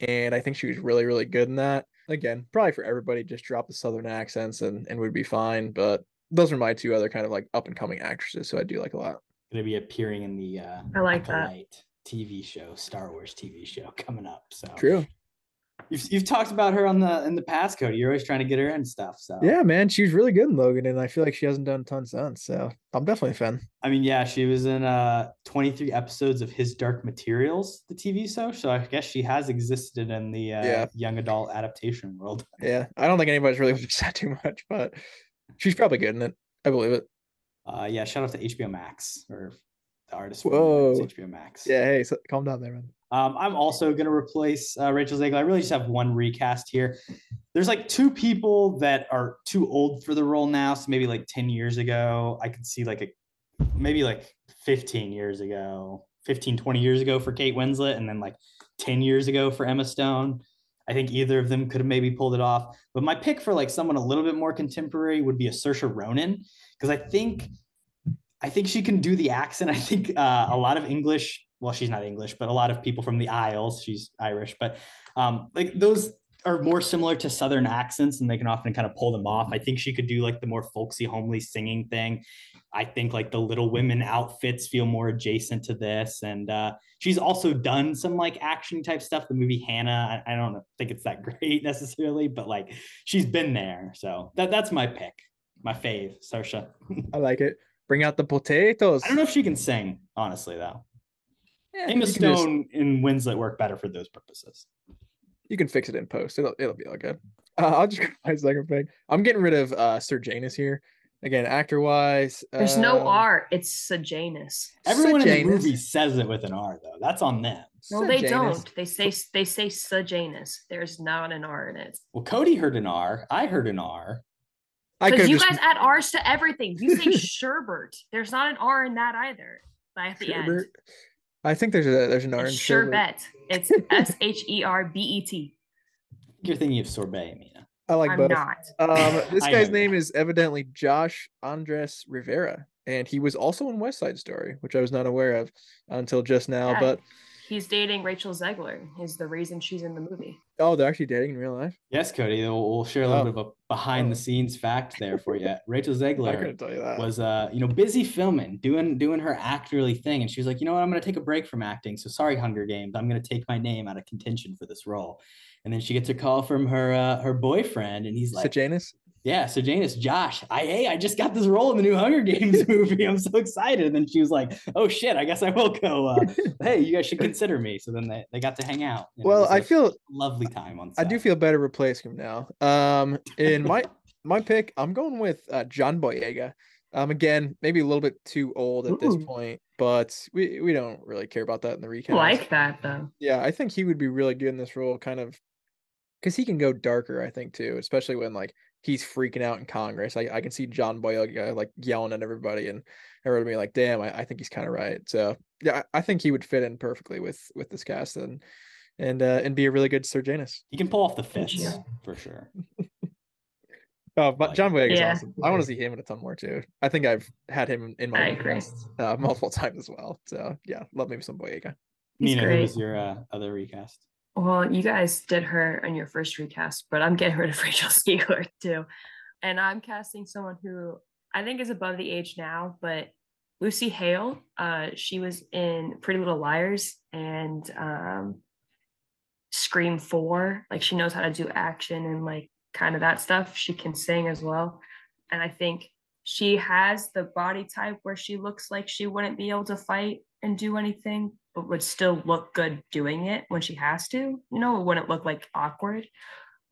and I think she was really, really good in that. Again, probably for everybody, just drop the southern accents and and we'd be fine. But those are my two other kind of like up and coming actresses who I do like a lot.
Gonna be appearing in the uh
I like that.
Acolyte TV show, Star Wars TV show *laughs* coming up. So
True.
You've you've talked about her on the in the past, Kody. You're always trying to get her in stuff. So
Yeah, man, she was really good in Logan, and I feel like she hasn't done a ton since. So I'm definitely a fan.
I mean, yeah, she was in uh 23 episodes of His Dark Materials, the TV show. So I guess she has existed in the uh,
Yeah.
young adult adaptation world.
Yeah, I don't think anybody's really *laughs* watched that too much, but she's probably good in it. I believe it.
Uh, yeah, shout out to HBO Max or the artist.
Whoa.
HBO Max.
Yeah, hey, so, calm down there, man.
Um, I'm also going to replace uh, Rachel Zegler. I really just have one recast here. There's like two people that are too old for the role now. So maybe like 10 years ago, I could see like a maybe like 15 years ago, 15, 20 years ago for Kate Winslet, and then like 10 years ago for Emma Stone. I think either of them could have maybe pulled it off. But my pick for like someone a little bit more contemporary would be a Saoirse Ronan because I think I think she can do the accent. I think uh, a lot of English, well, she's not English, but a lot of people from the Isles, she's Irish, but um, like those are more similar to Southern accents and they can often kind of pull them off. I think she could do like the more folksy, homely singing thing. I think like the Little Women outfits feel more adjacent to this. And uh, she's also done some like action type stuff. The movie Hanna, I, I don't think it's that *laughs* great necessarily, but like she's been there. So that, that's my pick, my fave, Saoirse.
I like it. Bring out the potatoes.
I don't know if she can sing, honestly, though.
Yeah,
Emma
can just-
Stone and Winslet work better for those purposes.
You can fix it in post. It'll it'll be all good. Uh, I'll just *laughs* go my second pick. I'm getting rid of uh Sir Janus here. Again, actor wise.
There's no R. It's Sejanus.
Everyone in the movie says it with an R, though. That's on them.
No, they don't. They say they say Sejanus. There's not an R in it.
Well, Kody heard an R. I heard an R.
I
Because
could
you
just
guys add R's to everything. You say *laughs* Sherbert. There's not an R in that either. But at the end.
Sherbet. I think there's a there's an R in sherbet.
sherbet. It's S H E R B E T. *laughs*
You're thinking of sorbet, Mine.
I like
I'm
both.
not.
Um, *laughs* this guy's name is evidently Josh Andres Rivera, and he was also in West Side Story, which I was not aware of until just now.
Yeah.
But
He's dating Rachel Zegler. Is the reason she's in the movie.
oh, they're actually dating in real life.
Yes, Kody. We'll, we'll share a little
Oh.
bit of a behind the scenes fact there for you. *laughs* Rachel
I
Zegler
tell you that.
was uh you know busy filming doing doing her actorly thing and she was like you know what i'm going to take a break from acting so sorry hunger games i'm going to take my name out of contention for this role and then she gets a call from her uh, her boyfriend and he's like
Sejanus.
Yeah so Janus Josh I hey I just got this role in the new Hunger Games *laughs* movie I'm so excited and then she was like oh shit I guess I will go uh, *laughs* hey you guys should consider me so then they, they got to hang out
Well,
was
I
a
feel
lovely time on
I do feel better replacing him now. Um, in my *laughs* my pick, I'm going with uh, John Boyega. Um, again, maybe a little bit too old at this point, but we we don't really care about that in the recap.
Like that though.
Yeah, I think he would be really good in this role, kind of, because he can go darker. I think too, especially when like he's freaking out in Congress. I, I can see John Boyega like yelling at everybody, and everybody being like, "Damn, I, I think he's kind of right." So yeah, I, I think he would fit in perfectly with with this cast and and uh, and be a really good Sir Janus.
he can pull off the fits
Yeah.
for sure *laughs*
Oh, but John Boyega's
Yeah.
awesome. I want to see him in a ton more too. I think I've had him in my
I agree.
podcast, uh, multiple *laughs* times as well. So yeah, love me some Boyega.
He's
Nina who was your uh, other recast
Well, you guys did her on your first recast, but I'm getting rid of *laughs* Rachel Zegler too. And I'm casting someone who I think is above the age now, but Lucy Hale, uh, she was in Pretty Little Liars and um, Scream 4. Like she knows how to do action and like kind of that stuff. She can sing as well. And I think she has the body type where she looks like she wouldn't be able to fight and do anything, but would still look good doing it when she has to. You know, it wouldn't look like awkward.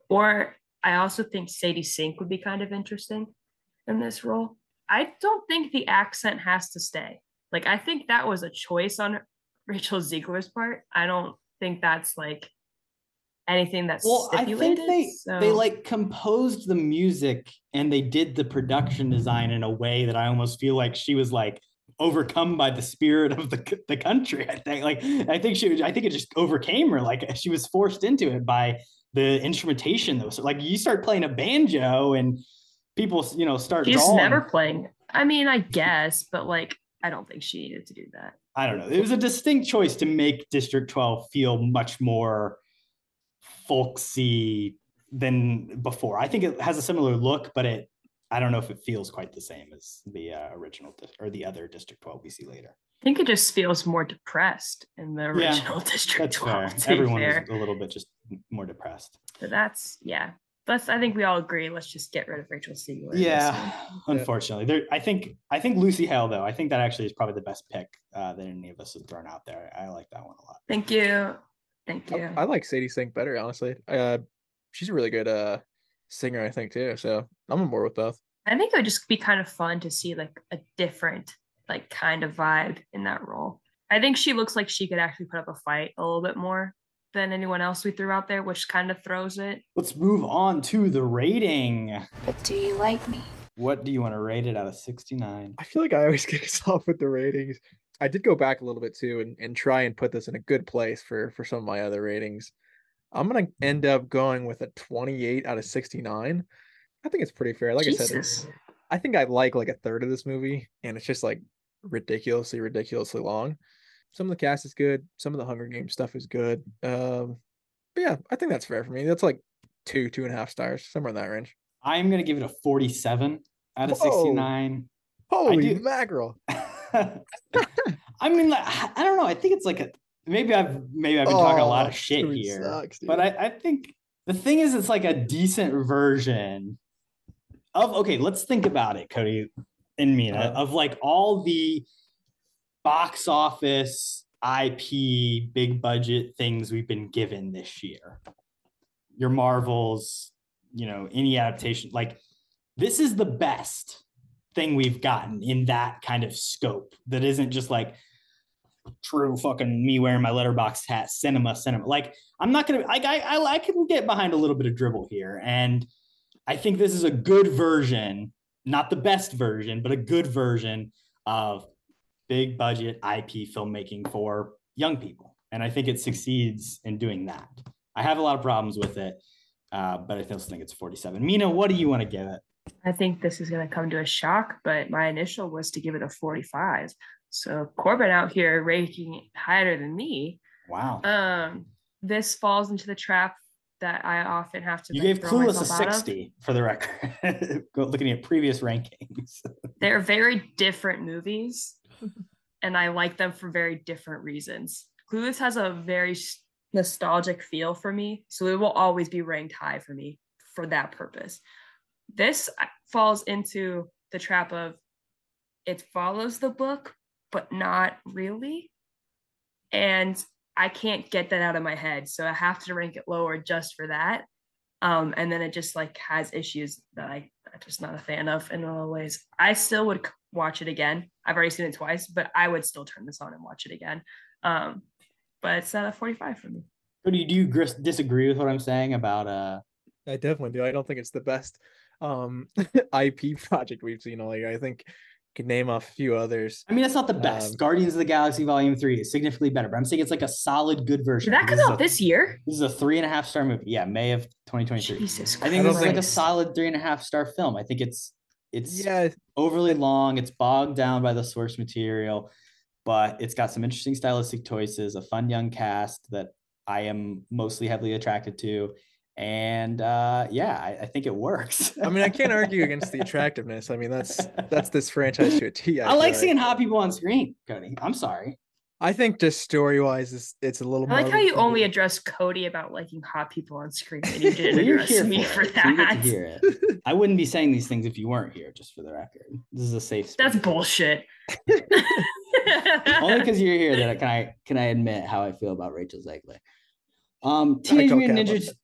Or I also think Sadie Sink would be kind of interesting in this role. I don't think the accent has to stay. Like I think that was a choice on *laughs* Rachel Zegler's part. I don't think that's like anything that's
well i think they
so.
they like composed the music and they did the production design in a way that i almost feel like she was like overcome by the spirit of the, the country i think. Like i think she i think it just overcame her. Like she was forced into it by the instrumentation though. So like you start playing a banjo and people you know start
she's
drawing.
never playing i mean i guess but like i don't think she needed to do that.
I don't know. It was a distinct choice to make district 12 feel much more folksy than before. I think it has a similar look, but it I don't know if it feels quite the same as the uh, original di- or the other District 12 we see later.
I think it just feels more depressed in the original *laughs*
Yeah,
District 12.
fair. Everyone
fair.
is a little bit just more depressed.
But that's yeah. That's I think we all agree. Let's just get rid of Rachel Zegler. in
Yeah, *laughs* unfortunately, there. I think I think Lucy Hale though. I think that actually is probably the best pick uh, that any of us have thrown out there. I like that one a lot.
Thank you. Thank you.
I like Sadie Sink better, honestly. Uh, she's a really good uh singer, I think too. So I'm on board with both.
I think it would just be kind of fun to see like a different like kind of vibe in that role. I think she looks like she could actually put up a fight a little bit more than anyone else we threw out there, which kind of throws it.
Let's move on to the rating.
But do you like me?
What do you want to rate it out of 69?
I feel like I always *laughs* get us off with the ratings. I did go back a little bit too and, and try and put this in a good place for for some of my other ratings. I'm gonna end up going with a 28 out of 69. I think it's pretty fair. Like I said, I think I like like a third of this movie, and it's just like ridiculously, ridiculously long. Some of the cast is good. Some of the Hunger Games stuff is good. Um, but yeah, I think that's fair for me. That's like two, two and a half stars, somewhere in that range.
I'm gonna give it a 47 out of
Whoa.
69.
Holy mackerel! *laughs*
I mean, like, I don't know. I think it's like a maybe I've maybe I've been talking a lot
Oh,
of shit here,
sucks,
but I, I think the thing is, it's like a decent version of. Okay, let's think about it, Kody and Mine,
Uh-huh.
of like all the box office IP big budget things we've been given this year. Your Marvels, you know, any adaptation like this is the best thing we've gotten in that kind of scope that isn't just like true fucking me wearing my Letterboxd hat cinema cinema like i'm not gonna like I, I i can get behind a little bit of dribble here and i think this is a good version not the best version but a good version of big budget ip filmmaking for young people. And i think it succeeds in doing that. I have a lot of problems with it uh, but i still think it's 47 mine what do you want to give it?
I think this is going to come to a shock, but my initial was to give it a 45. So Korbin out here ranking higher than me.
wow.
Um, this falls into the trap that I often have to.
You
like,
gave Clueless a
myself out of.
60 for the record. *laughs* Looking at previous rankings. *laughs*
They're very different movies, and I like them for very different reasons. Clueless has a very nostalgic feel for me, so it will always be ranked high for me for that purpose. This uh, falls into the trap of it follows the book, but not really. And I can't get that out of my head. So I have to rank it lower just for that. Um, and then it just like has issues that I, I'm just not a fan of in a lot of ways. I still would watch it again. I've already seen it twice, but I would still turn this on and watch it again. Um, but it's at a 45 for me.
Kody, do you gris- disagree with what I'm saying about uh
I definitely do. I don't think it's the best um *laughs* IP project we've seen all year. I think you could name off a few others.
I mean it's not the best.
Um,
Guardians of the Galaxy Volume 3 is significantly better, but I'm saying it's like a solid good version.
Did that
This
come
is
out
a-
this year?
This is a three and a half star movie. Yeah, May of 2023.
Jesus Christ.
I think
I
this is like a solid three and a half star film. I think it's it's
Yeah,
overly long. It's bogged down by the source material, but it's got some interesting stylistic choices, a fun young cast that I am mostly heavily attracted to. And uh, yeah, I, I think it works.
I mean, I *laughs* can't argue against the attractiveness. I mean, that's *laughs* that's this franchise to a T.
I
feel
like seeing hot people on screen, Kody. I'm sorry.
I think just story wise, it's, it's a little.
I like how you only address Kody about liking hot people on screen, and *laughs* you didn't
Well, you're
address
here
me
for,
for
it, you get to
that.
hear it. I wouldn't be saying these things if you weren't here, just for the record. This is a safe space.
That's bullshit.
Only because you're here that I, can I can I admit how I feel about Rachel Zegler. Um, Teenage Mutant Ninja
about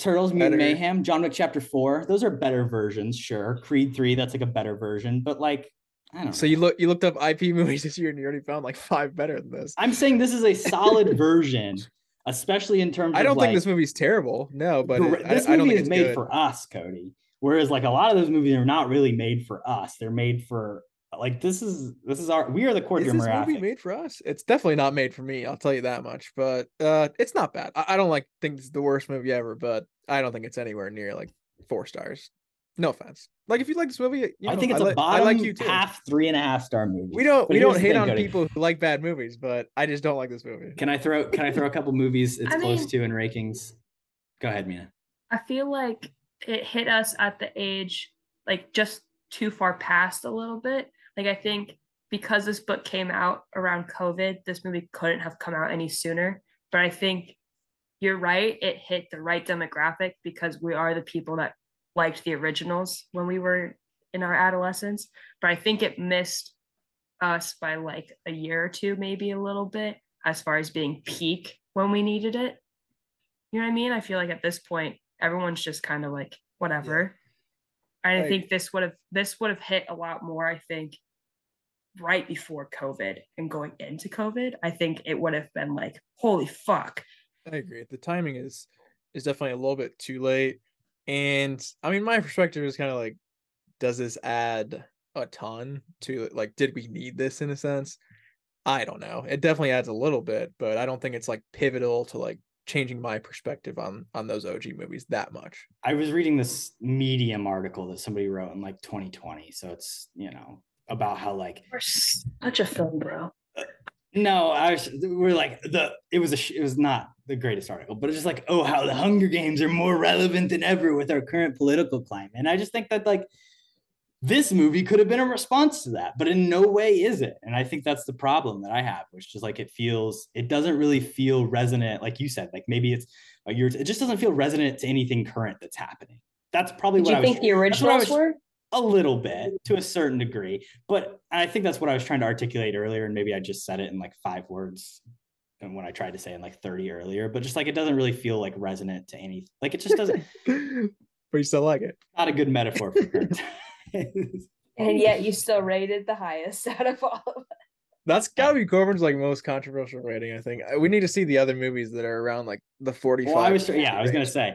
Turtles, Mutant
Better.
Mayhem, John Wick Chapter Four. Those are better versions, sure. Creed Three, that's like a better version, but like I don't.
So you look you looked up IP *laughs* movies this year and you already found like five better than this.
I'm saying this is a solid *laughs* version, especially in terms. Of.
I don't think
like,
this movie's terrible. No, but it- I,
this
I don't
movie
think
is
it's
made
good.
for us, Kody. Whereas like a lot of those movies are not really made for us. They're made for like this is this is our we are the core
Is this movie made for us? It's definitely not made for me. I'll tell you that much. But uh, it's not bad. I, I don't like think it's the worst movie ever, but I don't think it's anywhere near like four stars. No offense. Like if you like this movie, you
I think it's a
li-
bottom
I like you too.
half three and a half star movie.
We don't
But
we don't hate
thing,
on
Kody.
people who like bad movies, but I just don't like this movie.
Can I throw can I throw a couple movies *laughs* it's
I
close
mean-
to in rankings? Go ahead, Mine.
I feel like it hit us at the age like just too far past a little bit. Like I think because this book came out around COVID, this movie couldn't have come out any sooner. But I think you're right, it hit the right demographic because we are the people that liked the originals when we were in our adolescence. But I think it missed us by like a year or two, maybe a little bit, as far as being peak when we needed it. You know what I mean? I feel like at this point, everyone's just kind of like whatever. And I
Like-
think this would have this would have hit a lot more. I think right before COVID and going into COVID, I think it would have been like, holy fuck.
I agree. The timing is is definitely a little bit too late. And I mean, my perspective is kind of like, does this add a ton to like, did we need this in a sense? I don't know. It definitely adds a little bit, but I don't think it's like pivotal to like changing my perspective on on those OG movies that much.
I was reading this Medium article that somebody wrote in like 2020. So it's, you know, about how like
We're such a film bro.
Uh, no, I was we're like the it was a it was not the greatest article, but it's just like, oh, how the Hunger Games are more relevant than ever with our current political climate. And I just think that like this movie could have been a response to that, but in no way is it. And I think that's the problem that I have, which is like it feels it doesn't really feel resonant, like you said. Like maybe it's uh, a year, it just doesn't feel resonant to anything current that's happening. That's probably
Did
what
you
I was,
think the
that's
originals
was-
were?
a little bit to a certain degree, but I think that's what I was trying to articulate earlier, and maybe I just said it in like five words and when I tried to say in like 30 earlier, but just like it doesn't really feel like resonant to any like it just doesn't *laughs*
But you still like it.
not a good metaphor for current. *laughs* *laughs*
And yet you still rated the highest *laughs* out of all of them.
That's gotta be Korbin's like most controversial rating. I think we need to see the other movies that are around like the forty-five.
Well, I was yeah, I was gonna say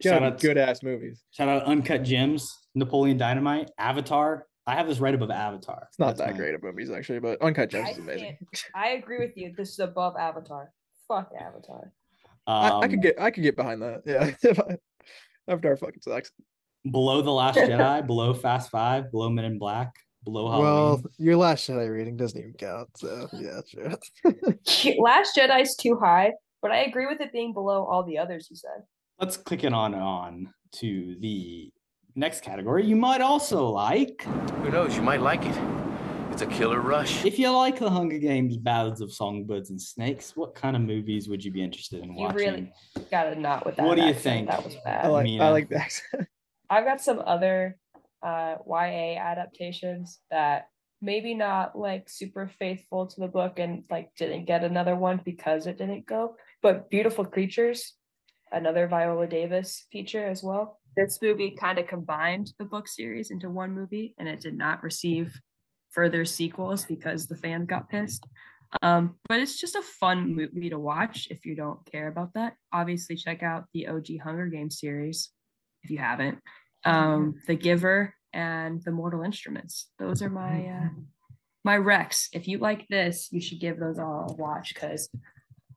shout out
good ass movies.
shout out Uncut Gems, Napoleon Dynamite, Avatar. I have this right above Avatar.
It's not that great of movies actually, but Uncut Gems
I,
is amazing.
I agree with you. This is above Avatar. Fuck Avatar.
I, I could
Um,
get I could get behind that. Yeah, *laughs* Avatar fucking sucks.
Below the Last *laughs* Jedi, below Fast Five, below Men in Black, below Halloween.
Well, your last Jedi reading doesn't even count. So yeah, sure. *laughs*
Last Jedi's too high, but I agree with it being below all the others you said.
let's click it on on to the next category you might also like
Who knows? You might like it. It's a killer rush.
if you like the hunger games ballads of songbirds and snakes what kind of movies would you be interested in
You
watching
really got a knot with that.
What do you
accent.
think?
That was bad.
I like I like that.
I've got some other uh, YA adaptations that maybe not like super faithful to the book and like didn't get another one because it didn't go. But Beautiful Creatures, another Viola Davis feature as well. This movie kind of combined the book series into one movie and it did not receive further sequels because the fans got pissed. Um, but it's just a fun movie to watch if you don't care about that. Obviously, check out the OG Hunger Games series if you haven't. Um, The Giver and The Mortal Instruments. Those are my uh, my recs. If you like this, you should give those all a watch because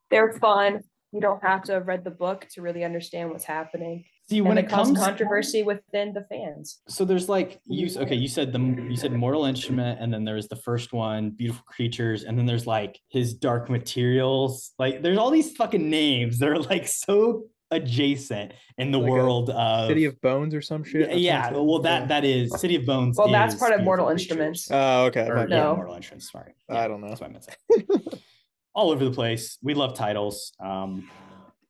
they're fun. You don't have to have read the book to really understand what's happening.
See, when it comes-
controversy within the fans.
so there's like you okay you said the you said mortal instrument and then there's the first one beautiful creatures and then there's like his dark materials like there's all these fucking names that are like so adjacent in the
Like
world of
City of Bones or some shit.
yeah, yeah well that that is city of bones
Well, that's part of Mortal
Creatures.
Instruments.
Oh, okay.
Or,
my
yeah.
No.
mortal instruments sorry
I don't know.
that's what I meant to say *laughs* all over the place. We love titles. Um,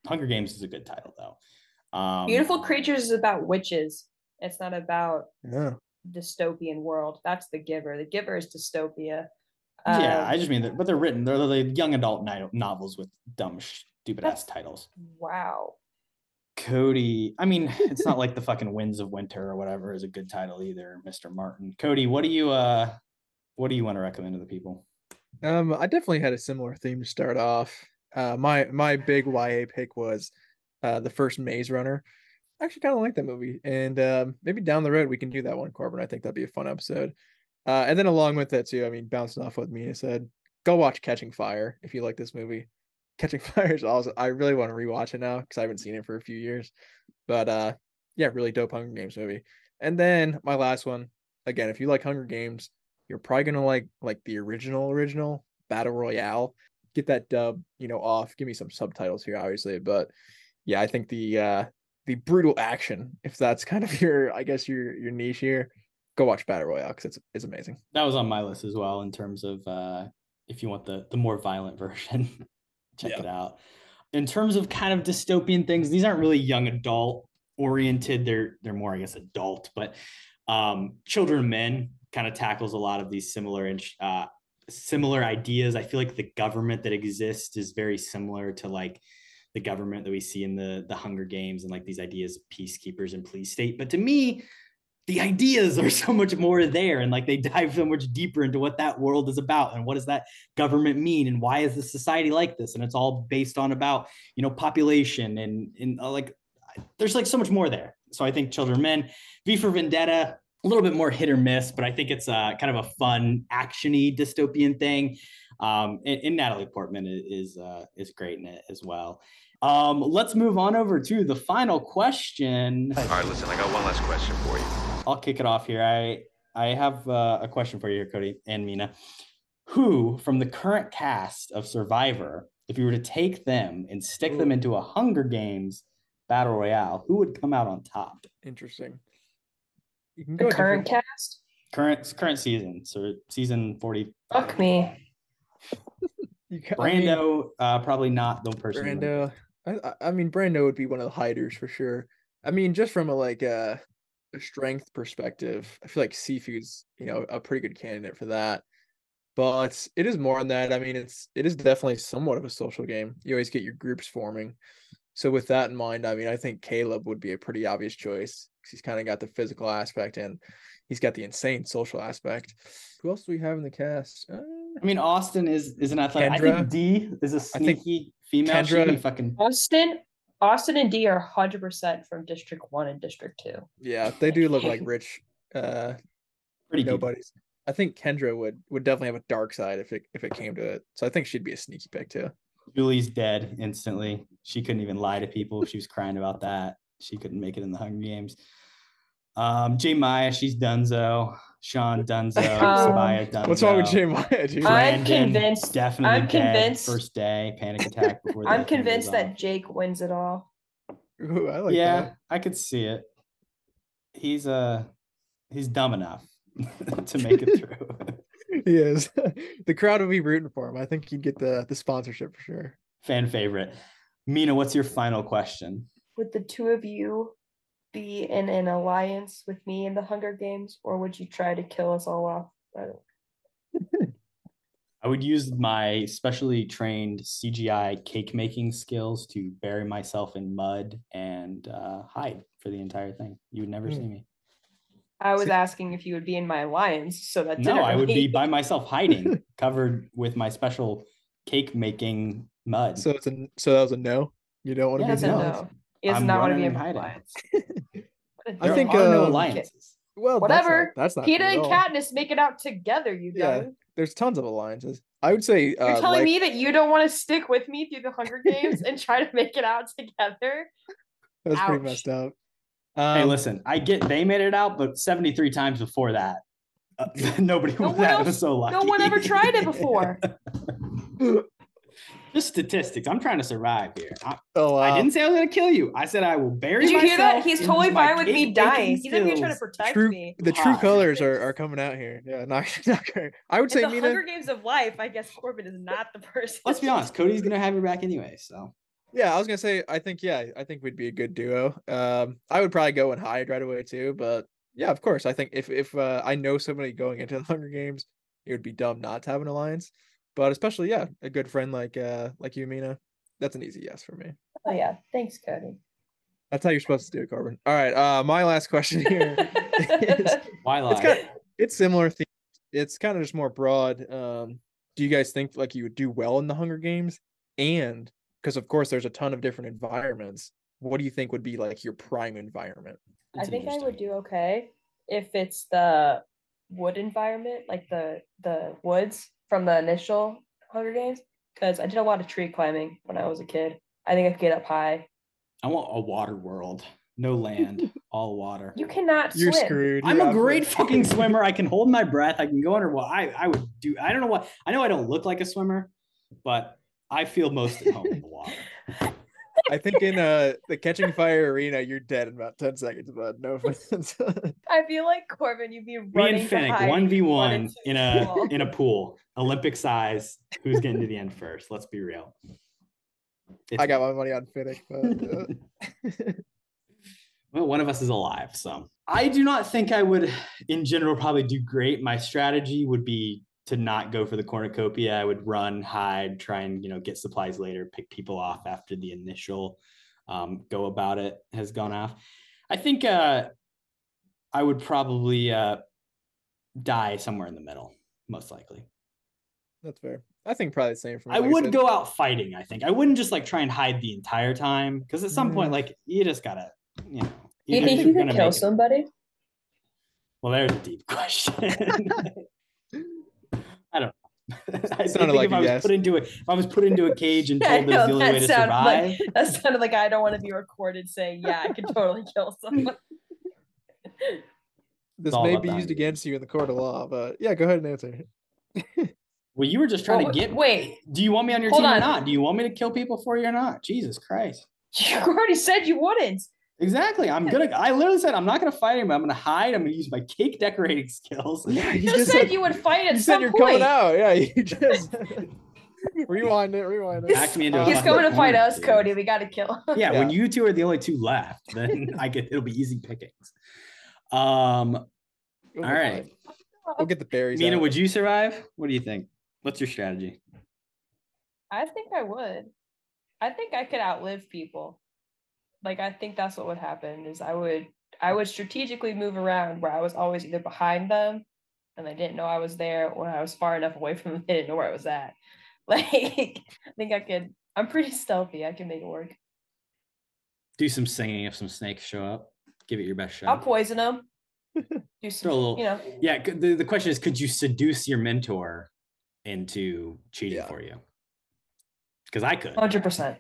Hunger Games is a good title though. Um,
Beautiful Creatures is about witches. It's not about
Yeah.
dystopian world. That's the Giver. The Giver is dystopia.
yeah,
Um,
I just mean that, but they're written. They're the young adult novels with dumb, stupid ass titles.
wow.
Kody, I mean, *laughs* it's not like the fucking Winds of Winter or whatever is a good title either, Mr. Martin. Kody, what do you uh, what do you want to recommend to the people?
Um, I definitely had a similar theme to start off. Uh, my my big YA pick was uh the first Maze Runner. I actually kind of like that movie, and um, maybe down the road we can do that one, Korbin. I think that'd be a fun episode. Uh, and then along with that too, I mean, bouncing off what Mine said, go watch Catching Fire if you like this movie. Catching *laughs* Fire is also I really want to rewatch it now because I haven't seen it for a few years. But uh, yeah, really dope Hunger Games movie. And then my last one, again, if you like Hunger Games, you're probably gonna like like the original original Battle Royale. Get that dub, you know, off. Give me some subtitles here, obviously. But yeah, I think the uh the brutal action, if that's kind of *laughs* your, I guess your your niche here, go watch Battle Royale because it's it's amazing.
That was on my list as well in terms of uh, if you want the the more violent *laughs* version, check it out. In terms of kind of dystopian things, these aren't really young adult oriented. They're they're more, I guess, adult. But um, Children of Men kind of tackles a lot of these similar and uh, similar ideas. I feel like the government that exists is very similar to like the government that we see in the the Hunger Games and like these ideas of peacekeepers and police state. But to me, the ideas are *laughs* so much more there and like they dive so much deeper into what that world is about and what does that government mean and why is the society like this? And it's all based on about you know population and and uh, like there's like so much more there. So i think children men v for vendetta a little bit more hit or miss but i think it's uh, kind of a fun actiony dystopian thing. Um and, and natalie portman is uh is great in it as well um let's move on over to the final question
All right, listen, I got one last question for you.
I'll kick it off here. I I have uh, a question for you, here, Kody and Mine. Who from the current cast of Survivor, if you were to take them and stick them into a Hunger Games battle royale, who would come out on top?
Interesting. You can
The
go
current
different-
cast?
Current current season, so season forty.
Fuck me. *laughs*
You ca- I mean-
Brando, uh, probably not the person.
Brando. I, I- mean, Brando would be one of the hiders for sure. I mean, just from a like uh, a strength perspective, I feel like Sifu's you know a pretty good candidate for that. But it is more than that. I mean, it's it is definitely somewhat of a social game. You always get your groups forming. So with that in mind, I mean, I think Kaleb would be a pretty obvious choice because he's kind of got the physical aspect and he's got the insane social aspect. Who else do we have in the cast? Uh,
I mean, Austin is is an athletic. I think Dee is a sneaky female.
Kendra-
be fucking
Austin, Austin and Dee are hundred percent from District One and District Two.
Yeah, they do look like *laughs* rich uh
Pretty people.
nobodies. I think Kendra would would definitely have a dark side if it if it came to it. So I think she'd be a sneaky pick too.
Julie's dead instantly. She couldn't even lie to people. She was crying about that. She couldn't make it in the Hunger Games. Um, Jay Maya, she's done Dunzo. Sean *laughs* Dunzo.
Um,
Sabiyah Dunzo.
What's wrong with Jay Maya, dude?
I'm convinced-
Definitely
I'm
dead
convinced-
First day, panic attack *laughs* before
I'm convinced that. Jake wins it all.
Ooh, I like
yeah,
that.
I could see it. He's uh he's dumb enough *laughs* to make it through.
He is. the crowd would be rooting for him. I think he'd get the the sponsorship for sure.
Fan favorite. Mine, what's your final question?
Would the two of you be in an alliance with me in the Hunger Games, or would you try to kill us all off? I *laughs*
I would use my specially trained CGI cake making skills to bury myself in mud and uh, hide for the entire thing. You would never see
Hmm.
me.
I was asking if you would be in my alliance, so that
No, I would be *laughs* by myself hiding, *laughs* covered with my special cake making mud.
So it's a so that was a no. You don't want to
Yeah,
be in the
no.
Alliance?
no. He does
I'm
not want to be
running
in
and hiding.
alliance.
I think
are no
um,
alliances.
Well,
Whatever.
That's not, that's not
Peeta and
all.
Katniss make it out together. You
Yeah,
dummy.
there's tons of alliances. I would say
You're
uh,
telling
like,
me that you don't want to stick with me through the Hunger Games and try to make it out together? *laughs*
that's pretty messed up.
hey,
Um,
listen, I get they made it out, but 73 times before that, uh, *laughs* nobody
No
was,
one
that
else-
was so lucky.
No one ever tried it before. *laughs*
Just statistics. I'm trying to survive here. I,
Oh,
I didn't say I was going to kill you. I said I will bury
Did you hear that? He's totally fine with me dying. He's not even trying to protect
True,
me.
the true
Wow.
colors are, are coming out here. Yeah, *laughs* not, not great. I would
In
say
the
Mine.
Hunger Games of life, I guess Korbin is not the *laughs* person.
Let's be honest. Kody's going to have your back anyway. So
Yeah, I was gonna say I think yeah, I think we'd be a good duo. Um, I would probably go and hide right away too, but yeah, of course. I think if if uh, I know somebody going into the Hunger Games, it would be dumb not to have an alliance. But especially yeah, a good friend like uh like you, Mine, that's an easy yes for me.
Oh yeah, thanks, Kody.
That's how you're supposed to do it, Korbin. All right, uh, my last question here is *laughs*
why lie?
it's kind of, it's similar theme. It's kind of just more broad. Um, do you guys think like you would do well in the Hunger Games? And because of course there's a ton of different environments. What do you think would be like your prime environment?
I think I would do okay if it's the wood environment, like the the woods from the initial Hunger Games, because I did a lot of tree climbing when I was a kid. I think I could get up high.
I want a water world. No land, *laughs* all water.
You cannot
You're
swim.
screwed.
I'm
You're
a great
absolutely
fucking *laughs* swimmer. I can hold my breath. I can go underwater. I, I would do, I don't know what, I know I don't look like a swimmer, but I feel most at home in the water. *laughs*
I think in uh the catching fire arena, you're dead in about 10 seconds, bud. No offense. *laughs*
I feel like Korbin, you'd be running.
Me and
to
Finnick, one v one in a
fall. *laughs*
in a pool, Olympic size. Who's getting to the end first? Let's be real. It's
I got my money on Finnick, but uh, *laughs*
Well, one of us is alive. So I do not think I would, in general, probably do great. My strategy would be to not go for the cornucopia. I would run, hide, try and you know get supplies later, pick people off after the initial um, go about it has gone off. I think uh, I would probably uh, die somewhere in the middle, most likely.
that's fair. I think probably the same for me.
I
like
would
said.
go out fighting. I think I wouldn't just like try and hide the entire time because at some point,
Mm.
like you just gotta, you know.
Do you
if
think
you're
could
gonna
kill
make it-
somebody?
Well, there's a deep *laughs* question. *laughs* I don't know. *laughs* I
Sounded
think
like
if
a
I was
yes.
put into it, if I was put into a cage and *laughs*
Yeah,
told that was the only way to
sounded
survive,
like *laughs* that sounded like I don't want to be recorded saying, "Yeah, I could totally kill someone."
This may be
that.
used against you in the court of law, but yeah, go ahead and answer.
well, you were just trying
Well,
to oh, get.
wait.
do you want me on your
Hold
team or not? Do you want me to kill people for you or not? Jesus Christ!
You already said you wouldn't.
Exactly. I'm gonna. I literally said I'm not gonna fight him. I'm gonna hide. I'm gonna use my cake decorating *laughs* skills.
Yeah,
You just said you would fight at
you
some
said you're
point.
coming out. Yeah, you *laughs* just *laughs* rewind it, rewind it.
Back me into
He's coming to fight us,
dude.
Kody. We got to kill him.
yeah, when you two are the only two left, then I get it'll be easy pickings. Um,
You'll
all
be
right,
fine. We'll get the berries.
Mine,
out.
would you survive? What do you think? What's your strategy?
I think I would. I think I could outlive people. Like I think that's what would happen is I would I would strategically move around where I was always either behind them and they didn't know I was there or I was far enough away from them *laughs* they didn't know where I was at. *laughs* Like I think I could I'm pretty stealthy. I can make it work.
Do some singing if some snakes show up. Give it your best shot.
I'll poison them. *laughs* Do some,
Throw a little.
you know.
Yeah. The, the question is, could you seduce your mentor into cheating
Yeah.
for you? Because I could.
Hundred percent.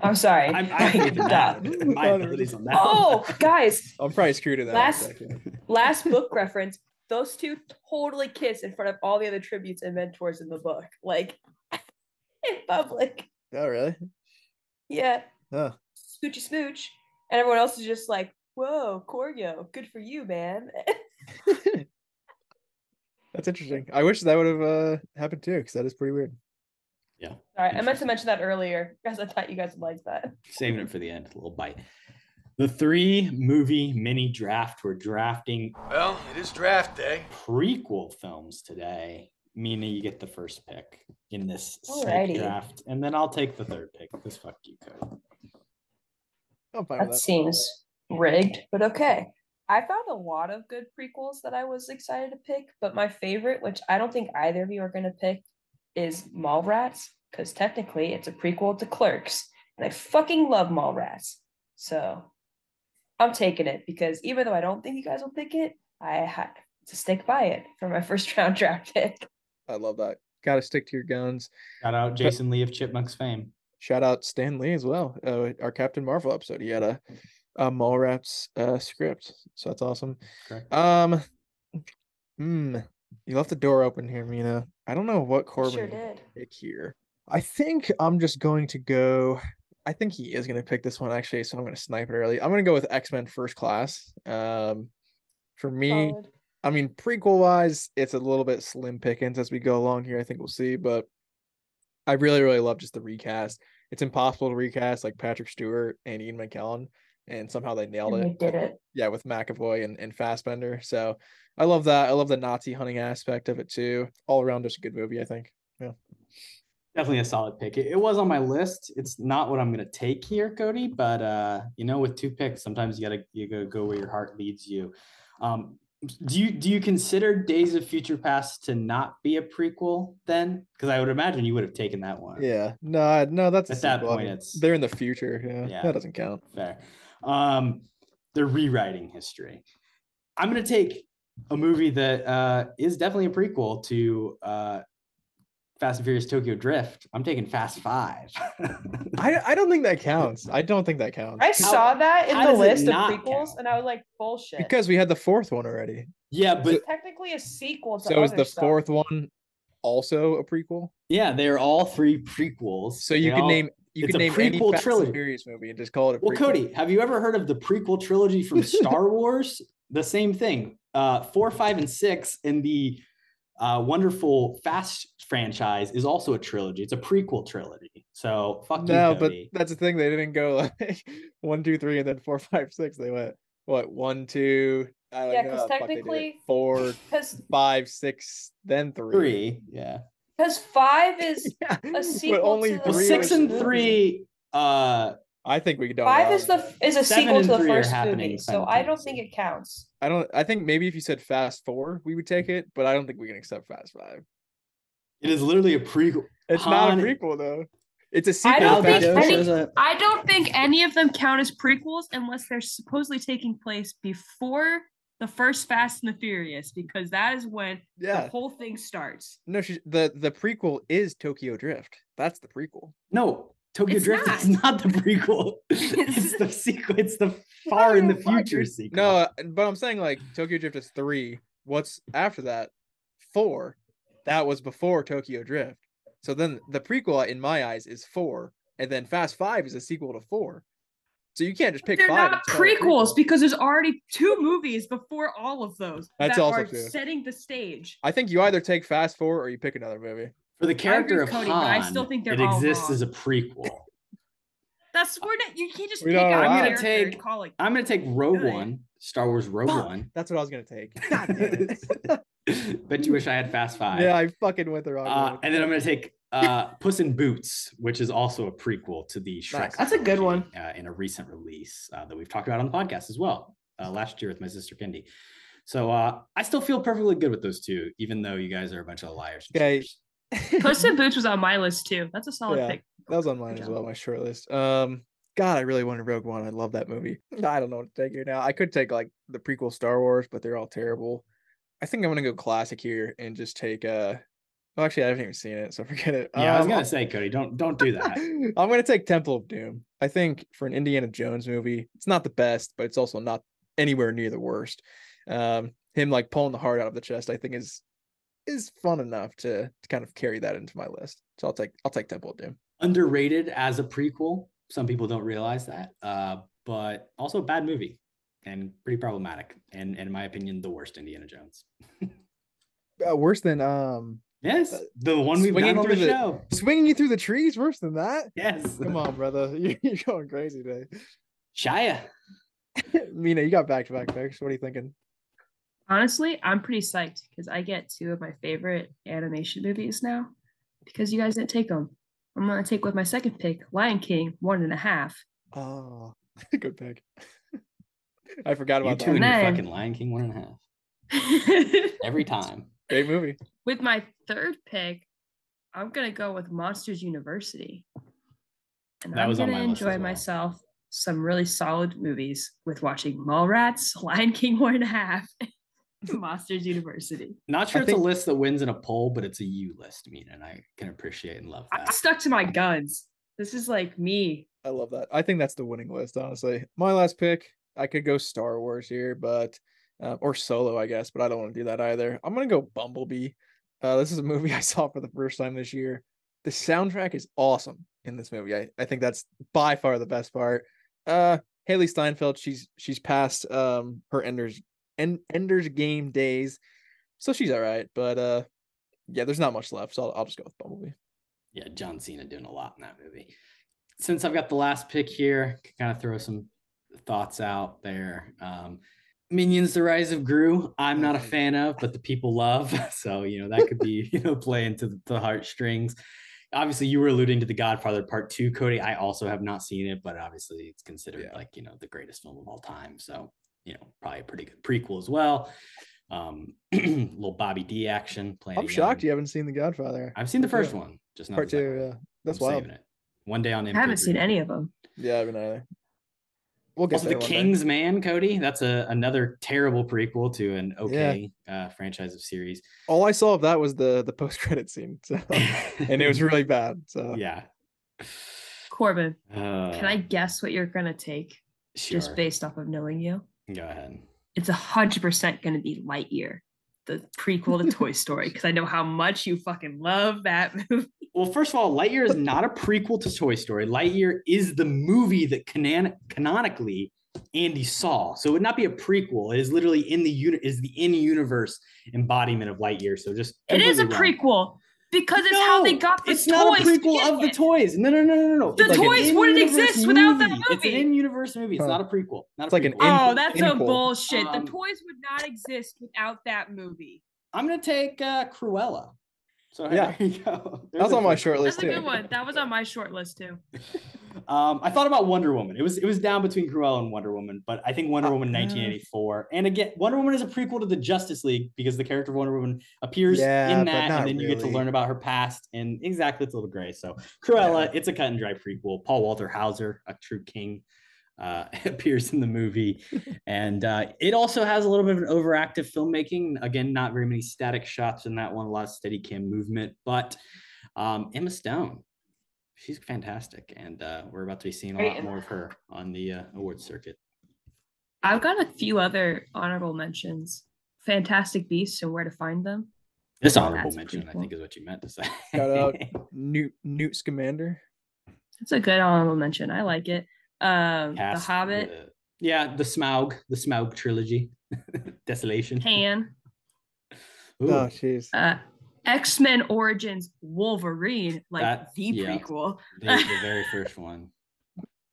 I'm sorry. *laughs*
I'm, I have faith that. My abilities on that.
Oh, *laughs* guys,
I'm probably screwed in that.
Last- *laughs* last book reference. Those two totally kiss in front of all the other tributes and mentors in the book, like in public.
Oh, really?
Yeah,
Huh.
smoochy smooch, and everyone else is just like, "Whoa, Coryo, good for you, man."
That's interesting. I wish that would have uh, happened too, because that is pretty weird.
Yeah.
Sorry, I meant to mention that earlier because I thought you guys would like that. *laughs*
Saving it for the end. A little bite. The three movie mini draft. We're drafting
Well, it is draft day.
prequel films today. Mine, you get the first pick in this draft, and then I'll take the third pick because fuck you,
Kody.
That
that.
seems rigged, but okay. I found a lot of good prequels that I was excited to pick, but my favorite, which I don't think either of you are going to pick, is Mallrats, because technically it's a prequel to Clerks, and I fucking love Mallrats. So I'm taking it because even though I don't think you guys will pick it, I had to stick by it for my *laughs* first round draft pick.
I love that. Got to stick to your guns.
Shout out Jason Lee of Chipmunks fame.
Shout out Stan Lee as well. Uh, our Captain Marvel episode. He had a, a Mallrats uh, script, so that's awesome.
Correct.
Um, hmm, you left the door open here, Mine. I don't know what Korbin
Sure did.
pick here. I think I'm just going to go. I think he is going to pick this one actually, so I'm going to snipe it early. I'm going to go with X Men First Class. Um, for me,
Solid.
I mean, prequel wise, it's a little bit slim pickings as we go along here. I think we'll see, but I really, really love just the recast. It's impossible to recast like Patrick Stewart and Ian McKellen, and somehow they nailed
And
it.
they did it.
Yeah, with McAvoy and, and Fassbender. So I love that. I love the Nazi hunting aspect of it too. All around, just a good movie, I think. Yeah.
Definitely a solid pick. It, it was on my list. It's not what I'm gonna take here, Kody, but uh, you know, with two picks, sometimes you gotta you gotta go where your heart leads you. Um, do you do you consider Days of Future Past to not be a prequel then? Because I would imagine you would have taken that one.
Yeah. No, no, that's a
At that.
I
point,
mean,
it's-
they're in the future. Yeah,
Yeah.
that doesn't count.
Fair. Um, they're rewriting history. I'm gonna take a movie that uh, is definitely a prequel to uh, Fast and Furious Tokyo Drift. I'm taking Fast Five. *laughs*
I I don't think that counts. I don't think that counts
I saw that in
how
the list of
not
prequels, and I was like, bullshit.
because we had the fourth one already.
yeah, but
it's technically a sequel to
So is the
stuff.
fourth one also a prequel?
yeah, they're all three prequels.
So you can
all-
name you
it's
can
a
name any
prequel
Fast
trilogy.
and Furious movie and just call it a
Well,
prequel.
Kody, have you ever heard of the prequel trilogy from *laughs* Star Wars? The same thing. Uh, four, five, and six in the uh, wonderful Fast franchise is also a trilogy. It's a prequel trilogy. So fuck
No,
you,
but that's the thing. They didn't go like *laughs* one, two, three, and then four, five, six. They went what one, two. I
Yeah,
know
'cause
how the fuck they did it.
technically-
four, *laughs*
Because
five, six, then three.
three, yeah.
because five is *laughs* a sequel But
only
to the
Well,
three
six and three. Uh,
I think we don't.
Five is the is a
Seven
sequel to the first movie, so I don't think it counts.
I don't. I think maybe if you said Fast Four, we would take it, but I don't think we can accept Fast Five.
it is literally a prequel.
It's not a prequel though. It's a sequel.
I don't think
Fast
any, I don't think any of them count as prequels unless they're supposedly taking place before the first Fast and the Furious, because that is when
Yeah.
the whole thing starts.
No, she's, the the prequel is Tokyo Drift. That's the prequel.
No, Tokyo
It's
Drift is not the prequel. *laughs* *laughs* it's the sequel. It's the far in the future sequel.
No, but I'm saying like Tokyo Drift is three. What's after that? Four. That was before Tokyo Drift. So then the prequel, in my eyes, is four, and then Fast Five is a sequel to four. So you can't just pick
They're
five.
not
and call it a
prequels because there's already two movies before all of those
That's
that
also
are
true.
setting the stage.
I think you either take Fast Four or you pick another movie.
For the character of
Kody,
Han,
but I still think they're
it
all
exists
wrong.
as a prequel. *laughs*
That's we're not. You can't just
We
pick
don't
out
allow
a
I'm gonna
it.
character and
take.
call it.
I'm gonna take Rogue
good.
One, Star Wars Rogue
Fuck,
One.
That's what I was gonna take. *laughs* God damn it. *laughs*
Bet you wish I had Fast Five.
yeah, I fucking went the wrong
Uh,
way.
and then I'm gonna take uh, Puss in Boots, which is also a prequel to the Shrek.
Nice.
That's a good one.
Uh, in a recent release uh, that we've talked about on the podcast as well uh, last year with my sister Kendi. So uh, I still feel perfectly good with those two, even though you guys are a bunch of liars. and
Okay.
cheaters. *laughs*
Puss in Boots was on my list too. That's a solid
Yeah.
pick.
That was on mine as well, my short list. Um, God, I really wanted Rogue One. I love that movie. *sighs* I don't know what to take here now. I could take like the prequel Star Wars, but they're all terrible. I think I'm gonna go classic here and just take uh well, actually I haven't even seen it, so *laughs* forget it.
Yeah, I was
Um,
gonna say, Kody, don't don't do that. *laughs*
I'm gonna take Temple of Doom. I think for an Indiana Jones movie, it's not the best, but it's also not anywhere near the worst. Um, him like pulling the heart out of the chest, I think is is fun enough to to kind of carry that into my list. So I'll take I'll take Temple of Doom.
Underrated as a prequel. Some people don't realize that, uh, but also a bad movie and pretty problematic. And, and in my opinion, the worst Indiana Jones.
Uh, worse than um
Yes, the one we've done on the,
through the-
show.
swinging you through the trees. Worse than that.
Yes,
Come on, brother. *laughs* You- You're going crazy today.
Shia. *laughs*
Mine, you got back to back picks. What are you thinking?
Honestly, I'm pretty psyched because I get two of my favorite animation movies now because you guys didn't take them. I'm gonna take with my second pick, Lion King, one and a half.
Oh, *laughs* good pick. *laughs* I forgot
You
about
two
that.
and your
then-
fucking Lion King one and a half *laughs* every time.
Great movie.
With my third pick, I'm gonna go with Monsters University. And
That
I'm
was on
gonna
my
enjoy
well.
myself some really solid movies with watching Mallrats, Lion King one and a half, *laughs* Monsters University.
Not sure
I
it's
think-
a list that wins in a poll, but it's a you list, Mine, and I can appreciate and love
I
that.
stuck to my guns. This is like me.
I love that. I think that's the winning list, honestly. My last pick, I could go Star Wars here, but uh, or Solo, I guess, but I don't want to do that either. I'm gonna go Bumblebee. Uh, this is a movie *laughs* I saw for the first time this year. the soundtrack is awesome in this movie. I, I think that's by far the best part. Uh Hailee Steinfeld, she's she's past um her Ender's End, Ender's Game days, so she's all right. But uh, yeah, there's not much left, so I'll, I'll just go with Bumblebee.
Yeah, John Cena doing a lot in that movie. Since I've got the last pick here, can kind of throw some thoughts out there. Um, Minions: The Rise of Gru. I'm not a fan of, but the people love. *laughs* So you know that could be you know play into the, the heartstrings. Obviously, you were alluding to The Godfather Part Two, Kody. I also have not seen it, but obviously it's considered yeah. like you know the greatest film of all time. So you know probably a pretty good prequel as well. Um, *clears throat* little Bobby D action.
Playing. I'm shocked you haven't seen The Godfather.
I've seen the first yeah. one, just not
part two. Yeah, that's
I'm
wild.
It. One day on.
MP3. I haven't seen any of them.
Yeah, I haven't either.
We'll also, the King's day. Man, Kody. That's a another terrible prequel to an okay yeah. uh, franchise of series.
All I saw of that was the the post credit scene, so, *laughs* and it was really bad. So
yeah.
Korbin, uh, can I guess what you're gonna take
sure.
just based off of knowing you?
Go ahead.
It's a hundred percent gonna be Lightyear the prequel to Toy *laughs* Story because I know how much you fucking love that movie.
Well, first of all, Lightyear is not a prequel to Toy Story. Lightyear is the movie that canon- canonically Andy saw. So it would not be a prequel. It is literally in the unit is the in universe embodiment of Lightyear. So just
it is a
wrong.
prequel because it's no, how they got the toys.
it's
toys.
not a prequel of the toys. No, no, no, no, no.
The
it's
toys wouldn't exist
movie.
without that movie.
It's an in-universe movie. It's huh. not a prequel. Not
it's
a
like an
oh, that's a bullshit. Um, the toys would not exist without that movie.
I'm gonna take uh, Cruella. So
yeah,
there you go. *laughs*
There's That's on my short list
That's too. a good one. That was on my short list too. *laughs*
um, I thought about Wonder Woman. It was it was down between Cruella and Wonder Woman, but I think Wonder uh, Woman 1984. And again, Wonder Woman is a prequel to the Justice League because the character of Wonder Woman appears
yeah,
in that, and then
really.
you get to learn about her past. And exactly, it's a little gray. So Cruella, yeah. it's a cut and dry prequel. Paul Walter Hauser, a true king uh, *laughs* appears in the movie. *laughs* and uh, it also has a little bit of an overactive filmmaking. Again, not very many static shots in that one, a lot of steady cam movement. But um, Emma Stone, she's fantastic. And uh, we're about to be seeing a lot more of her on the uh, awards circuit.
I've got a few other honorable mentions Fantastic Beasts and Where to Find Them.
Dishonorable That's mention, I think, is what you meant to say.
Shout out *laughs* Newt, Newt Scamander.
That's a good honorable mention. I like it. Um, Cast, The Hobbit.
The, yeah, the Smaug, the Smaug trilogy, *laughs* Desolation.
Pan.
Ooh. Oh, jeez.
Uh, X Men Origins Wolverine, like that, the yeah, prequel.
the, the *laughs* very first one.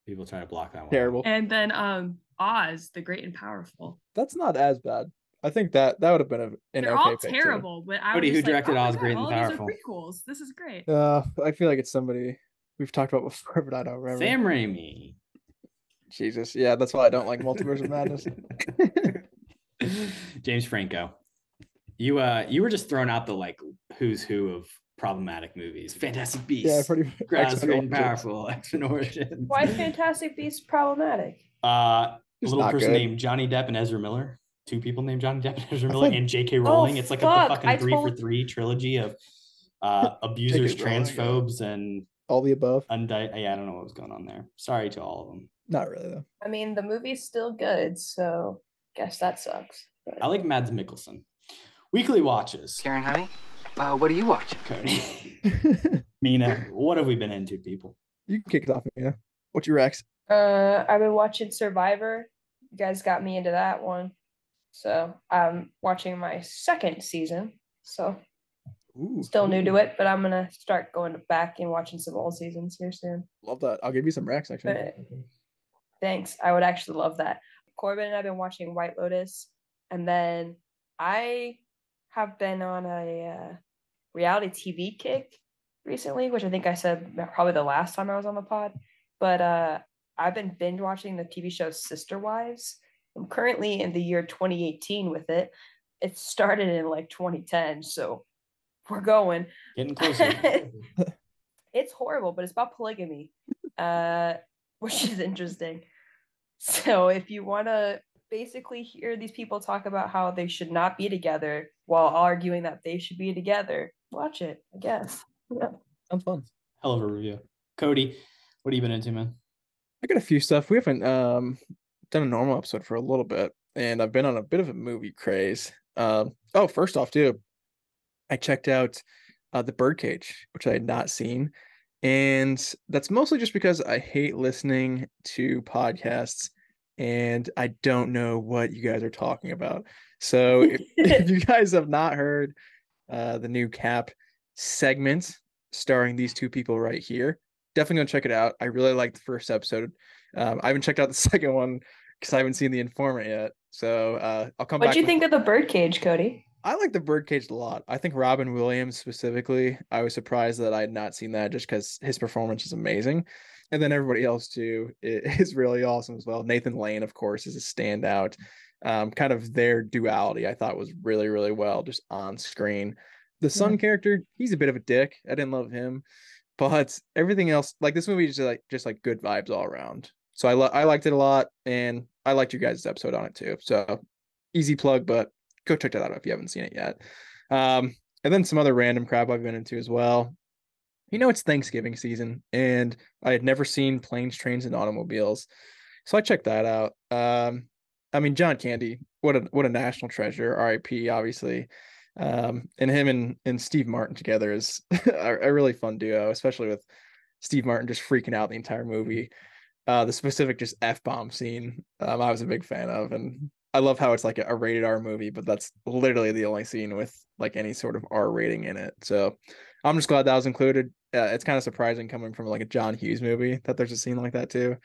People try to block that one.
Terrible.
And then um Oz, the Great and Powerful.
That's not as bad. I think that that would have been a, an
They're
okay
all terrible,
too.
but I
Cody, who directed
like,
Oz,
oh,
Great and Powerful?
These are prequels. This is great.
Uh, I feel like it's somebody we've talked about before, *laughs* but I don't remember.
Sam Raimi.
Jesus, yeah, that's why I don't like Multiverse of Madness. *laughs*
James Franco, you uh, you were just throwing out the like who's who of problematic movies. Fantastic Beasts,
yeah, pretty *laughs*
Grass, and Powerful, X Men Origins.
Why is Fantastic Beasts problematic?
Uh, a little person good. named Johnny Depp and Ezra Miller. Two people named Johnny Depp and Ezra Miller, and J.K. Rowling. Oh, it's like fuck. a fucking I three told... for three trilogy of uh, *laughs* abusers, transphobes, and
all the above.
Undi- yeah, I don't know what was going on there. Sorry to all of them.
Not really though.
I mean, the movie's still good, so guess that sucks.
But... I like Mads Mikkelsen. Weekly watches.
Karen, honey, uh, what are you watching?
Kody. *laughs* Mine, what have we been into, people?
You can kick it off, Mine. What's your Rex?
Uh, I've been watching Survivor. You guys got me into that one, so I'm watching my second season. So
Ooh,
Still new to it, but I'm gonna start going back and watching some old seasons here soon.
Love that. I'll give you some Rex actually.
But, thanks. I would actually love that. Korbin and I've been watching White Lotus, and then I have been on a uh, reality TV kick recently, which I think I said probably the last time I was on the pod. But uh, I've been binge watching the TV show Sister Wives. I'm currently in the year 2018 with it. It started in like 2010, so we're going.
Getting closer. *laughs* *laughs*
it's horrible, but it's about polygamy, uh, which is interesting. So if you want to basically hear these people talk about how they should not be together while arguing that they should be together, watch it. I guess. Yeah.
Sounds fun.
Hell of a review. Kody, what have you been into, man?
I got a few stuff. We haven't um done a normal episode for a little bit, and I've been on a bit of a movie craze. Um, oh, first off, too, I checked out uh, The Birdcage, which I had not seen. And that's mostly just because I hate listening to podcasts and I don't know what you guys are talking about. So if, *laughs* if you guys have not heard uh, the new KHAP segment starring these two people right here, definitely go check it out. I really liked the first episode. Um, I haven't checked out the *laughs* second one because I haven't seen the informant yet. So uh, I'll come
What
back.
do you think of the birdcage, Kody?
I like the Birdcage a lot. I think Robin Williams specifically. I was surprised that I had not seen that just because his performance is amazing, and then everybody else too *laughs* is really awesome as well. Nathan Lane, of course, is a standout. Um, kind of their duality, I thought was really, really well just on screen. The son character, he's a bit of a dick. I didn't love him, but everything else, like this movie, is just like just like good vibes all around. So I li- I liked it a lot, and I liked you guys' episode on it too. So easy plug, but go check that out if you haven't seen it yet. Um, and then some other random crap I've been into as well. You know, it's Thanksgiving season, and I had never seen planes, trains, and automobiles, so I checked that out. Um, I mean, John Candy, what a what a national treasure. R.I.P. Obviously, um, and him and and Steve Martin together is *laughs* a, a really fun duo, especially with Steve Martin just freaking out the entire movie. Uh, the specific just f bomb scene, um, I was a big fan of, and I love how it's like a, rated R movie, but that's literally the only scene with like any sort of R rating in it. So I'm just glad that was included. Uh, it's kind of surprising coming from like a John Hughes movie that there's a scene like that too.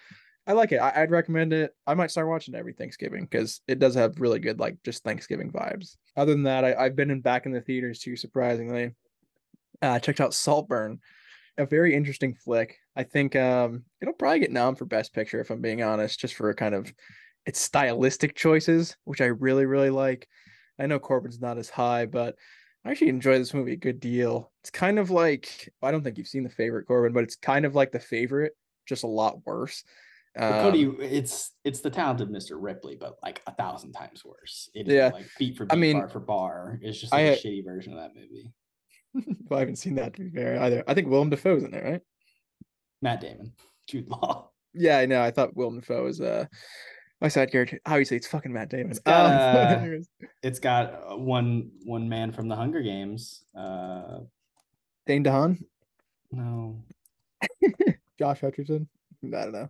I like it. I, I'd recommend it. I might start watching every Thanksgiving because it does have really good like just Thanksgiving vibes. Other than that, I, I've been in back in the theaters too. Surprisingly, uh, I checked out Saltburn, a very interesting flick. I think um, it'll probably get nom for Best Picture if I'm being honest, just for a kind of its stylistic choices, which I really really like. I know Korbin's not as high, but I actually enjoy this movie a good deal. It's kind of like I don't think you've seen the favorite Korbin, but it's kind of like the favorite, just a lot worse.
But Kody,
Um,
it's it's the talented Mr. Ripley, but like a thousand times worse. It is
Yeah.
like beat for beat, I
mean,
bar for bar. It's just like a shitty version of that movie. *laughs*
well, I haven't seen that to be fair either. I think Willem Dafoe's in it, right?
Matt Damon, *laughs* Jude Law.
Yeah, I know. I thought Willem Dafoe was uh my side character. Obviously, it's fucking Matt Damon.
It's *laughs* got,
Um,
uh, it's got one one man from the Hunger Games. Uh,
Dane DeHaan,
no, *laughs*
Josh Hutcherson. I don't know.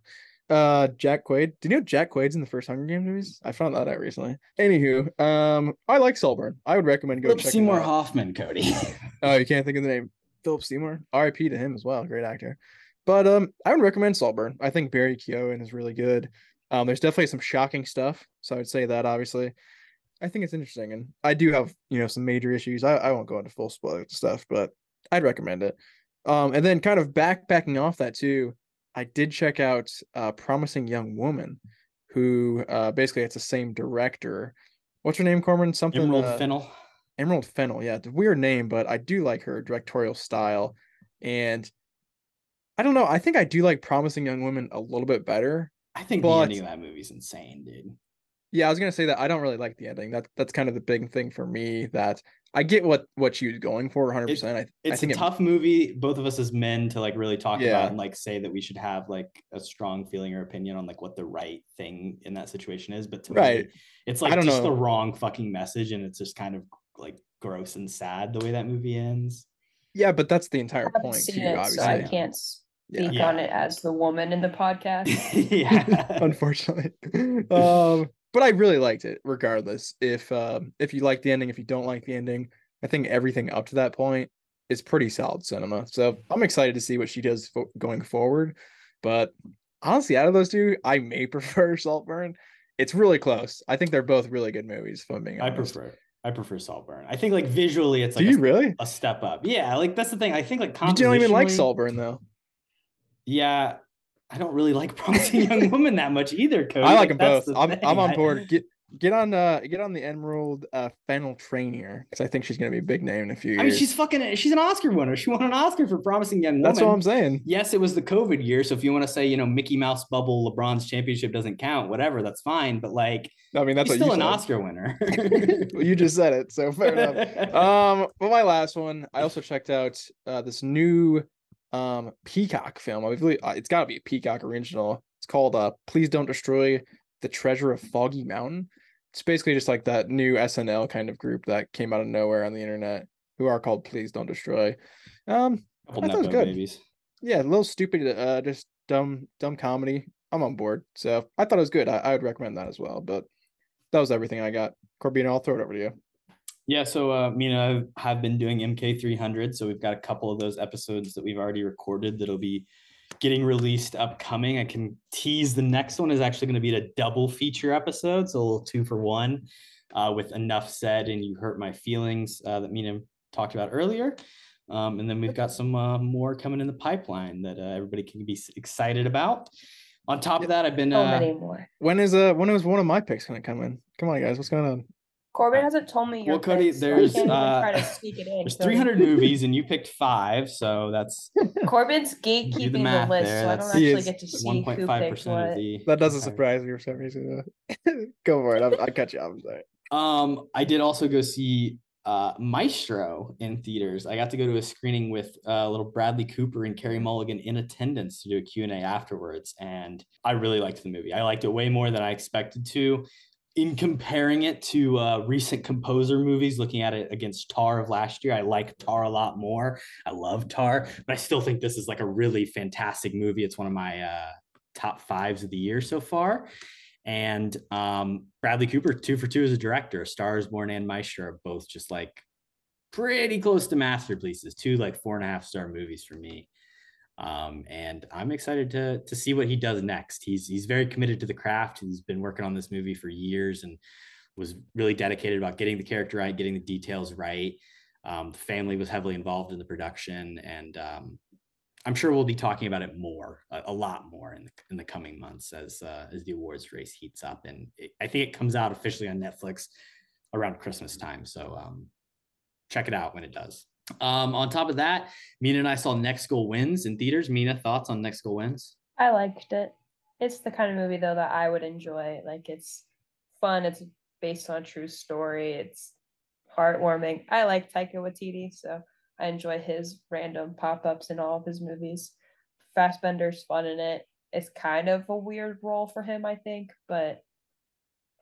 Uh, Jack Quaid. Did you know Jack Quaid's in the first Hunger Games movies? I found that out recently. Anywho, um, I like Saltburn. I would recommend go
Philip Seymour. Hoffman, Kody. *laughs*
Oh, you can't think of the name. Philip Seymour. R.I.P. to him as well. Great actor. But um, I would recommend Saltburn. I think Barry Keoghan is really good. Um, there's definitely some shocking stuff, so I would say that obviously. I think it's interesting, and I do have you know some major issues. I, I won't go into full spoiler stuff, but I'd recommend it. Um, and then kind of backpacking off that too, I did check out uh, Promising Young Woman, who uh, basically it's the same director. What's her name, Corman? Something
Emerald
uh,
Fennell.
Emerald Fennell, yeah, it's a weird name, but I do like her directorial style. And I don't know, I think I do like Promising Young Women a little bit better.
I think
but-
the ending of that movie's insane, dude.
Yeah, I was gonna say that I don't really like the ending. That that's kind of the big thing for me. That I get what what she was going for 100. percent I I
It's a
think it-
tough movie. Both of us as men to like really talk
Yeah.
about and like say that we should have like a strong feeling or opinion on like what the right thing in that situation is. But to
Right.
me, it's
I
like
don't
just
know.
the wrong fucking message, and it's just kind of like gross and sad the way that movie ends.
yeah, but that's the entire
I
point
seen
too.
it,
Obviously,
so I can't speak
Yeah.
on it as the woman in the podcast. *laughs*
yeah.
unfortunately. um, but I really liked it, regardless. If um, if you like the ending, if you don't like the ending, I think everything up to that point is pretty solid cinema. So I'm excited to see what she does fo- going forward. But honestly, out of those two, I may *laughs* prefer Saltburn. It's really close. I think they're both really good movies. If I'm being
I prefer I prefer Saltburn. I think like visually it's
Do
like
you
a,
really?
a step up. Yeah, like that's the thing. I think like
You don't even like
compositionally-
Saltburn though.
Yeah, I don't really like *laughs* Promising Young Woman that much either, Kody.
I like them both.
the
I'm. I'm on board. *laughs* Get get on uh get on the Emerald uh Fennell train here because I think she's gonna be a big name in a few years.
I mean, she's fucking. She's an Oscar winner. She won an Oscar for Promising Young Woman.
That's what I'm saying.
Yes, it was the COVID year, so if you want to say, you know, Mickey Mouse bubble, LeBron's championship doesn't count, whatever, that's fine. But like,
I mean, that's
still an. Oscar winner. *laughs*
well, you just said it, so fair enough. Um, but my last one, I also checked out uh, this new um Peacock film. I believe uh, it's got to be a Peacock original. It's called uh "Please Don't Destroy the Treasure of Foggy Mountain." It's basically just like that new SNL kind of group that came out of nowhere on the internet. who are called Please Don't Destroy. Um, I thought it was good.
babies.
Yeah, a little stupid, uh, just dumb, dumb comedy. I'm on board. So I thought it was good. I, I would recommend that as well. But that was everything I got. Corbino, I'll throw it over to you.
Yeah, so uh, me and I have been doing MK300. So we've got a couple of those episodes that we've already recorded that'll be getting released upcoming. I can tease the next one is actually going to be a double feature episode, so a little two for one uh, with Enough Said and You Hurt My Feelings uh, that Mine talked about earlier. Um, and then we've got some uh, more coming in the pipeline that uh, everybody can be excited about. On top of that, I've been
So
uh,
many more.
When is uh when is one of my picks gonna come in? Come on, guys, what's going on?
Korbin hasn't told me your
well, Kody,
picks, so I
there's
can't
uh,
try to sneak it in.
there's
Kody.
300 movies and you picked five, so that's *laughs*
Korbin's
do the
gatekeeping the, list,
there.
so I don't actually get to see who
1.5
picked
percent
what.
of the.
That doesn't surprise me for some reason. uh, *laughs* Go for it. I'm, I cut you off. I'm sorry.
Um, I did also go see uh Maestro in theaters. I got to go to a screening with uh, little Bradley Cooper and Carey Mulligan in attendance to do a Q&A afterwards and I really liked the movie. I liked it way more than I expected to. In comparing it to uh, recent composer movies, looking at it against Tar of last year, I like Tar a lot more. I love Tar, but I still think this is like a really fantastic movie. It's one of my uh, top fives of the year so far. And um, Bradley Cooper, two for two as a director, Stars Born and Maestro are both just like pretty close to masterpieces, two like four and a half star movies for me. Um, and I'm excited to to see what he does next. He's he's very committed to the craft. He's been working on this movie for years and was really dedicated about getting the character right, getting the details right. Um, the family was heavily involved in the production, and um, I'm sure we'll be talking about it more, a, a lot more in the in the coming months as uh, as the awards race heats up. And it, I think it comes out officially on Netflix around Christmas time. So um, check it out when it does. Um, on top of that, Mine and I saw Next Goal Wins in theaters. Mine, thoughts on Next Goal Wins?
I liked it. It's the kind of movie though that I would enjoy. Like it's fun. It's based on a true story. It's heartwarming. I like Taika Waititi, so I enjoy his random pop-ups in all of his movies. Fassbender's fun in it. It's kind of a weird role for him, I think, but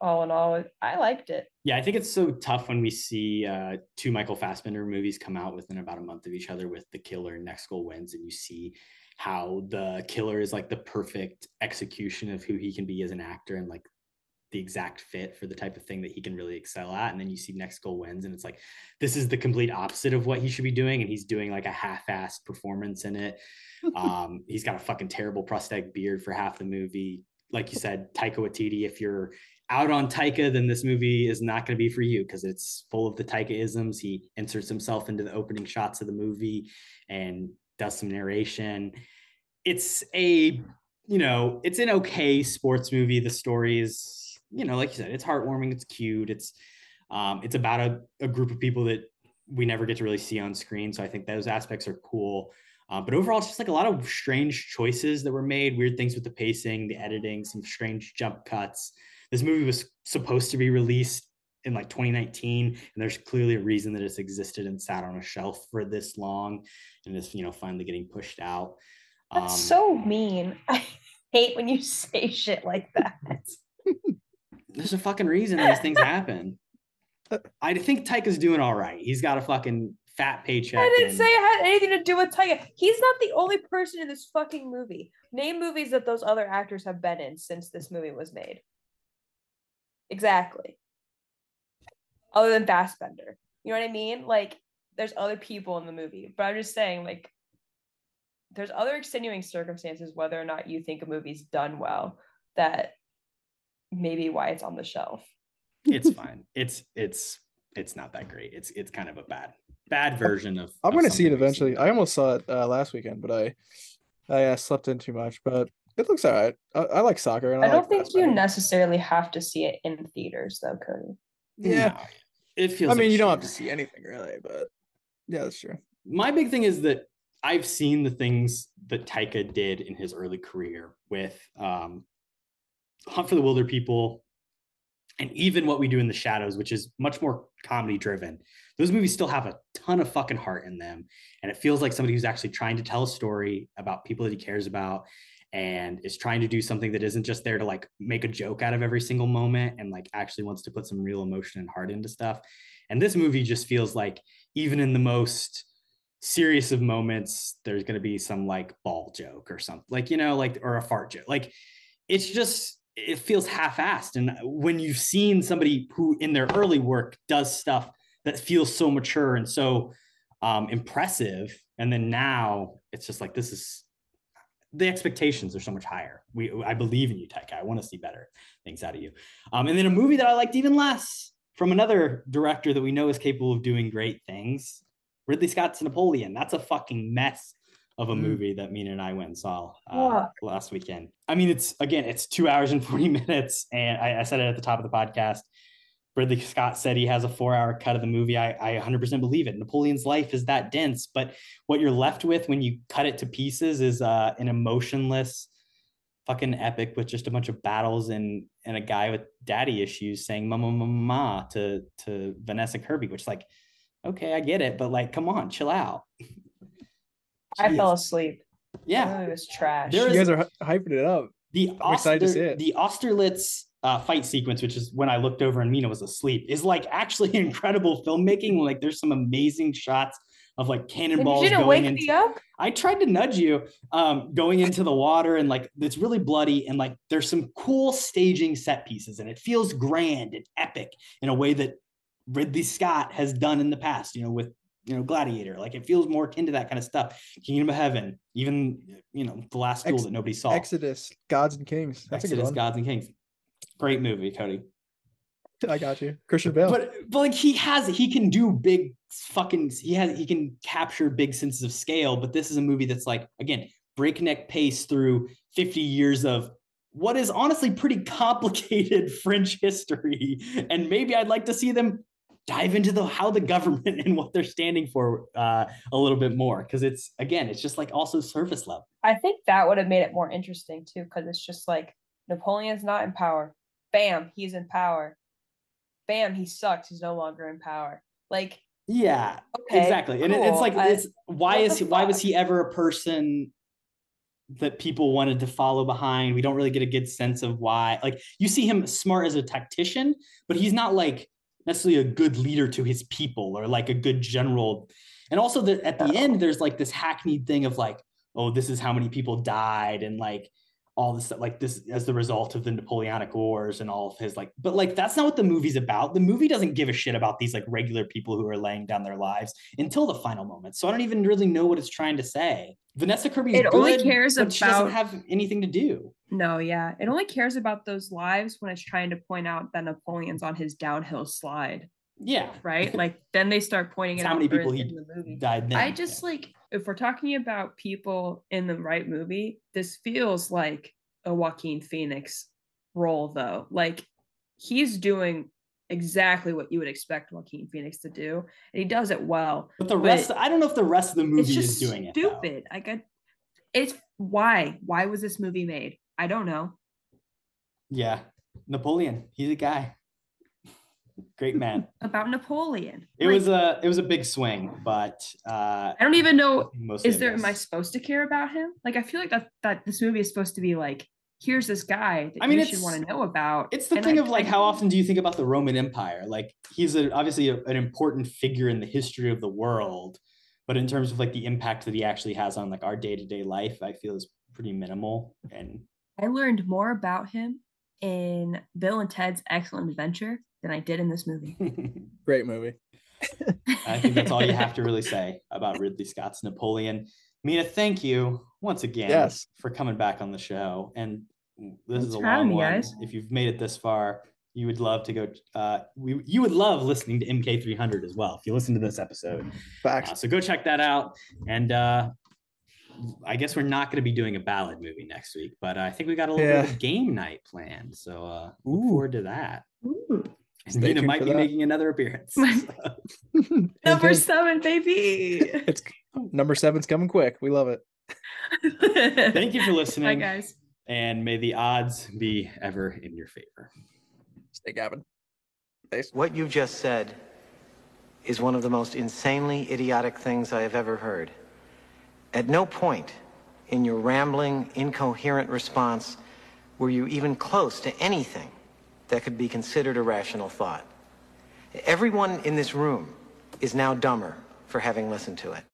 all in all, I liked it.
Yeah, I think it's so tough when we see uh, two Michael Fassbender movies come out within about a month of each other with The Killer and Next Goal Wins, and you see how The Killer is like the perfect execution of who he can be as an actor and like the exact fit for the type of thing that he can really excel at. And then you see Next Goal Wins, and it's like this is the complete opposite of what he should be doing, and he's doing like a half-assed performance in it. *laughs* um, he's got a fucking terrible prosthetic beard for half the movie. Like you said, Taika Waititi, if you're out on Taika, then this movie is not going to be for you because it's full of the Taika isms. He inserts himself into the opening shots of the movie and does some narration. It's a, you know, it's an okay sports movie. The story is, you know, like you said, it's heartwarming, it's cute, it's um, it's about a, a group of people that we never get to really see on screen. So I think those aspects are cool. Uh, but overall, it's just like a lot of strange choices that were made, weird things with the pacing, the editing, some strange jump cuts. This movie was supposed to be released in like 2019, and there's clearly a reason that it's existed and sat on a shelf for this long, and is you know finally getting pushed out.
That's
Um,
so mean. *laughs* I hate when you *laughs* say shit like that.
there's a fucking reason these things happen. *laughs* I think Taika's doing all right. He's got a fucking fat paycheck.
I didn't
and-
say it had anything to do with Taika. He's not the only person in this fucking movie. Name movies that those other actors have been in since this movie was made. Exactly. Other than Fassbender. You know what I mean? Like, there's other people in the movie. But I'm just saying, like, there's other extenuating circumstances, whether or not you think a movie's done well, that maybe why it's on the shelf.
it's *laughs* fine. It's it's it's not that great. It's it's kind of a bad bad version of.
I'm
of
gonna see it
something we've seen.
eventually. I almost saw it uh, last weekend, but I I uh, slept in too much. But it looks alright. I, I like soccer. And
I
I,
don't
like
think you necessarily have to see it in theaters, though, Kody.
Yeah.
No, it feels.
I mean,
like
you don't have to see anything really, but yeah, that's true.
my big thing is that I've seen the things that Taika did in his early career with um, Hunt for the Wilderpeople, and even what we do in the shadows, which is much more comedy driven. Those movies still have a ton of fucking heart in them, and it feels like somebody who's actually trying to tell a story about people that he cares about and is trying to do something that isn't just there to like make a joke out of every single moment and like actually wants to put some real emotion and heart into stuff. And this movie just feels like even in the most serious of moments, there's going to be some like ball joke or something, like, you know, like, or a fart joke. Like, it's just, it feels half assed. And when you've seen somebody who in their early work does stuff that feels so mature and so um, impressive, and then now it's just like, this is, the expectations are so much higher. We, I believe in you, Taika. I want to see better things out of you. Um, and then a movie that I liked even less from another director that we know is capable of doing great things. Ridley Scott's Napoleon. That's a fucking mess of a
Mm.
movie that Mine and I went and saw uh, last weekend. I mean, it's again, it's two hours and 40 minutes. And I, I said it at the top of the podcast. Ridley Scott said he has a four hour cut of the movie. I, I 100% believe it. Napoleon's life is that dense, but what you're left with when you cut it to pieces is uh, an emotionless fucking epic with just a bunch of battles and and a guy with daddy issues saying mama mama ma to to Vanessa Kirby, which is like, okay, I get it, but like, come on, chill out.
I fell asleep.
Yeah.
it was trash.
There
You
is-
guys are hyping it up.
The
I'm to
Oster-
see it.
The Austerlitz uh, fight sequence, which is when I looked over and Mine was asleep, is like actually *laughs* incredible filmmaking. Like there's some amazing shots of like cannonballs
you
going
wake
into.
me up?
I tried to nudge you, um, going into the water and like it's really bloody and like there's some cool staging set pieces and it feels grand and epic in a way that Ridley Scott has done in the past. You know, with you know Gladiator, like it feels more akin to that kind of stuff. Kingdom of Heaven, even you know the Last Duel
Ex-
that nobody saw.
Exodus, Gods and Kings. That's a good
Exodus. Gods and Kings. Great movie, Kody.
I got you. Christian Bale.
But but like he has he can do big fucking he has he can capture big senses of scale, but this is a movie that's like again breakneck pace through 50 years of what is honestly pretty complicated *laughs* French history. And maybe I'd like to see them dive into the how the government *laughs* and what they're standing for uh, a little bit more. Cause it's again, it's just like also surface level.
I think that would have made it more interesting too, because it's just like Napoleon's not in power. Bam, he's in power. Bam, he sucks. He's no longer in power. Like,
Yeah,
Okay,
exactly. And it- it's like it's why is he why was he ever a person that people wanted to follow behind? We don't really get a good sense of why. Like you see him smart as a tactician, but he's not like necessarily a good leader to his people or like a good general. And also the, at the end, there's like this hackneyed thing of like, oh, this is how many people died and like all this stuff like this as the result of the Napoleonic Wars and all of his like, but like that's not what the movie's about. The movie doesn't give a shit about these like regular people who are laying down their lives until the final moment. So I don't even really know what it's trying to say. Vanessa Kirby
It only
good,
cares
but she doesn't have anything to do.
no, yeah. It only cares about those lives when it's trying to point out that Napoleon's on his downhill slide.
Yeah.
Right? Like then they start pointing it
how
out
many people he
in the movie.
died then.
I just like if we're talking about people in the right movie, this feels like a Joaquin Phoenix role though. Like he's doing exactly what you would expect Joaquin Phoenix to do, and he does it well.
But the rest, I don't know if the rest of the movie is doing it. though.
stupid. I got it's why? Why was this movie made? I don't know.
Yeah. Napoleon, he's a guy. Great man. *laughs*
About Napoleon.
It
Like,
was a it was a big swing, but uh
I don't even know. Is there? Am I supposed to care about him? Like, I feel like that that this movie is supposed to be like, here's this guy that
I mean,
you should want to know about.
It's the
And
thing
I-
of like
I-
how often do you think about the Roman Empire? Like he's a, obviously a- an important figure in the history of the world, but in terms of like the impact that he actually has on like our day to day life, I feel is pretty minimal. And
I learned more about him in Bill and Ted's Excellent Adventure than I did in this movie. *laughs*
Great movie.
I think that's all you have to really say about Ridley Scott's Napoleon. Mine, thank you once again
Yes.
for coming back on the show. And this is a long one.
guys.
If you've made it this far, you would love to go. Uh, we, you would love listening to MK300 as well if you listen to this episode.
Facts.
Uh, so go check that out. And uh, I guess we're not going to be doing a ballad movie next week, but I think we got a little bit of game night planned. So uh, look forward to that. And
Stay Mine
might be
that.
making another appearance. *laughs*
Number seven, baby.
It's number seven's coming quick. We love it. *laughs*
Thank you for listening.
Bye, guys.
And may the odds be ever in your favor.
Stay Gavin. Thanks.
What you just said is one of the most insanely idiotic things I have ever heard. At no point in your rambling, incoherent response were you even close to anything that could be considered a rational thought. Everyone in this room is now dumber for having listened to it.